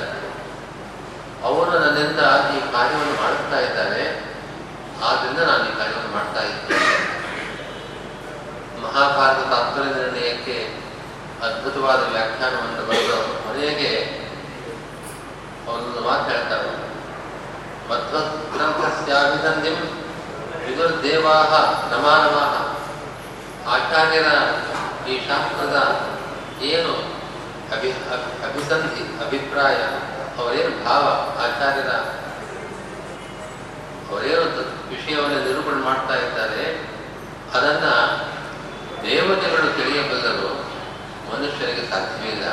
ಅವರು ನನ್ನಿಂದ ಈ ಕಾರ್ಯವನ್ನು ಮಾಡಿಸ್ತಾ ಇದ್ದಾರೆ ಆದ್ರಿಂದ ನಾನು ಈ ಕಾರ್ಯವನ್ನು ಮಾಡ್ತಾ ಇದ್ದೇನೆ ಮಹಾಭಾರತ ತಾತ್ಪರ್ಯ ನಿರ್ಣಯಕ್ಕೆ ಅದ್ಭುತವಾದ ವ್ಯಾಖ್ಯಾನವನ್ನು ಬರೆದು ಕೊನೆಗೆ ಒಂದು ಮಾತು ಹೇಳ್ತಾರೆ. ಮಧ್ವಗ್ರಂಥಸ್ಯಾಭಿನಂದ್ಯಂ ವಿದುರ್ದೇವಾಹ ನಮಾನವಾಹ ಆಚಾರ್ಯರ ಈ ಶಾಸ್ತ್ರದ ಏನು ಅಭಿ ಅಭಿ- ಅಭಿಸಂಧಿ ಅಭಿಪ್ರಾಯ, ಅವರೇನು ಭಾವ, ಆಚಾರ್ಯರ ಅವರೇನು ವಿಷಯವನ್ನು ನಿರೂಪಣೆ ಮಾಡ್ತಾ ಇದ್ದಾರೆ, ಅದನ್ನ ದೇವತೆಗಳು ತಿಳಿಯಬಲ್ಲರು. ಮನುಷ್ಯರಿಗೆ ಸಾಧ್ಯವಿಲ್ಲ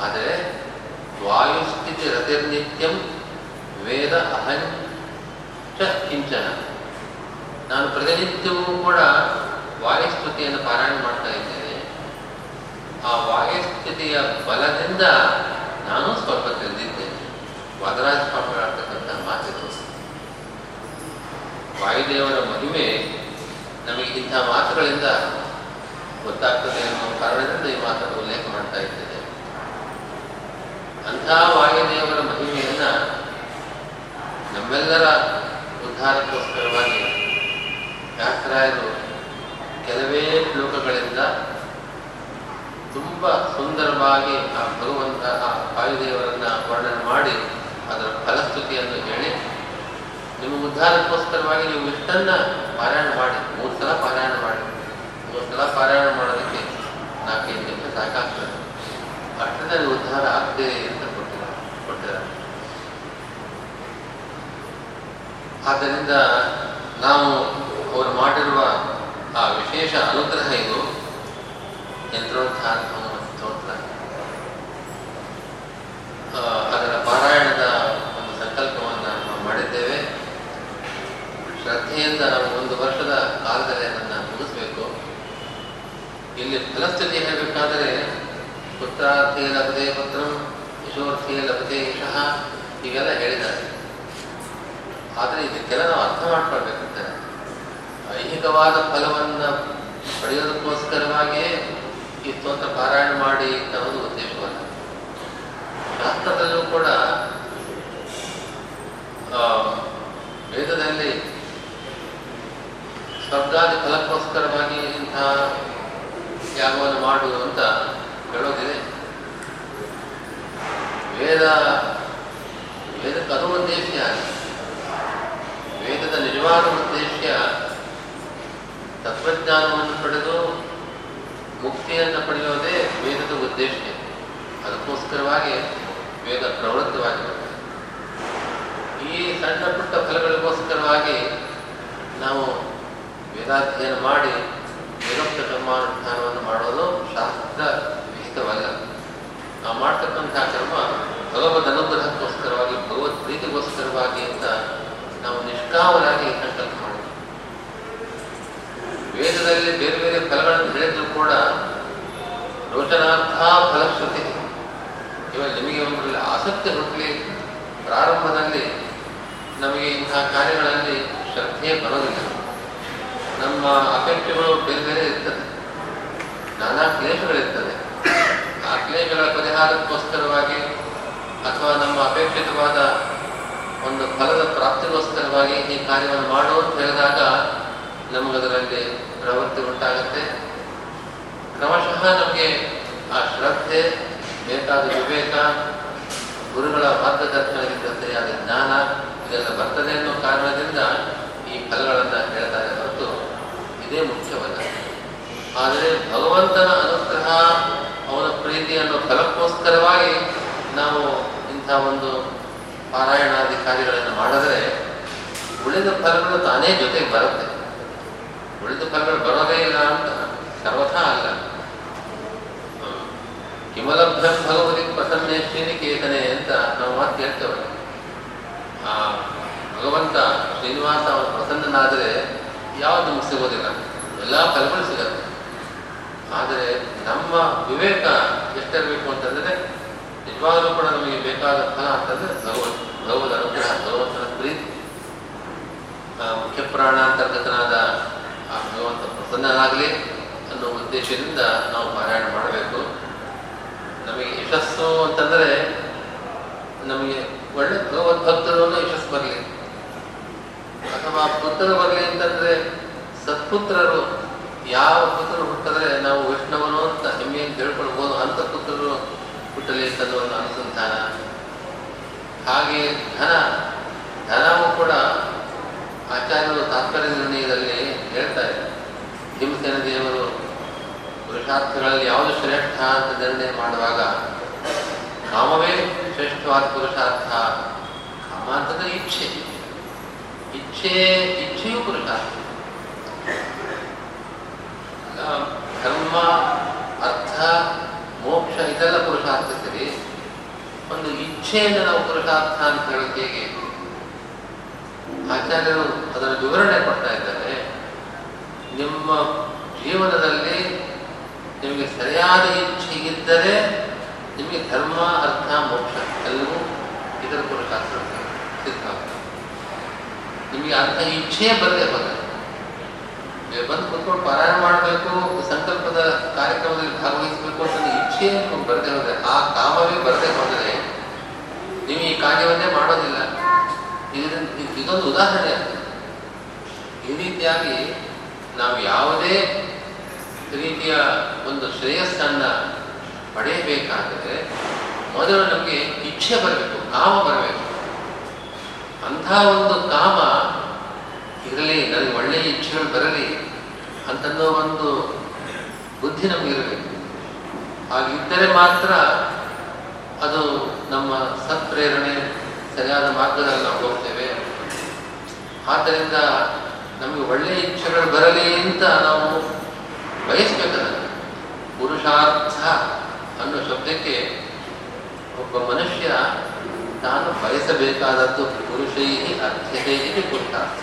ಆದರೆ ವಾಯುಸ್ಥಿತಿ ರತಿರ್ನಿತ್ಯಂ ವೇದ ಅಹಂ ಕಿಂಚನ. ನಾನು ಪ್ರತಿನಿತ್ಯವೂ ಕೂಡ ವಾಯುಸ್ತುತಿಯನ್ನು ಪಾರಾಯಣ ಮಾಡ್ತಾ ಇದ್ದೇನೆ. ಆ ವಾಯುಸ್ಥಿತಿಯ ಬಲದಿಂದ ನಾನು ಸ್ವಲ್ಪ ತಿಳಿದಿದ್ದೇನೆ. ವಾದರಾಜ ಸ್ವಾಮಿಗಳಾಗ್ತಕ್ಕಂಥ ಮಾತಿದು ವಾಯುದೇವರ ಮಹಿಮೆ ನಮಗೆ ಇಂಥ ಮಾತುಗಳಿಂದ ಗೊತ್ತಾಗ್ತದೆ ಅನ್ನೋ ಕಾರಣದಿಂದ ಈ ಮಾತನ್ನು ಉಲ್ಲೇಖ ಮಾಡ್ತಾ ಇದ್ದೇನೆ. ಅಂಥ ವಾಯುದೇವರ ಮಹಿಮೆಯನ್ನ ನಮ್ಮೆಲ್ಲರ ಉದ್ಧಾರಕ್ಕೋಸ್ಕರವಾಗಿ ವ್ಯಾಸರಾಯರು ಕೆಲವೇ ಶ್ಲೋಕಗಳಿಂದ ತುಂಬ ಸುಂದರವಾಗಿ ಆ ಭಗವಂತ ಆ ವಾಯುದೇವರನ್ನ ವರ್ಣನೆ ಮಾಡಿ ಅದರ ಫಲಸ್ತುತಿಯನ್ನು ಹೇಳಿ ನಿಮ್ಮ ಉದ್ಧಾರಕ್ಕೋಸ್ಕರವಾಗಿ ನೀವು ಇಷ್ಟನ್ನ ಪಾರಾಯಣ ಮಾಡಿ, ಮೂರು ಸಲ ಪಾರಾಯಣ ಮಾಡಿ. ಮೂರು ಪಾರಾಯಣ ಮಾಡೋದಕ್ಕೆ ನಾಲ್ಕೈದು ನಿಮಿಷ ಸಾಕಾಗ್ತದೆ. ಅಷ್ಟದಲ್ಲಿ ಉದ್ಧಾರ ಆಗ್ತದೆ ಅಂತ ಕೊಟ್ಟಿಲ್ಲ ಕೊಟ್ಟಿರ ಆದ್ದರಿಂದ ನಾವು ಅವರು ಮಾಡಿರುವ ಆ ವಿಶೇಷ ಅನುಗ್ರಹ ಇದು ಯಂತ್ರೋತ್ಥಾನ ಸ್ತೋತ್ರ. ಅದರ ಪಾರಾಯಣದ ಒಂದು ಸಂಕಲ್ಪವನ್ನು ನಾವು ಮಾಡಿದ್ದೇವೆ. ಶ್ರದ್ಧೆಯಿಂದ ನಾವು ಒಂದು ವರ್ಷದ ಕಾಲದಲ್ಲಿ ಅದನ್ನು ಮುಗಿಸ್ಬೇಕು ಇಲ್ಲಿ ಫಲಸ್ಥಿತಿ ಹೇಳಬೇಕಾದರೆ ಪುತ್ರಾರ್ಥೇ ಲಭದೆ ಪುತ್ರ ಯಶೋರ್ಥೇ ಲಭದೆ ಯಶಃ ಹೀಗೆಲ್ಲ ಹೇಳಿದ್ದಾರೆ. ಆದರೆ ಇದಕ್ಕೆಲ್ಲ ನಾವು ಅರ್ಥ ಮಾಡ್ಕೊಳ್ಬೇಕಂತ. ಐಹಿಕವಾದ ಫಲವನ್ನು ಪಡೆಯೋದಕ್ಕೋಸ್ಕರವಾಗಿಯೇ ಈ ಅಂತ ಪಾರಾಯಣ ಮಾಡಿ ಅನ್ನೋದು ಉದ್ದೇಶವಲ್ಲ. ಶಾಸ್ತ್ರದಲ್ಲೂ ಕೂಡ ವೇದದಲ್ಲಿ ಸ್ವರ್ಗಾದಿ ಫಲಕ್ಕೋಸ್ಕರವಾಗಿ ಇಂತಹ ಯಾಗವನ್ನು ಮಾಡುವುದು ಅಂತ ಹೇಳೋದಿದೆ. ವೇದ ವೇದ ಅದು. ಉದ್ದೇಶ ವೇದದ ನಿಜವಾದ ಉದ್ದೇಶ ತತ್ವಜ್ಞಾನವನ್ನು ಪಡೆದು ಮುಕ್ತಿಯನ್ನು ಪಡೆಯೋದೇ ವೇದದ ಉದ್ದೇಶ ಅದಕ್ಕೋಸ್ಕರವಾಗಿ ವೇದ ಪ್ರವೃತ್ತವಾಗಿರುತ್ತೆ ಈ ಸಣ್ಣ ಪುಟ್ಟ ಫಲಗಳಿಗೋಸ್ಕರವಾಗಿ ನಾವು ವೇದಾಧ್ಯಯನ ಮಾಡಿ ವೇದೋಕ್ತ ಕರ್ಮಾನುಷ್ಠಾನವನ್ನು ಮಾಡಲು ಶಾಸ್ತ್ರ ವಿಹಿತವಲ್ಲ ನಾವು ಮಾಡ್ತಕ್ಕಂತಹ ಕರ್ಮ ಭಗವದ್ ಅನುಗ್ರಹಕ್ಕೋಸ್ಕರವಾಗಿ ಭಗವತ್ ಪ್ರೀತಿಗೋಸ್ಕರವಾಗಿ ಅಂತ ನಾವು ನಿಷ್ಕಾಮರಾಗಿ ಸಂಕಲ್ಪ ವೇದದಲ್ಲಿ ಬೇರೆ ಬೇರೆ ಫಲಗಳನ್ನು ಹೇಳಿದ್ರು ಕೂಡ ರೋಚನಾರ್ಥ ಫಲಶ್ರುತಿ. ಇವಾಗ ನಿಮಗೆ ಒಂದರಲ್ಲಿ ಆಸಕ್ತಿ ಹುಟ್ಟಲಿ ಪ್ರಾರಂಭದಲ್ಲಿ ನಮಗೆ ಇಂತಹ ಕಾರ್ಯಗಳಲ್ಲಿ ಶ್ರದ್ಧೆ ಬರೋದಿಲ್ಲ. ನಮ್ಮ ಅಪೇಕ್ಷೆಗಳು ಬೇರೆ ಬೇರೆ ಇರ್ತದೆ. ನಾನಾ ಕ್ಲೇಷಗಳಿರ್ತದೆ ಆ ಕ್ಲೇಷಗಳ ಪರಿಹಾರಕ್ಕೋಸ್ಕರವಾಗಿ ಅಥವಾ ನಮ್ಮ ಅಪೇಕ್ಷಿತವಾದ ಒಂದು ಫಲದ ಪ್ರಾಪ್ತಿಗೋಸ್ಕರವಾಗಿ ಈ ಕಾರ್ಯವನ್ನು ಮಾಡು ಅಂತ ಹೇಳಿದಾಗ ನಮಗದರಲ್ಲಿ ಪ್ರವೃತ್ತಿ ಉಂಟಾಗುತ್ತೆ. ಕ್ರಮಶಃ ನಮಗೆ ಆ ಶ್ರದ್ಧೆ, ಬೇಕಾದ ವಿವೇಕ, ಗುರುಗಳ ಮಾರ್ಗದರ್ಶನದಿಂದ ಸರಿಯಾದ ಜ್ಞಾನ ಇದೆಲ್ಲ ಬರ್ತದೆ ಅನ್ನೋ ಕಾರಣದಿಂದ ಈ ಫಲಗಳನ್ನು ಹೇಳ್ತಾರೆ ಹೊರತು ಇದೇ ಮುಖ್ಯವಲ್ಲ. ಆದರೆ ಭಗವಂತನ ಅನುಗ್ರಹ ಅವನ ಪ್ರೀತಿಯನ್ನು ಫಲಕ್ಕೋಸ್ಕರವಾಗಿ ನಾವು ಇಂಥ ಒಂದು ಪಾರಾಯಣಾದಿ ಕಾರ್ಯಗಳನ್ನು ಮಾಡಿದ್ರೆ ಉಳಿದ ಫಲಗಳು ತಾನೇ ಜೊತೆಗೆ ಬರುತ್ತೆ. ಉಳಿದ ಫಲಗಳು ಬರೋದೇ ಇಲ್ಲ ಅಂತ ಸರ್ವಥಾ ಅಲ್ಲ. ಕಿಮಲಭ್ಯಂ ಭಗವತಿ ಪ್ರಸನ್ನೇಶ್ವರಿ ಕೇತನೆ ಅಂತ ನಾವು ಮಾತು ಕೇಳ್ತೇವೆ ಆ ಭಗವಂತ ಶ್ರೀನಿವಾಸ ಅವನು ಪ್ರಸನ್ನನಾದರೆ ಯಾವುದು ನಮ್ಗೆ ಸಿಗೋದಿಲ್ಲ. ಎಲ್ಲ ಫಲಗಳು ಸಿಗತ್ತೆ. ಆದರೆ ನಮ್ಮ ವಿವೇಕ ಎಷ್ಟಿರಬೇಕು ಅಂತಂದರೆ ನಿಜವಾಗಲೂ ಕೂಡ ನಮಗೆ ಬೇಕಾದ ಫಲ ಅಂತಂದ್ರೆ ಭಗವತ್ ಭಗವದ್ ಅನುಗ್ರಹ ಭಗವಂತನ ಪ್ರೀತಿ. ಮುಖ್ಯ ಪ್ರಾಣಾಂತರ್ಗತನಾದ ಆ ಭಗವಂತ ಪ್ರಸನ್ನನಾಗಲಿ ಅನ್ನೋ ಉದ್ದೇಶದಿಂದ ನಾವು ಪಾರಾಯಣ ಮಾಡಬೇಕು. ನಮಗೆ ಯಶಸ್ಸು ಅಂತಂದರೆ ನಮಗೆ ಒಳ್ಳೆ ಭಗವದ್ಭಕ್ತರನ್ನು ಯಶಸ್ಸು ಬರಲಿ. ಅಥವಾ ಪುತ್ರ ಬರಲಿ ಅಂತಂದ್ರೆ ಸತ್ಪುತ್ರರು ಯಾವ ಪುತ್ರರು ಹುಟ್ಟಿದ್ರೆ ನಾವು ವೈಷ್ಣವನು ಅಂತ ಹೆಮ್ಮೆಯನ್ನು ತಿಳ್ಕೊಳ್ಬೋದು? ಅಂತ ಪುತ್ರರು ಹುಟ್ಟಲಿ ಅಂತ ಒಂದು ಅನುಸಂಧಾನ. ಹಾಗೆ ಧನ, ಧನವು ಕೂಡ ಆಚಾರ್ಯರು ತಾತ್ಪರ್ಯ ನಿರ್ಣಯದಲ್ಲಿ ಹೇಳ್ತಾರೆ ಹಿಂಸೆನ ದೇವರು ಪುರುಷಾರ್ಥಗಳಲ್ಲಿ ಯಾವುದು ಶ್ರೇಷ್ಠ ಅಂತ ನಿರ್ಣಯ ಮಾಡುವಾಗ, ಕಾಮವೇ ಶ್ರೇಷ್ಠವಾದ ಪುರುಷಾರ್ಥ, ಕಾಮ ಅಂತಂದ್ರೆ ಇಚ್ಛೆ. ಇಚ್ಛೆ ಇಚ್ಛೆಯೂ ಪುರುಷಾರ್ಥ ಧರ್ಮ ಅರ್ಥ ಮೋಕ್ಷ ಇದೆಲ್ಲ ಪುರುಷಾರ್ಥ ಸರಿ ಒಂದು ಇಚ್ಛೆಯಿಂದ ನಾವು ಪುರುಷಾರ್ಥ ಅಂತ ಹೇಳೋದು ಹೇಗೆ ಆಚಾರ್ಯರು ಅದರ ವಿವರಣೆ ಕೊಡ್ತಾ ಇದ್ದಾರೆ ನಿಮ್ಮ ಜೀವನದಲ್ಲಿ ನಿಮಗೆ ಸರಿಯಾದ ಇಚ್ಛೆ ಇದ್ದರೆ ನಿಮಗೆ ಧರ್ಮ ಅರ್ಥ ಮೋಕ್ಷ ಎಲ್ಲವೂ ಇದರ ಪುರುಷಾರ್ಥ ಸಿದ್ಧಾಂತ ನಿಮಗೆ ಅಂತ ಇಚ್ಛೆ ಬರದೆ ಹೋದರೆ ನೀವು ಬಂದು ಕುತ್ಕೊಂಡು ಪಾರಾಯಣ ಮಾಡಬೇಕು, ಸಂಕಲ್ಪದ ಕಾರ್ಯಕ್ರಮದಲ್ಲಿ ಭಾಗವಹಿಸಬೇಕು ಅಂತ ಇಚ್ಛೆ ಬರದೆ ಹೋದರೆ, ಆ ಕಾಮವೇ ಬರದೆ ಹೋದರೆ ನೀವು ಈ ಕಾರ್ಯವನ್ನೇ ಮಾಡೋದಿಲ್ಲ. ಇದರಿಂದ ಇದ್- ಇದೊಂದು ಉದಾಹರಣೆ ಈ ರೀತಿಯಾಗಿ ನಾವು ಯಾವುದೇ ರೀತಿಯ ಒಂದು ಶ್ರೇಯಸ್ಸನ್ನು ಪಡೆಯಬೇಕಾದರೆ ಮೊದಲು ನಮಗೆ ಇಚ್ಛೆ ಬರಬೇಕು, ಕಾಮ ಬರಬೇಕು. ಅಂಥ ಒಂದು ಕಾಮ ಇರಲಿ, ನನಗೆ ಒಳ್ಳೆಯ ಇಚ್ಛೆಗಳು ಬರಲಿ ಅಂತನ್ನೋ ಒಂದು ಬುದ್ಧಿ ನಮಗೆ ಇರಬೇಕು. ಹಾಗಿದ್ದರೆ ಮಾತ್ರ ಅದು ನಮ್ಮ ಸತ್ಪ್ರೇರಣೆ ಸರಿಯಾದ ಮಾರ್ಗದಲ್ಲಿ ನಾವು ಹೋಗ್ತೇವೆ. ಆದ್ದರಿಂದ ನಮಗೆ ಒಳ್ಳೆಯ ಇಚ್ಛೆಗಳು ಬರಲಿ ಅಂತ ನಾವು ಬಯಸ್ಬೇಕಲ್ಲ ಪುರುಷಾರ್ಥ ಅನ್ನೋ ಶಬ್ದಕ್ಕೆ ಒಬ್ಬ ಮನುಷ್ಯ ತಾನು ಬಯಸಬೇಕಾದದ್ದು ಪುರುಷೈ ಅರ್ಥ್ಯತೆ ಕೊಟ್ಟ ಪುರುಷಾರ್ಥ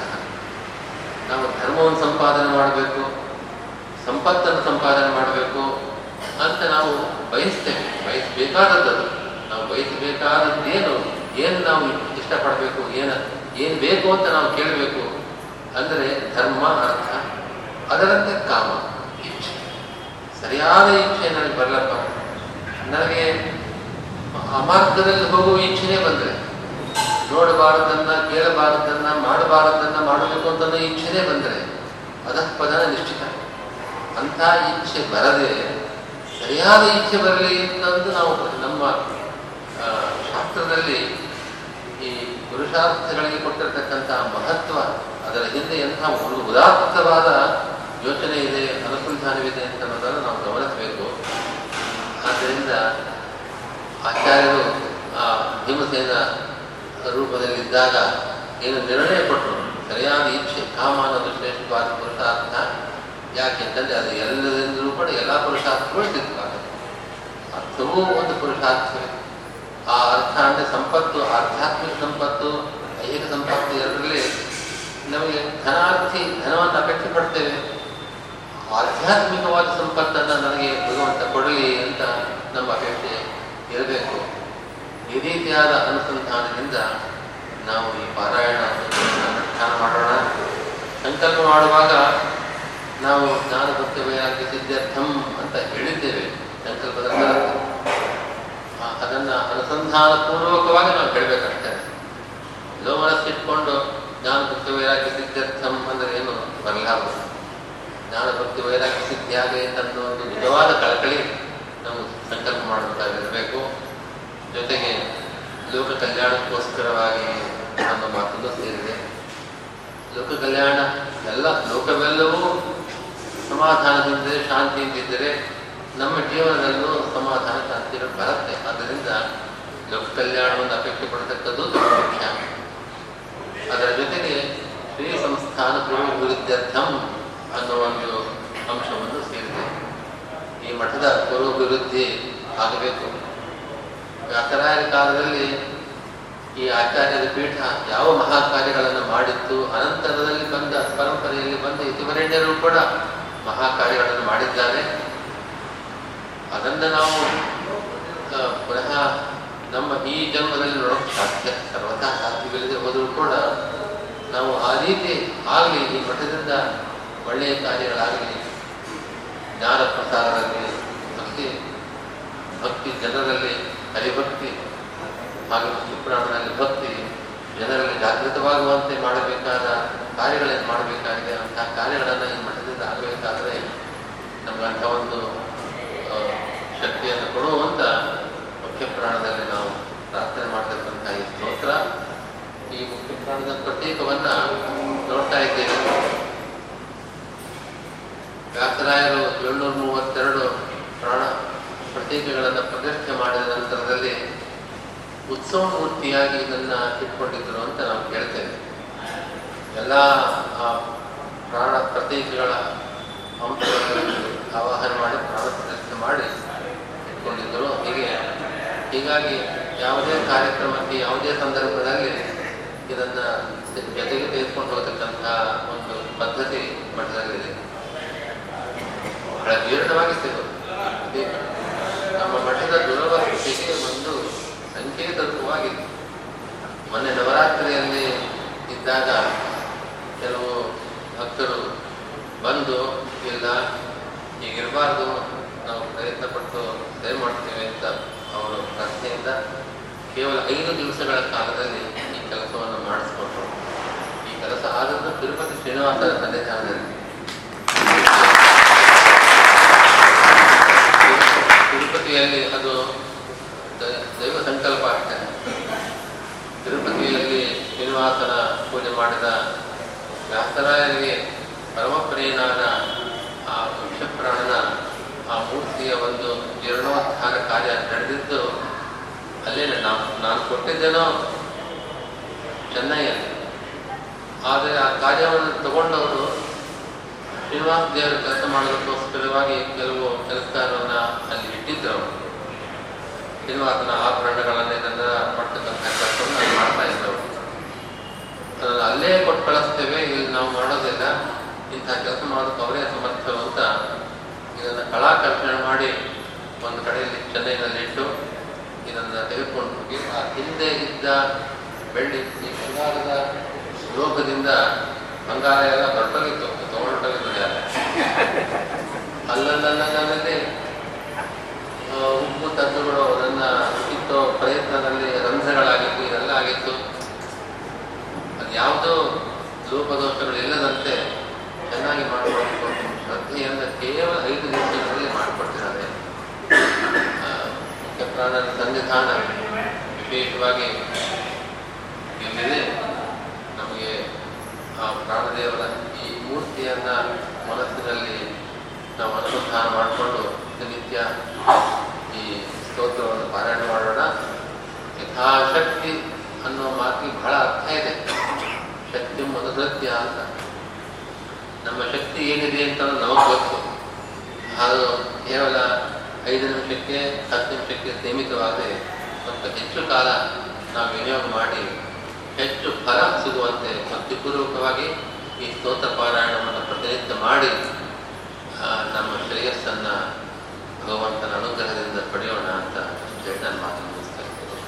ನಾವು ಧರ್ಮವನ್ನು ಸಂಪಾದನೆ ಮಾಡಬೇಕು, ಸಂಪತ್ತನ್ನು ಸಂಪಾದನೆ ಮಾಡಬೇಕು ಅಂತ ನಾವು ಬಯಸ್ತೇವೆ. ಬಯಸಬೇಕಾದದ್ದು. ನಾವು ಬಯಸಬೇಕಾದದ್ದೇನು? ಏನು ನಾವು ಇಷ್ಟಪಡಬೇಕು? ಏನು ಏನು ಬೇಕು ಅಂತ ನಾವು ಕೇಳಬೇಕು. ಅಂದರೆ ಧರ್ಮ ಅರ್ಥ, ಅದರಂತೆ ಕಾಮ ಇಚ್ಛೆ. ಸರಿಯಾದ ಇಚ್ಛೆ ನನಗೆ ಬರಲಪ್ಪ. ನನಗೆ ಅಮಾರ್ಗದಲ್ಲಿ ಹೋಗುವ ಇಚ್ಛೆನೇ ಬಂದರೆ. ನೋಡಬಾರದನ್ನ ಕೇಳಬಾರದನ್ನ ಮಾಡಬಾರದನ್ನ ಮಾಡಬೇಕು ಅಂತ ಇಚ್ಛೆನೇ ಬಂದರೆ ಅಧಃಪದನ ನಿಶ್ಚಿತ. ಅಂಥ ಇಚ್ಛೆ ಬರದೆ ಸರಿಯಾದ ಇಚ್ಛೆ ಬರಲಿ ಅಂತಂದು ನಾವು ನಮ್ಮ ಆ, ಶಾಸ್ತ್ರದಲ್ಲಿ ಈ ಪುರುಷಾರ್ಥಗಳಿಗೆ ಕೊಟ್ಟಿರತಕ್ಕಂತಹ ಮಹತ್ವ ಅದರ ಹಿಂದೆ ಎಂಥ ಒಂದು ಉದಾತ್ತವಾದ ಯೋಚನೆ ಇದೆ ಅನುಸಂಧಾನವಿದೆ ಅಂತ ಅನ್ನೋದನ್ನು ನಾವು ಗಮನಿಸಬೇಕು. ಆದ್ದರಿಂದ ಆಚಾರ್ಯರು ಆ ಭೀಮಸೇನ ರೂಪದಲ್ಲಿದ್ದಾಗ ಏನು ನಿರ್ಣಯ ಕೊಟ್ಟರು. ಸರಿಯಾದ ಇಚ್ಛೆ ಕಾಮಾನದ ಶ್ರೇಷ್ಠವಾದ ಪುರುಷಾರ್ಥ. ಯಾಕೆಂತಂದ್ರೆ ಅದು ಎಲ್ಲದಿಂದಲೂ ಕೂಡ ಎಲ್ಲ ಪುರುಷಾರ್ಥಗಳು ಸಿದ್ಧವಾಗುತ್ತೆ ಅರ್ಥವೂ ಒಂದು ಪುರುಷಾರ್ಥವೇ. ಆ ಅರ್ಥ ಅಂದರೆ ಸಂಪತ್ತು, ಆಧ್ಯಾತ್ಮಿಕ ಸಂಪತ್ತು ಐಹಿಕ ಸಂಪತ್ತು ಎರಡರಲ್ಲಿ ನಮಗೆ ಧನಾರ್ಥಿ ಧನವನ್ನು ಅಪೇಕ್ಷೆ ಪಡ್ತೇವೆ ಆಧ್ಯಾತ್ಮಿಕವಾದ ಸಂಪತ್ತನ್ನು ನನಗೆ ಭಗವಂತ ಕೊಡಲಿ ಅಂತ ನಮ್ಮ ಅಪೇಕ್ಷೆ. ಇರಬೇಕು ಈ ರೀತಿಯಾದ ಅನುಸಂಧಾನದಿಂದ ನಾವು ಈ ಪಾರಾಯಣ ಅನುಷ್ಠಾನ ಮಾಡೋಣ. ಸಂಕಲ್ಪ ಮಾಡುವಾಗ ನಾವು ಜ್ಞಾನ ಭಕ್ತಿ ವೈರಾಗ್ಯ ಸಿದ್ಧಾರ್ಥಂ ಅಂತ ಹೇಳಿದ್ದೇವೆ. ಸಂಕಲ್ಪದ ಅದನ್ನು ಆ, ಅದನ್ನ ಅನುಸಂಧಾನ ಪೂರ್ವಕವಾಗಿ ನಾವು ಹೇಳಬೇಕಷ್ಟೇ ಲೋ ಮನಸ್ಸಿಟ್ಕೊಂಡು ಜ್ಞಾನ ಭಕ್ತ ವೈರಾಗ್ಯ ಸಿದ್ಧಾರ್ಥಂ ಅಂದ್ರೆ ಏನು? ಬರಲಾಗುವುದು ಜ್ಞಾನ ಭಕ್ತಿ ವೈರಾಗ್ಯ ಸಿದ್ಧಿಯಾಗಲಿ ಅಂತ ಒಂದು ನಿಜವಾದ ಕಳಕಳಿ. ನಾವು ಸಂಕಲ್ಪ ಮಾಡಬೇಕಾಗಿರಬೇಕು. ಜೊತೆಗೆ ಲೋಕ ಕಲ್ಯಾಣಕ್ಕೋಸ್ಕರವಾಗಿ ನಮ್ಮ ಮಾತನ್ನು ಸೇರಿದೆ. ಲೋಕ ಕಲ್ಯಾಣ ಎಲ್ಲ ಲೋಕವೆಲ್ಲವೂ ಸಮಾಧಾನದಿಂದ ಶಾಂತಿಯಿಂದಿದ್ದರೆ ನಮ್ಮ ಜೀವನದಲ್ಲೂ ಸಮಾಧಾನ ಶಾಂತಿ ಬರುತ್ತೆ. ಆದ್ದರಿಂದ ಲೋಕ ಕಲ್ಯಾಣವನ್ನು ಅಪೇಕ್ಷೆ ಪಡತಕ್ಕದ್ದು ಮುಖ್ಯ. ಅದರ ಜೊತೆಗೆ ಶ್ರೀ ಸಂಸ್ಥಾನ ಪೂರ್ವಭಿವೃದ್ಧರ್ಥಂ ಅನ್ನೋ ಒಂದು ಅಂಶವನ್ನು ಸೇರಿದೆ. ಈ ಮಠದ ಪೂರ್ವಭಿವೃದ್ಧಿ ಆಗಬೇಕು. ವ್ಯಾಸರಾಯರ ಕಾಲದಲ್ಲಿ ಈ ಆಚಾರ್ಯರ ಪೀಠ ಯಾವ ಮಹಾಕಾರ್ಯಗಳನ್ನು ಮಾಡಿತ್ತು, ಅನಂತರದಲ್ಲಿ ಬಂದ ಪರಂಪರೆಯಲ್ಲಿ ಬಂದ ಇತಿವರೆಣ್ಯರು ಕೂಡ ಮಹಾಕಾರ್ಯಗಳನ್ನು ಮಾಡಿದ್ದಾರೆ. ಅದನ್ನು ನಾವು ಪುನಃ ನಮ್ಮ ಈ ಜನ್ಮದಲ್ಲಿ ನೋಡೋಕೆ ಸಾಧ್ಯ, ಸರ್ವತಃ ಸಾಧ್ಯವಿಲ್ಲದೆ ಹೋದರೂ ಕೂಡ ನಾವು ಆ ರೀತಿ ಆಗಲಿ, ಈ ಮಠದಿಂದ ಒಳ್ಳೆಯ ಕಾರ್ಯಗಳಾಗಲಿ ಜ್ಞಾನ ಪ್ರಸಾರದಲ್ಲಿ ಭಕ್ತಿ ಭಕ್ತಿ ಜನರಲ್ಲಿ ಹರಿಭಕ್ತಿ, ಹಾಗೆ ಮುಖ್ಯಪ್ರಾಣದಲ್ಲಿ ಭಕ್ತಿ, ಜನರಲ್ಲಿ ಜಾಗೃತವಾಗುವಂತೆ ಮಾಡಬೇಕಾದ ಕಾರ್ಯಗಳನ್ನು ಮಾಡಬೇಕಾಗಿದೆ ಅಂತಹ ಕಾರ್ಯಗಳನ್ನು ಈ ಮಠದಿಂದ ಆಗಬೇಕಾದ್ರೆ ನಮ್ಗೆ ಅಂಥ ಒಂದು ಶಕ್ತಿಯನ್ನು ಕೊಡುವಂತ ಮುಖ್ಯ ಪ್ರಾಣದಲ್ಲಿ ನಾವು ಪ್ರಾರ್ಥನೆ ಮಾಡತಕ್ಕಂಥ ಈ ಸ್ತೋತ್ರ. ಈ ಮುಖ್ಯ ಪ್ರಾಣದ ಪ್ರತ್ಯೇಕವನ್ನ ನೋಡ್ತಾ ಇದ್ದೇವೆ. ವ್ಯಾಸರಾಯರು ಏಳ್ನೂರ ಮೂವತ್ತೆರಡು ಪ್ರಾಣ ಪ್ರತೀಕೆಗಳನ್ನು ಪ್ರತಿಷ್ಠೆ ಮಾಡಿದ ನಂತರದಲ್ಲಿ ಉತ್ಸವ ಮೂರ್ತಿಯಾಗಿ ಇದನ್ನು ಇಟ್ಕೊಂಡಿದ್ದರು ಅಂತ ನಾವು ಕೇಳ್ತೇವೆ. ಎಲ್ಲ, ಆ, ಪ್ರಾಣ ಪ್ರತೀಕೆಗಳ ಅಂಶಗಳನ್ನು ಆವಾಹನೆ ಮಾಡಿ, ಪ್ರಾಣ ಪ್ರತಿಷ್ಠೆ ಮಾಡಿ ಇಟ್ಕೊಂಡಿದ್ದರು. ಹೀಗೆ, ಹೀಗಾಗಿ ಯಾವುದೇ ಕಾರ್ಯಕ್ರಮಕ್ಕೆ, ಯಾವುದೇ ಸಂದರ್ಭದಲ್ಲಿ ಇದನ್ನು ಜೊತೆಗೆ ತೆಗೆದುಕೊಂಡು ಹೋಗತಕ್ಕಂಥ ಒಂದು ಪದ್ಧತಿ ಮಠದಲ್ಲಿದೆ. ಸಿಗೋದು ಇದು ನಮ್ಮ ಮಠದ ದುರವಸ್ಥೆಗೆ ಒಂದು ಸಂಕೇತತ್ವವಾಗಿದೆ. ಮೊನ್ನೆ ನವರಾತ್ರಿಯಲ್ಲಿ ಇದ್ದಾಗ ಕೆಲವು ಭಕ್ತರು ಬಂದು, ಇಲ್ಲ, ಹೀಗಿರಬಾರ್ದು, ನಾವು ಪ್ರಯತ್ನ ಪಟ್ಟು ಸೇವೆ ಮಾಡ್ತೇವೆ ಅಂತ ಅವರು ಪ್ರಶ್ನೆಯಿಂದ ಕೇವಲ ಐದು ದಿವಸಗಳ ಕಾಲದಲ್ಲಿ ಈ ಕೆಲಸವನ್ನು ಮಾಡಿಸ್ಕೊಟ್ರು ಈ ಕೆಲಸ ಆದದ್ದು ತಿರುಪತಿ ಶ್ರೀನಿವಾಸರ ಸನ್ನಿಧಾನದಲ್ಲಿ ತಿರುಪತಿಯಲ್ಲಿ ಅದು ದೈವ ಸಂಕಲ್ಪ ಅಷ್ಟೇ ತಿರುಪತಿಯಲ್ಲಿ ಶ್ರೀನಿವಾಸನ ಪೂಜೆ ಮಾಡಿದ ವ್ಯಾಸರಾಯರಿಗೆ ಪರಮಪ್ರಿಯನಾದ ಆ ವೃಕ್ಷಪ್ರಾಣನ, ಆ ಮೂರ್ತಿಯ ಒಂದು ಜೀರ್ಣೋದ್ಧಾರ ಕಾರ್ಯ ನಡೆದಿದ್ದು ಅಲ್ಲೇನೆ ನಾವು, ನಾನು ಕೊಟ್ಟಿದ್ದೇನೋ ಚೆನ್ನೈಯಲ್ಲಿ. ಆದರೆ ಆ ಕಾರ್ಯವನ್ನು ತಗೊಂಡವರು ಶ್ರೀನಿವಾಸ ದೇವರ ಕೆಲಸ ಮಾಡೋದಕ್ಕೋಸ್ಕರವಾಗಿ ಕೆಲವು ಕೆಲಸಗಾರರನ್ನ ಅಲ್ಲಿ ಇಟ್ಟಿದ್ರು. ಅವರು ಶ್ರೀನಿವಾಸನ ಆಭರಣಗಳನ್ನೇ ಇದನ್ನ ಮಾಡ್ತಕ್ಕಂಥ ಕೆಲಸವನ್ನು ಅಲ್ಲಿ ಮಾಡ್ತಾ ಇದ್ರು. ಅಲ್ಲೇ ಕೊಟ್ಟು ಕಳಿಸ್ತೇವೆ, ಇಲ್ಲಿ ನಾವು ಮಾಡೋದಿಲ್ಲ. ಇಂತಹ ಕೆಲಸ ಮಾಡೋದಕ್ಕೆ ಅವರೇ ಸಮರ್ಥರು ಅಂತ ಇದನ್ನು ಕಲಾಕರ್ಷಣೆ ಮಾಡಿ ಒಂದು ಕಡೆಯಲ್ಲಿ ಚೆನ್ನೈನಲ್ಲಿ ಇಟ್ಟು ಇದನ್ನ ತೆಗೆದುಕೊಂಡು ಹೋಗಿ, ಆ ಹಿಂದೆ ಇದ್ದ ಬೆಳ್ಳಿ ಈ ಬಂಗಾರದ ಲೋಕದಿಂದ ಬಂಗಾರ ಎಲ್ಲ ಹೊರಟೋಗಿತ್ತು ತಗೊಂಡೋಗಿತ್ತು ಯಾರು ಅಲ್ಲಲ್ಲಲ್ಲಲ್ಲಿ ಉಪ್ಪು ತಂದುಗಳು ಅದನ್ನ ಕಿತ್ತೋ ಪ್ರಯತ್ನದಲ್ಲಿ ರಂಧ್ರಗಳಾಗಿತ್ತು ಇದೆಲ್ಲ ಆಗಿತ್ತು. ಯಾವುದೋ ಲೋಪದೋಷಗಳು ಇಲ್ಲದಂತೆ ಚೆನ್ನಾಗಿ ಮಾಡಿಕೊಟ್ಟು ಶ್ರದ್ಧೆಯಿಂದ ಕೇವಲ ಐದು ನಿಮಿಷಗಳಲ್ಲಿ ಮಾಡಿಕೊಡ್ತಿದ್ದಾರೆ ಮುಖ್ಯ ಪ್ರಾಣನ ಸನ್ನಿಧಾನ ವಿಶೇಷವಾಗಿ ಇಲ್ಲಿದೆ. ನಮಗೆ ಆ ಪ್ರಾಣದೇವರ ಮೂರ್ತಿಯನ್ನ ಮನಸ್ಸಿನಲ್ಲಿ ನಾವು ಅನುಸಂಧಾನ ಮಾಡಿಕೊಂಡು ನಿತ್ಯ ಈ ಸ್ತೋತ್ರವನ್ನು ಪಾರಾಯಣ ಮಾಡೋಣ. ಯಥಾಶಕ್ತಿ ಅನ್ನೋ ಮಾತಿಗೆ ಬಹಳ ಅರ್ಥ ಇದೆ. ಶಕ್ತಿ ಮಧುರತ್ಯ ಅಂತ. ನಮ್ಮ ಶಕ್ತಿ ಏನಿದೆ ಅಂತ ನಮಗೆ ಗೊತ್ತು. ಅದು ಕೇವಲ ಐದು ನಿಮಿಷಕ್ಕೆ, ಹತ್ತು ನಿಮಿಷಕ್ಕೆ ಸೀಮಿತವಾದರೆ ಸ್ವಲ್ಪ ಹೆಚ್ಚು ಕಾಲ ನಾವು ವಿನಿಯೋಗ ಮಾಡಿ ಹೆಚ್ಚು ಫಲ ಸಿಗುವಂತೆ ಭಕ್ತಿಪೂರ್ವಕವಾಗಿ ಈ ಸ್ತೋತ್ರಪಾರಾಯಣವನ್ನು ಪ್ರತಿನಿತ್ಯ ಮಾಡಿ ನಮ್ಮ ಶ್ರೇಯಸ್ಸನ್ನು ಭಗವಂತನ ಅನುಗ್ರಹದಿಂದ ಪಡೆಯೋಣ ಅಂತ ಹೇಳಿ ನಾನು ಮಾತನಾಡಿಸ್ತಾ ಇದ್ದೇನೆ.